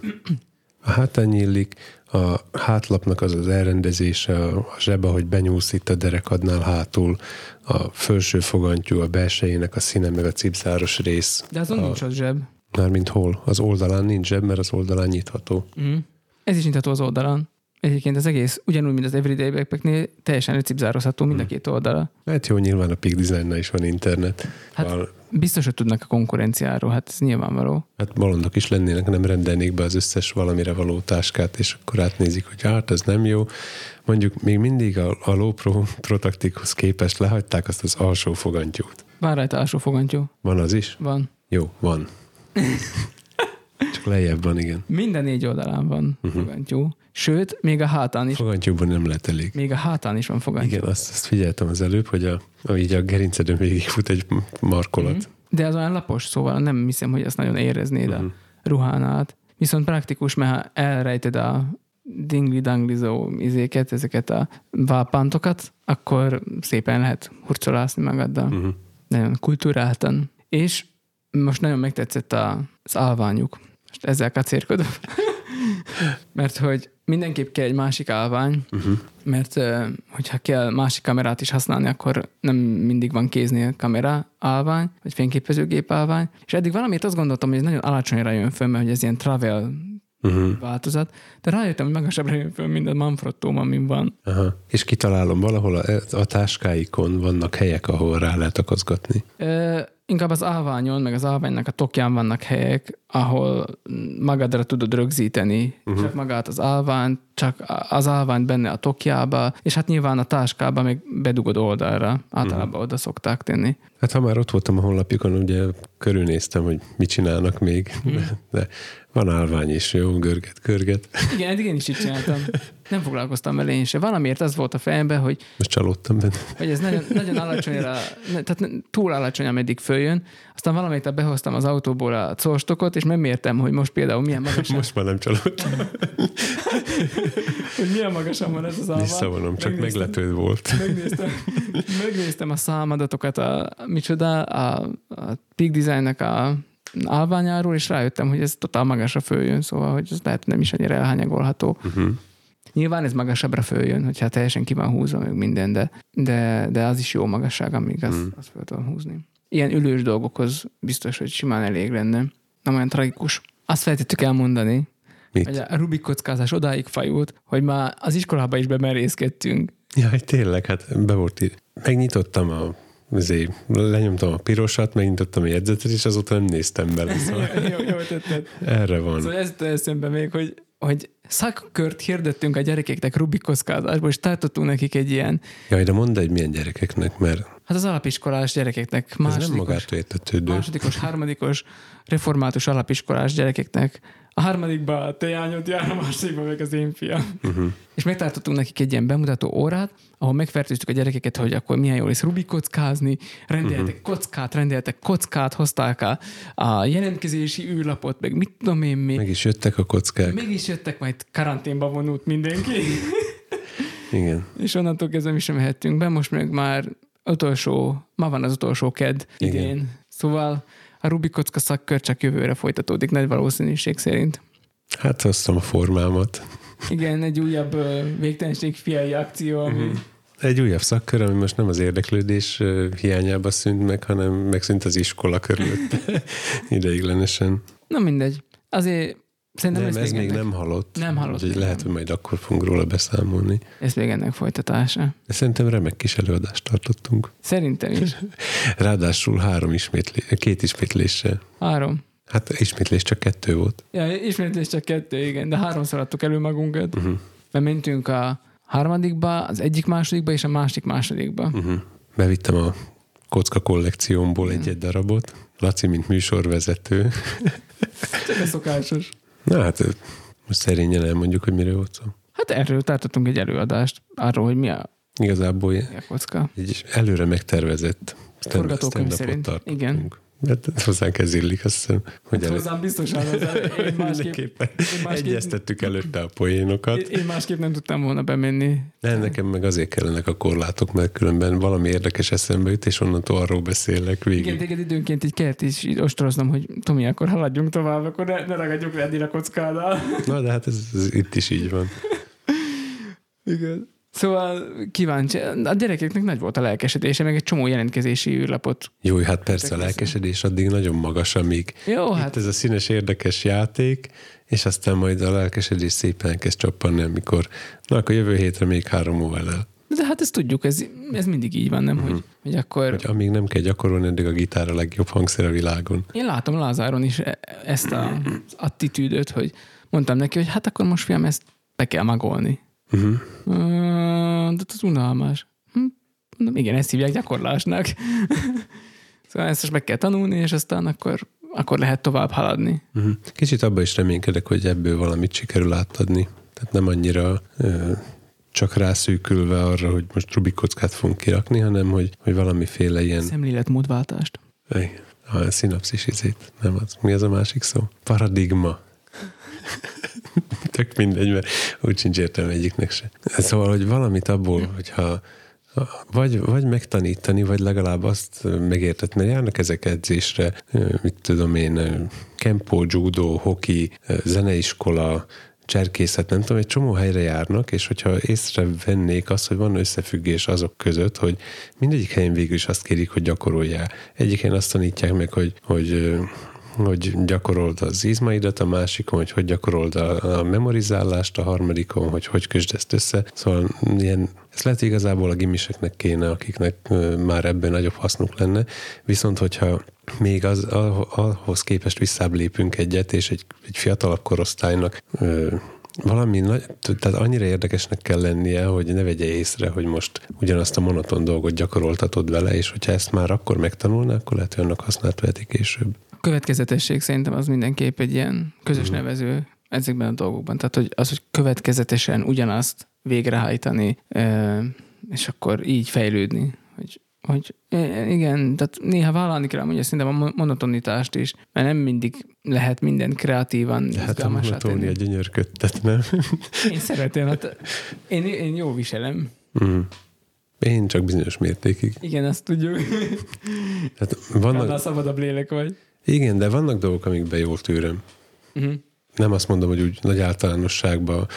A hátán nyílik, a hátlapnak az az elrendezése, a zseb, ahogy benyúlsz itt a derekadnál hátul, a felső fogantyú, a belsejének a színe, meg a cipzáros rész. De azon a, nincs az zseb. Mármint hol? Az oldalán nincs zseb, mert az oldalán nyitható. Uh-huh. Ez is nyitható az oldalon. Egyébként az egész, ugyanúgy, mint az Everyday Backpacknél, teljesen recipzározható mind a két oldala. Hát jó, nyilván a Peak Designnál is van internet. Hát- Val- Biztos, hogy tudnak a konkurenciáról, hát ez nyilvánvaló. hát bolondok is lennének, nem rendelnék be az összes valamire való táskát, és akkor átnézik, hogy hát ez nem jó. Mondjuk még mindig a, a Low Pro Protactichoz képest lehagyták azt az alsó fogantyút. Van rajta alsó fogantyú. Van az is? Van. Jó, van. Csak lejjebb van, igen. Minden négy oldalán van uh-huh. fogantyú. Sőt, még a hátán is. Fogantyúban nem lehet elég. Még a hátán is van fogantyú. Igen, azt, azt figyeltem az előbb, hogy a, a, így a gerincedön végigfut egy markolat. Mhm. De az olyan lapos, szóval nem hiszem, hogy ezt nagyon éreznéd Mhm. a ruhán át. Viszont praktikus, mert ha elrejted a dingli danglizó izéket, ezeket a vápántokat, akkor szépen lehet hurcolászni magaddal. Uh-huh. Nagyon kulturáltan. És most nagyon megtetszett a, az állványuk. Most ezzel kacérkodom. Mert hogy mindenképp kell egy másik állvány, Uh-huh. mert ö, hogyha kell másik kamerát is használni, akkor nem mindig van kéznél kamera állvány, vagy fényképezőgép állvány. És eddig valamiért azt gondoltam, hogy ez nagyon alacsonyra jön föl, mert hogy ez ilyen travel Uh-huh. változat, de rájöttem, hogy magasabbra jön föl, mint a Manfrotto, amin van. Aha. És kitalálom, valahol a, a táskáikon vannak helyek, ahol rá lehet akaszgatni. Ö, inkább az állványon, meg az állványnak a tokján vannak helyek, ahol magadra tudod rögzíteni uh-huh. csak magát az állványt, csak az állványt benne a tokjába, és hát nyilván a táskába meg bedugod oldalra. Általában uh-huh. oda szokták tenni. Hát ha már ott voltam a honlapjukon, ugye körülnéztem, hogy mit csinálnak még, de, de van állvány is, jó, görget, görget. Igen, eddig én is így csináltam. Nem foglalkoztam vele én se. Valamiért az volt a fejemben, hogy, Most csalódtam benne. hogy ez nagyon, nagyon alacsonyra, ne- tehát túl alacsony, ameddig följön. Aztán valamit behoztam az autóból a colstokot, és megmértem, hogy most például milyen magasan, Most már nem csalódtam. hogy milyen magasan van ez az állvány. Visszavonom, csak Megnéztem- meglepő volt. Megnéztem, megnéztem a számadatokat, a, micsoda, a, a Peak Designnek a állványáról, és rájöttem, hogy ez totál magasra följön, szóval, hogy ez lehet nem is annyira elhányagolható. Uh-huh. Nyilván ez magasabbra följön, hogyha teljesen ki van húzva meg minden, de, de, de az is jó magasság, amíg azt, Mm. azt föl tudom húzni. Ilyen ülős dolgokhoz biztos, hogy simán elég lenne. Nem olyan tragikus. Azt feltettük elmondani, Mit? hogy a Rubik kockázás odáig fajult, hogy már az iskolába is bemerészkedtünk. Jaj, tényleg, hát be volt ír. Megnyitottam a azért lenyomtam a pirosat, megnyitottam a jegyzetet, és azóta nem néztem bele. Szóval jó, jó tetted. erre van. Szóval ez jut eszembe még, hogy, hogy szakkört hirdettünk a gyerekeknek Rubik kockázásból, és tartottunk nekik egy ilyen, Jaj, de mondd egy milyen gyerekeknek, mert hát az alapiskolás gyerekeknek, ez nem másodikos, magától értetődő. másodikos, harmadikos, református alapiskolás gyerekeknek. A harmadikba a teányod jár, a másodikba meg az én fiam. Uh-huh. És megtartottunk nekik egy ilyen bemutató órát, ahol megfertőztük a gyerekeket, hogy akkor milyen jól lesz Rubik kockázni, rendeltek uh-huh. kockát, rendeltek kockát, hozták a, a jelentkezési űrlapot, meg mit tudom én még. Meg is jöttek a kockák. Meg is jöttek, majd karanténba vonult mindenki. Igen. és onnantól kezdve mi sem mehettünk be, most meg már utolsó, ma van az utolsó ked Igen. idén. Szóval a Rubik kocka szakkör csak jövőre folytatódik, nagy valószínűség szerint. Hát hoztam a formámat. Igen, egy újabb végtelenség fiai akció, ami Mhm. Egy újabb szakkör, ami most nem az érdeklődés hiányába szűnt meg, hanem megszűnt az iskola körülött ideiglenesen. Na mindegy. Azért Szerintem Nem, lesz ez még ennek, nem halott. Nem halott Úgyhogy lehet, nem. hogy majd akkor fogunk róla beszámolni. Ez még ennek folytatása. De szerintem remek kis előadást tartottunk. Szerintem is. Ráadásul három ismétlé, két ismétléssel. Három. Hát ismétlés csak kettő volt. Ja, ismétlés csak kettő, igen, de háromszor adtuk elő magunkat. Uh-huh. Bementünk a harmadikba, az egyik másodikba és a másik másodikba. Uh-huh. Bevittem a kocka kollekciómból Igen. egy-egy darabot. Laci, mint műsorvezető. Csak a szokásos. Na hát most szerényen elmondjuk, hogy miről volt szó. Hát erről tartottunk egy előadást, arról, hogy mi a, Igazából mi a kocka. egy előre megtervezett stand-upot szerint. tartottunk. Igen. Hát hozzánk ez illik, azt hiszem, hogy elő... Hozzám biztosan, az én másképp, én másképp, egyeztettük előtte a poénokat. én, én másképp nem tudtam volna bemenni. Nem, nekem meg azért kellenek a korlátok, mert különben valami érdekes eszembe jut, és onnantól arról beszélek végig. Igen, téged időnként így kellett is ostoroznom, hogy Tomi, akkor haladjunk tovább, akkor ne, ne ragadjuk le a kockádál. Na, de hát ez, ez itt is így van. Igen. Szóval kíváncsi. A gyerekeknek nagy volt a lelkesedése, meg egy csomó jelentkezési űrlapot. Jó, hát persze a lelkesedés addig nagyon magas, amíg Jó, itt hát ez a színes, érdekes játék, és aztán majd a lelkesedés szépen elkezd csappanni, amikor na, akkor jövő hétre még három óval el. de hát ezt tudjuk, ez, ez mindig így van, nem? Hogy, hogy akkor... Hogy amíg nem kell gyakorolni, addig a gitár a legjobb hangszer a világon. Én látom Lázáron is e- ezt a, az attitűdöt, hogy mondtam neki, hogy hát akkor most fiam, ezt be kell magolni. Uh-huh. Ö, De ez unalmas. Hm? Mondom, igen, ezt hívják gyakorlásnak. szóval ezt most meg kell tanulni, és aztán akkor, akkor lehet tovább haladni. Uh-huh. Kicsit abban is reménykedek, hogy ebből valamit sikerül átadni. Tehát nem annyira ö, csak rászűkülve arra, hogy most Rubik kockát fogunk kirakni, hanem hogy, hogy valamiféle ilyen Szemléletmódváltást. Ej, a szinapszis izét, nem az. Mi az a másik szó? Paradigma. Tök mindegy, mert úgy sincs értelme egyiknek se. Szóval, hogy valamit abból, hogyha vagy, vagy megtanítani, vagy legalább azt megértetni, mert járnak ezek edzésre, mit tudom én, kempo, judo, hoki, zeneiskola, cserkészet, nem tudom, egy csomó helyre járnak, és hogyha észrevennék azt, hogy van összefüggés azok között, hogy mindegyik helyen végül is azt kérik, hogy gyakorolják. Egyik helyen azt tanítják meg, hogy, hogy hogy gyakorold az izmaidat, a másikon, hogy hogy gyakorold a, a memorizálást, a harmadikon, hogy hogy kösd ezt össze. Szóval ilyen, ez lehet igazából a gimiseknek kéne, akiknek már ebben nagyobb hasznuk lenne, viszont hogyha még az, ahhoz képest visszább lépünk egyet, és egy, egy fiatalabb korosztálynak ö, valami nagy, tehát annyira érdekesnek kell lennie, hogy ne vegye észre, hogy most ugyanazt a monoton dolgot gyakoroltatod vele, és hogyha ezt már akkor megtanulná, akkor lehet, hogy annak hasznát veheti később. Következetesség szerintem az mindenképp egy ilyen közös nevező ezekben a dolgokban. Tehát, hogy az, hogy következetesen ugyanazt végrehajtani, és akkor így fejlődni, hogy hogy igen, tehát néha vállalni kell mondja szerintem a monotonitást is, mert nem mindig lehet minden kreatívan De hát a monotónia gyönyörködtet, nem? Én szeretem, hát én, én jó viselem. Mm. Én csak bizonyos mértékig. Igen, azt tudjuk. Hát Annál vannak, szabadabb lélek vagy. Igen, de vannak dolgok, amikben jól tűröm. Uh-huh. Nem azt mondom, hogy úgy nagy általánosságban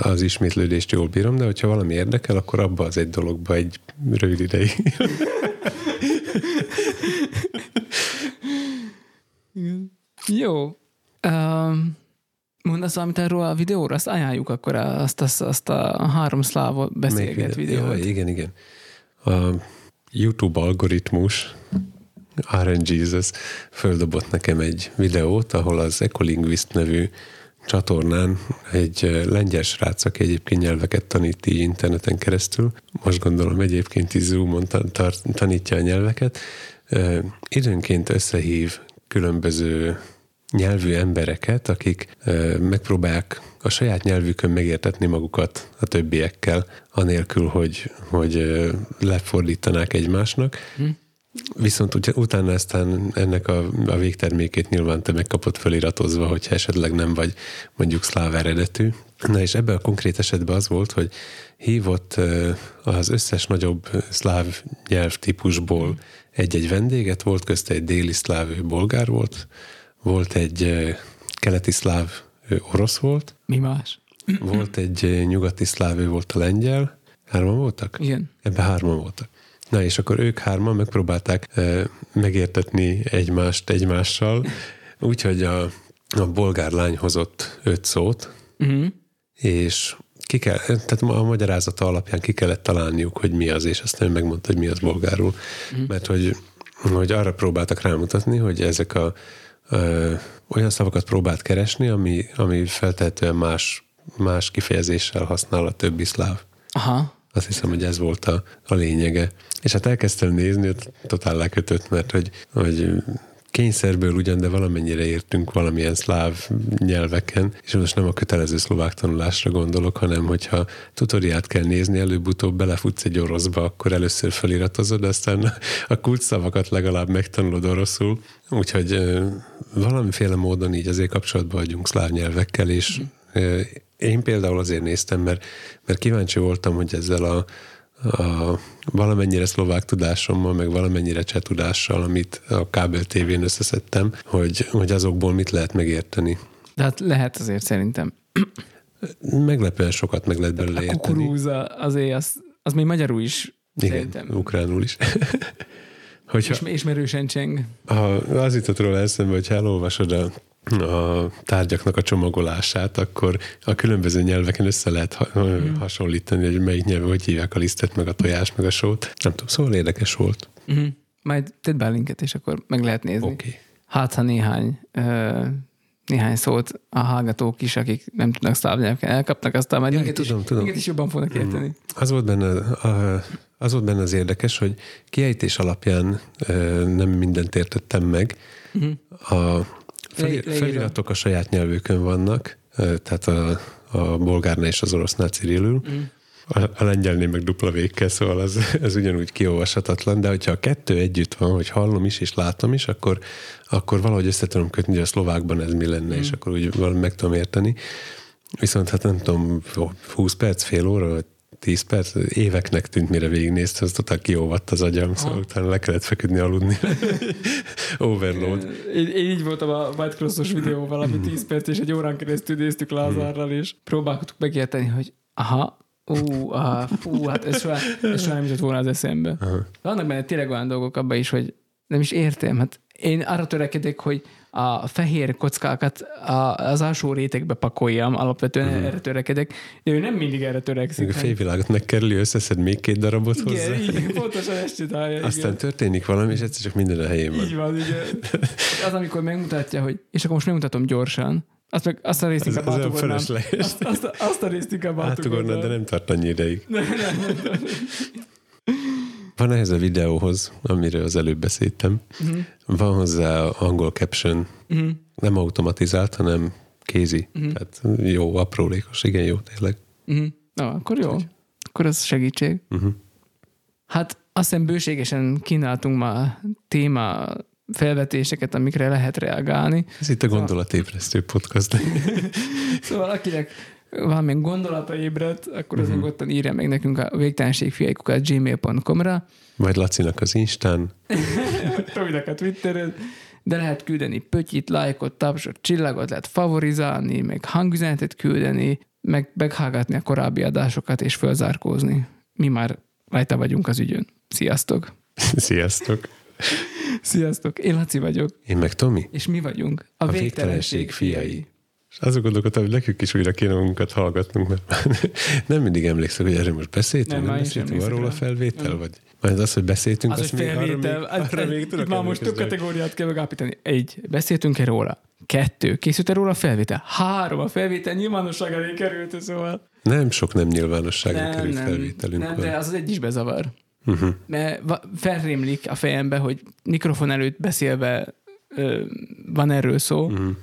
az ismétlődést jól bírom, de hogyha valami érdekel, akkor abba az egy dologba egy rövid ideig. Jó. Um, mondasz valamit erről a videóra? Azt ajánljuk akkor azt, azt, azt a három szláv beszélget videót. Ja, igen, igen. A YouTube algoritmus RNG Jesus földobott nekem egy videót, ahol az Ecolinguist nevű csatornán egy lengyel srác, aki egyébként nyelveket tanít így interneten keresztül, most gondolom egyébként is Zoomon tanítja a nyelveket, időnként összehív különböző nyelvű embereket, akik megpróbálják a saját nyelvükön megértetni magukat a többiekkel, anélkül, hogy, hogy lefordítanák egymásnak. Hm. Viszont ugye, utána aztán ennek a, a végtermékét nyilván te megkapod feliratozva, hogyha esetleg nem vagy mondjuk szláv eredetű. Na és ebben a konkrét esetben az volt, hogy hívott az összes nagyobb szláv nyelvtípusból egy-egy vendéget, volt közte egy déli szláv, ő bolgár volt, volt egy keleti szláv, ő orosz volt, Mi más? volt egy nyugati szláv, ő volt a lengyel, hárman voltak? Igen. Ebben hárman voltak. Na és akkor ők hárman megpróbálták megértetni egymást egymással, úgyhogy a, a bolgár lány hozott öt szót, Uh-huh. és ki kell, tehát a magyarázata alapján ki kellett találniuk, hogy mi az, és aztán megmondta, hogy mi az bolgárul. Mhm. Mert hogy, hogy arra próbáltak rámutatni, hogy ezek a ö, olyan szavakat próbált keresni, ami, ami feltehetően más, más kifejezéssel használ a többi szláv. Aha. Azt hiszem, hogy ez volt a, a lényege. És hát elkezdtem nézni, totál lekötött, mert hogy, hogy kényszerből ugyan, de valamennyire értünk valamilyen szláv nyelveken, és most nem a kötelező szlovák tanulásra gondolok, hanem hogyha tutoriát kell nézni, előbb-utóbb belefutsz egy oroszba, akkor először feliratozod, aztán a kulcsszavakat legalább megtanulod oroszul. Úgyhogy valamiféle módon így azért kapcsolatban vagyunk szláv nyelvekkel, és én például azért néztem, mert, mert kíváncsi voltam, hogy ezzel a, a valamennyire szlovák tudásommal, meg valamennyire cseh tudással, amit a kábel tévén összeszedtem, hogy, hogy azokból mit lehet megérteni. De hát lehet azért szerintem. Meglepően sokat meg lehet belőle A érteni. kukurúza azért, az, az még magyarul is Igen, szerintem. ukránul is. Hogyha, És, ismerősen cseng. ha az jutott róla eszembe, hogy elolvasod a, a tárgyaknak a csomagolását, akkor a különböző nyelveken össze lehet ha, Mhm. hasonlítani, hogy melyik nyelven hogy hívják a lisztet, meg a tojást, meg a sót. Nem tudom, szóval érdekes volt. Uh-huh. Majd tedd be a linket, és akkor meg lehet nézni. Okay. Hát, ha néhány, ö, néhány szót a hallgatók is, akik nem tudnak szláv nyelveken elkapnak, aztán majd Jaj, minket, tudom, is, tudom. minket is jobban fognak érteni. Az volt benne, a, az volt benne az érdekes, hogy kiejtés alapján nem mindent értettem meg. Uh-huh. A feliratok a saját nyelvükön vannak, tehát a, a bolgárnál és az orosznál cirilül. Mhm. A, a lengyelnél meg dupla végkel, szóval az, ez ugyanúgy kiolvashatatlan, de hogyha a kettő együtt van, hogy hallom is és látom is, akkor, akkor valahogy össze tudom kötni, hogy a szlovákban ez mi lenne, Mhm. és akkor úgy valami meg tudom érteni. Viszont hát nem tudom, 20 perc, fél óra, vagy 10 perc, éveknek tűnt, mire végignézte, az totál kiolvadt az agyam, szóval utána le kellett feküdni aludni. Overload. Én, én így voltam a White Crossos videóval, ami 10 perc és egy órán keresztül néztük Lázárral, és próbáltuk megérteni, hogy aha, ú, aha, fú, hát ez soha, ez soha nem jutott volna az eszembe. Aha. Vannak benne tényleg olyan dolgok abban is, hogy nem is értem. Hát én arra törekedek, hogy a fehér kockákat az alsó rétegbe pakoljam, alapvetően uh-huh. erre törekedek, de ő nem mindig erre törekszik. A félvilágot megkerüli, összeszed még két darabot hozzá. igen, igen, pontosan ezt csinálja. Aztán igen. történik valami, és egyszer csak minden a helyén van. Így van, igen. Az, amikor megmutatja, hogy és akkor most megmutatom gyorsan, azt, meg, azt a részt inkább olyan átugornám. Azt, azt, azt, a részt inkább Átugornod, de átugornám. nem tart annyi ideig. Nem, nem, nem. Van ehhez a videóhoz, amiről az előbb beszéltem, Mhm. van hozzá angol caption, Mhm. nem automatizált, hanem kézi. Tehát jó, aprólékos, igen jó tényleg. Mhm. Na, akkor jó. Akkor az segítség. Uh-huh. Hát azt hiszem bőségesen kínáltunk ma téma felvetéseket, amikre lehet reagálni. Ez itt a gondolatébresztő podcast. Szóval akinek valamilyen gondolata ébredt, akkor az nyugodtan írja meg nekünk a végtelenségfiaikukat gmail.com-ra, Majd Lacinak az Instán. Tominak a Twitteren, de lehet küldeni pötyit, lájkot, tapsot, csillagot, lehet favorizálni, meg hangüzenetet küldeni, meg meghallgatni a korábbi adásokat és fölzárkózni. Mi már rajta vagyunk az ügyön. Sziasztok! Sziasztok! Sziasztok! Én Laci vagyok, Én meg Tomi. és mi vagyunk a, A végtelenség végtelenség fiai. fiai. És azok gondolkodtam, hogy nekünk is újra kéne magunkat hallgatnunk, mert nem mindig emlékszek, hogy erről most beszéltünk, Nem, nem, nem beszéltünk arról a felvétel, Nem. vagy majd az, hogy beszéltünk, Az, azt hogy még arra még, felvétel. Az, arra még tudok már most több kategóriát kell megállapítani. Egy, beszéltünk-e róla? Kettő, készült-e róla a felvétel? Három, a felvétel nyilvánosság elé került, szóval. Nem sok nem nyilvánosságra került felvételünk nem, van. de az az egy is bezavar. Uh-huh. Mert felrémlik a fejembe, hogy mikrofon előtt beszélve ö, van erről szó, Uh-huh.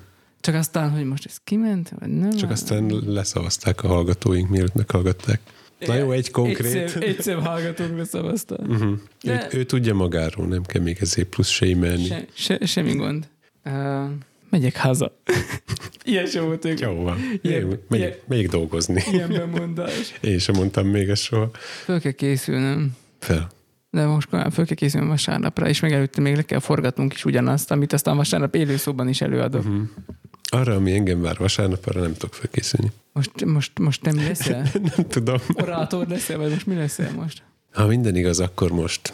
Csak aztán, hogy most ez kiment, vagy nem. Csak aztán leszavazták a hallgatóink, mielőtt meghallgatták. Na jó, egy konkrét. Egyszer, egyszer hallgatónk leszavazta. Uh-huh. De- Ő, ő tudja magáról, nem kell még ezért plusz sémelni. Se, se, semmi gond. Uh, megyek haza. Ilyen sem volt ők. Jó van. Ilyen- Én megyek, ilyen- megyek dolgozni. Ilyen bemondás. Én sem mondtam még ezt soha. Föl kell készülnöm. Fel. De most komolyan föl kell készülnöm vasárnapra, és megelőtte még le kell forgatnunk is ugyanazt, amit aztán vasárnap élőszóban is előadok. Uh-huh. Arra, ami engem vár vasárnap, arra nem tudok felkészülni. Most, most, most te mi leszel? Nem tudom. Orátor leszel, vagy most mi leszel most? Ha minden igaz, akkor most,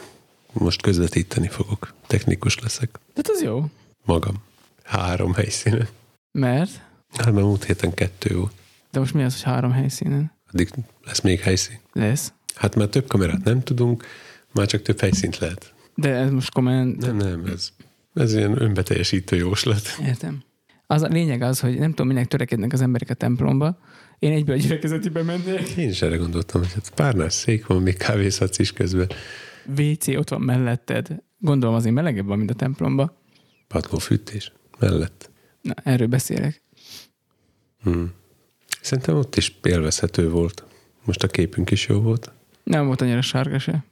most közvetíteni fogok. Technikus leszek. Tehát az jó. Magam. Három helyszínen. Mert? Hát már múlt héten kettő volt. De most mi az, hogy három helyszínen? Addig lesz még helyszín. Lesz. Hát már több kamerát nem tudunk, már csak több helyszínt lehet. De ez most komolyan... Nem, nem, ez, ez ilyen önbeteljesítő jóslat. Értem. Az a lényeg az, hogy nem tudom, minek törekednek az emberek a templomba. Én egyből a gyülekezetibe mennék. Én is erre gondoltam, hogy hát párnás szék van, még kávészhatsz is közben. WC ott van melletted. Gondolom azért melegebb van, mint a templomba. Patkó fűtés mellett. Na, erről beszélek. Hmm. Szerintem ott is élvezhető volt. Most a képünk is jó volt. Nem volt annyira sárga se.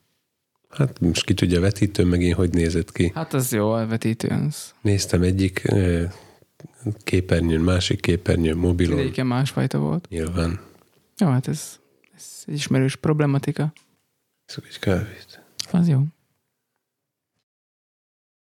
Hát most ki tudja vetítő megint, hogy nézett ki. Hát az jó, a vetítő. Az. Néztem egyik eh, képernyőn, másik képernyőn, mobilon. Mindegyiken másfajta volt. Nyilván. Jó, hát ez, ez egy ismerős problematika. Szok egy kávét. Az jó.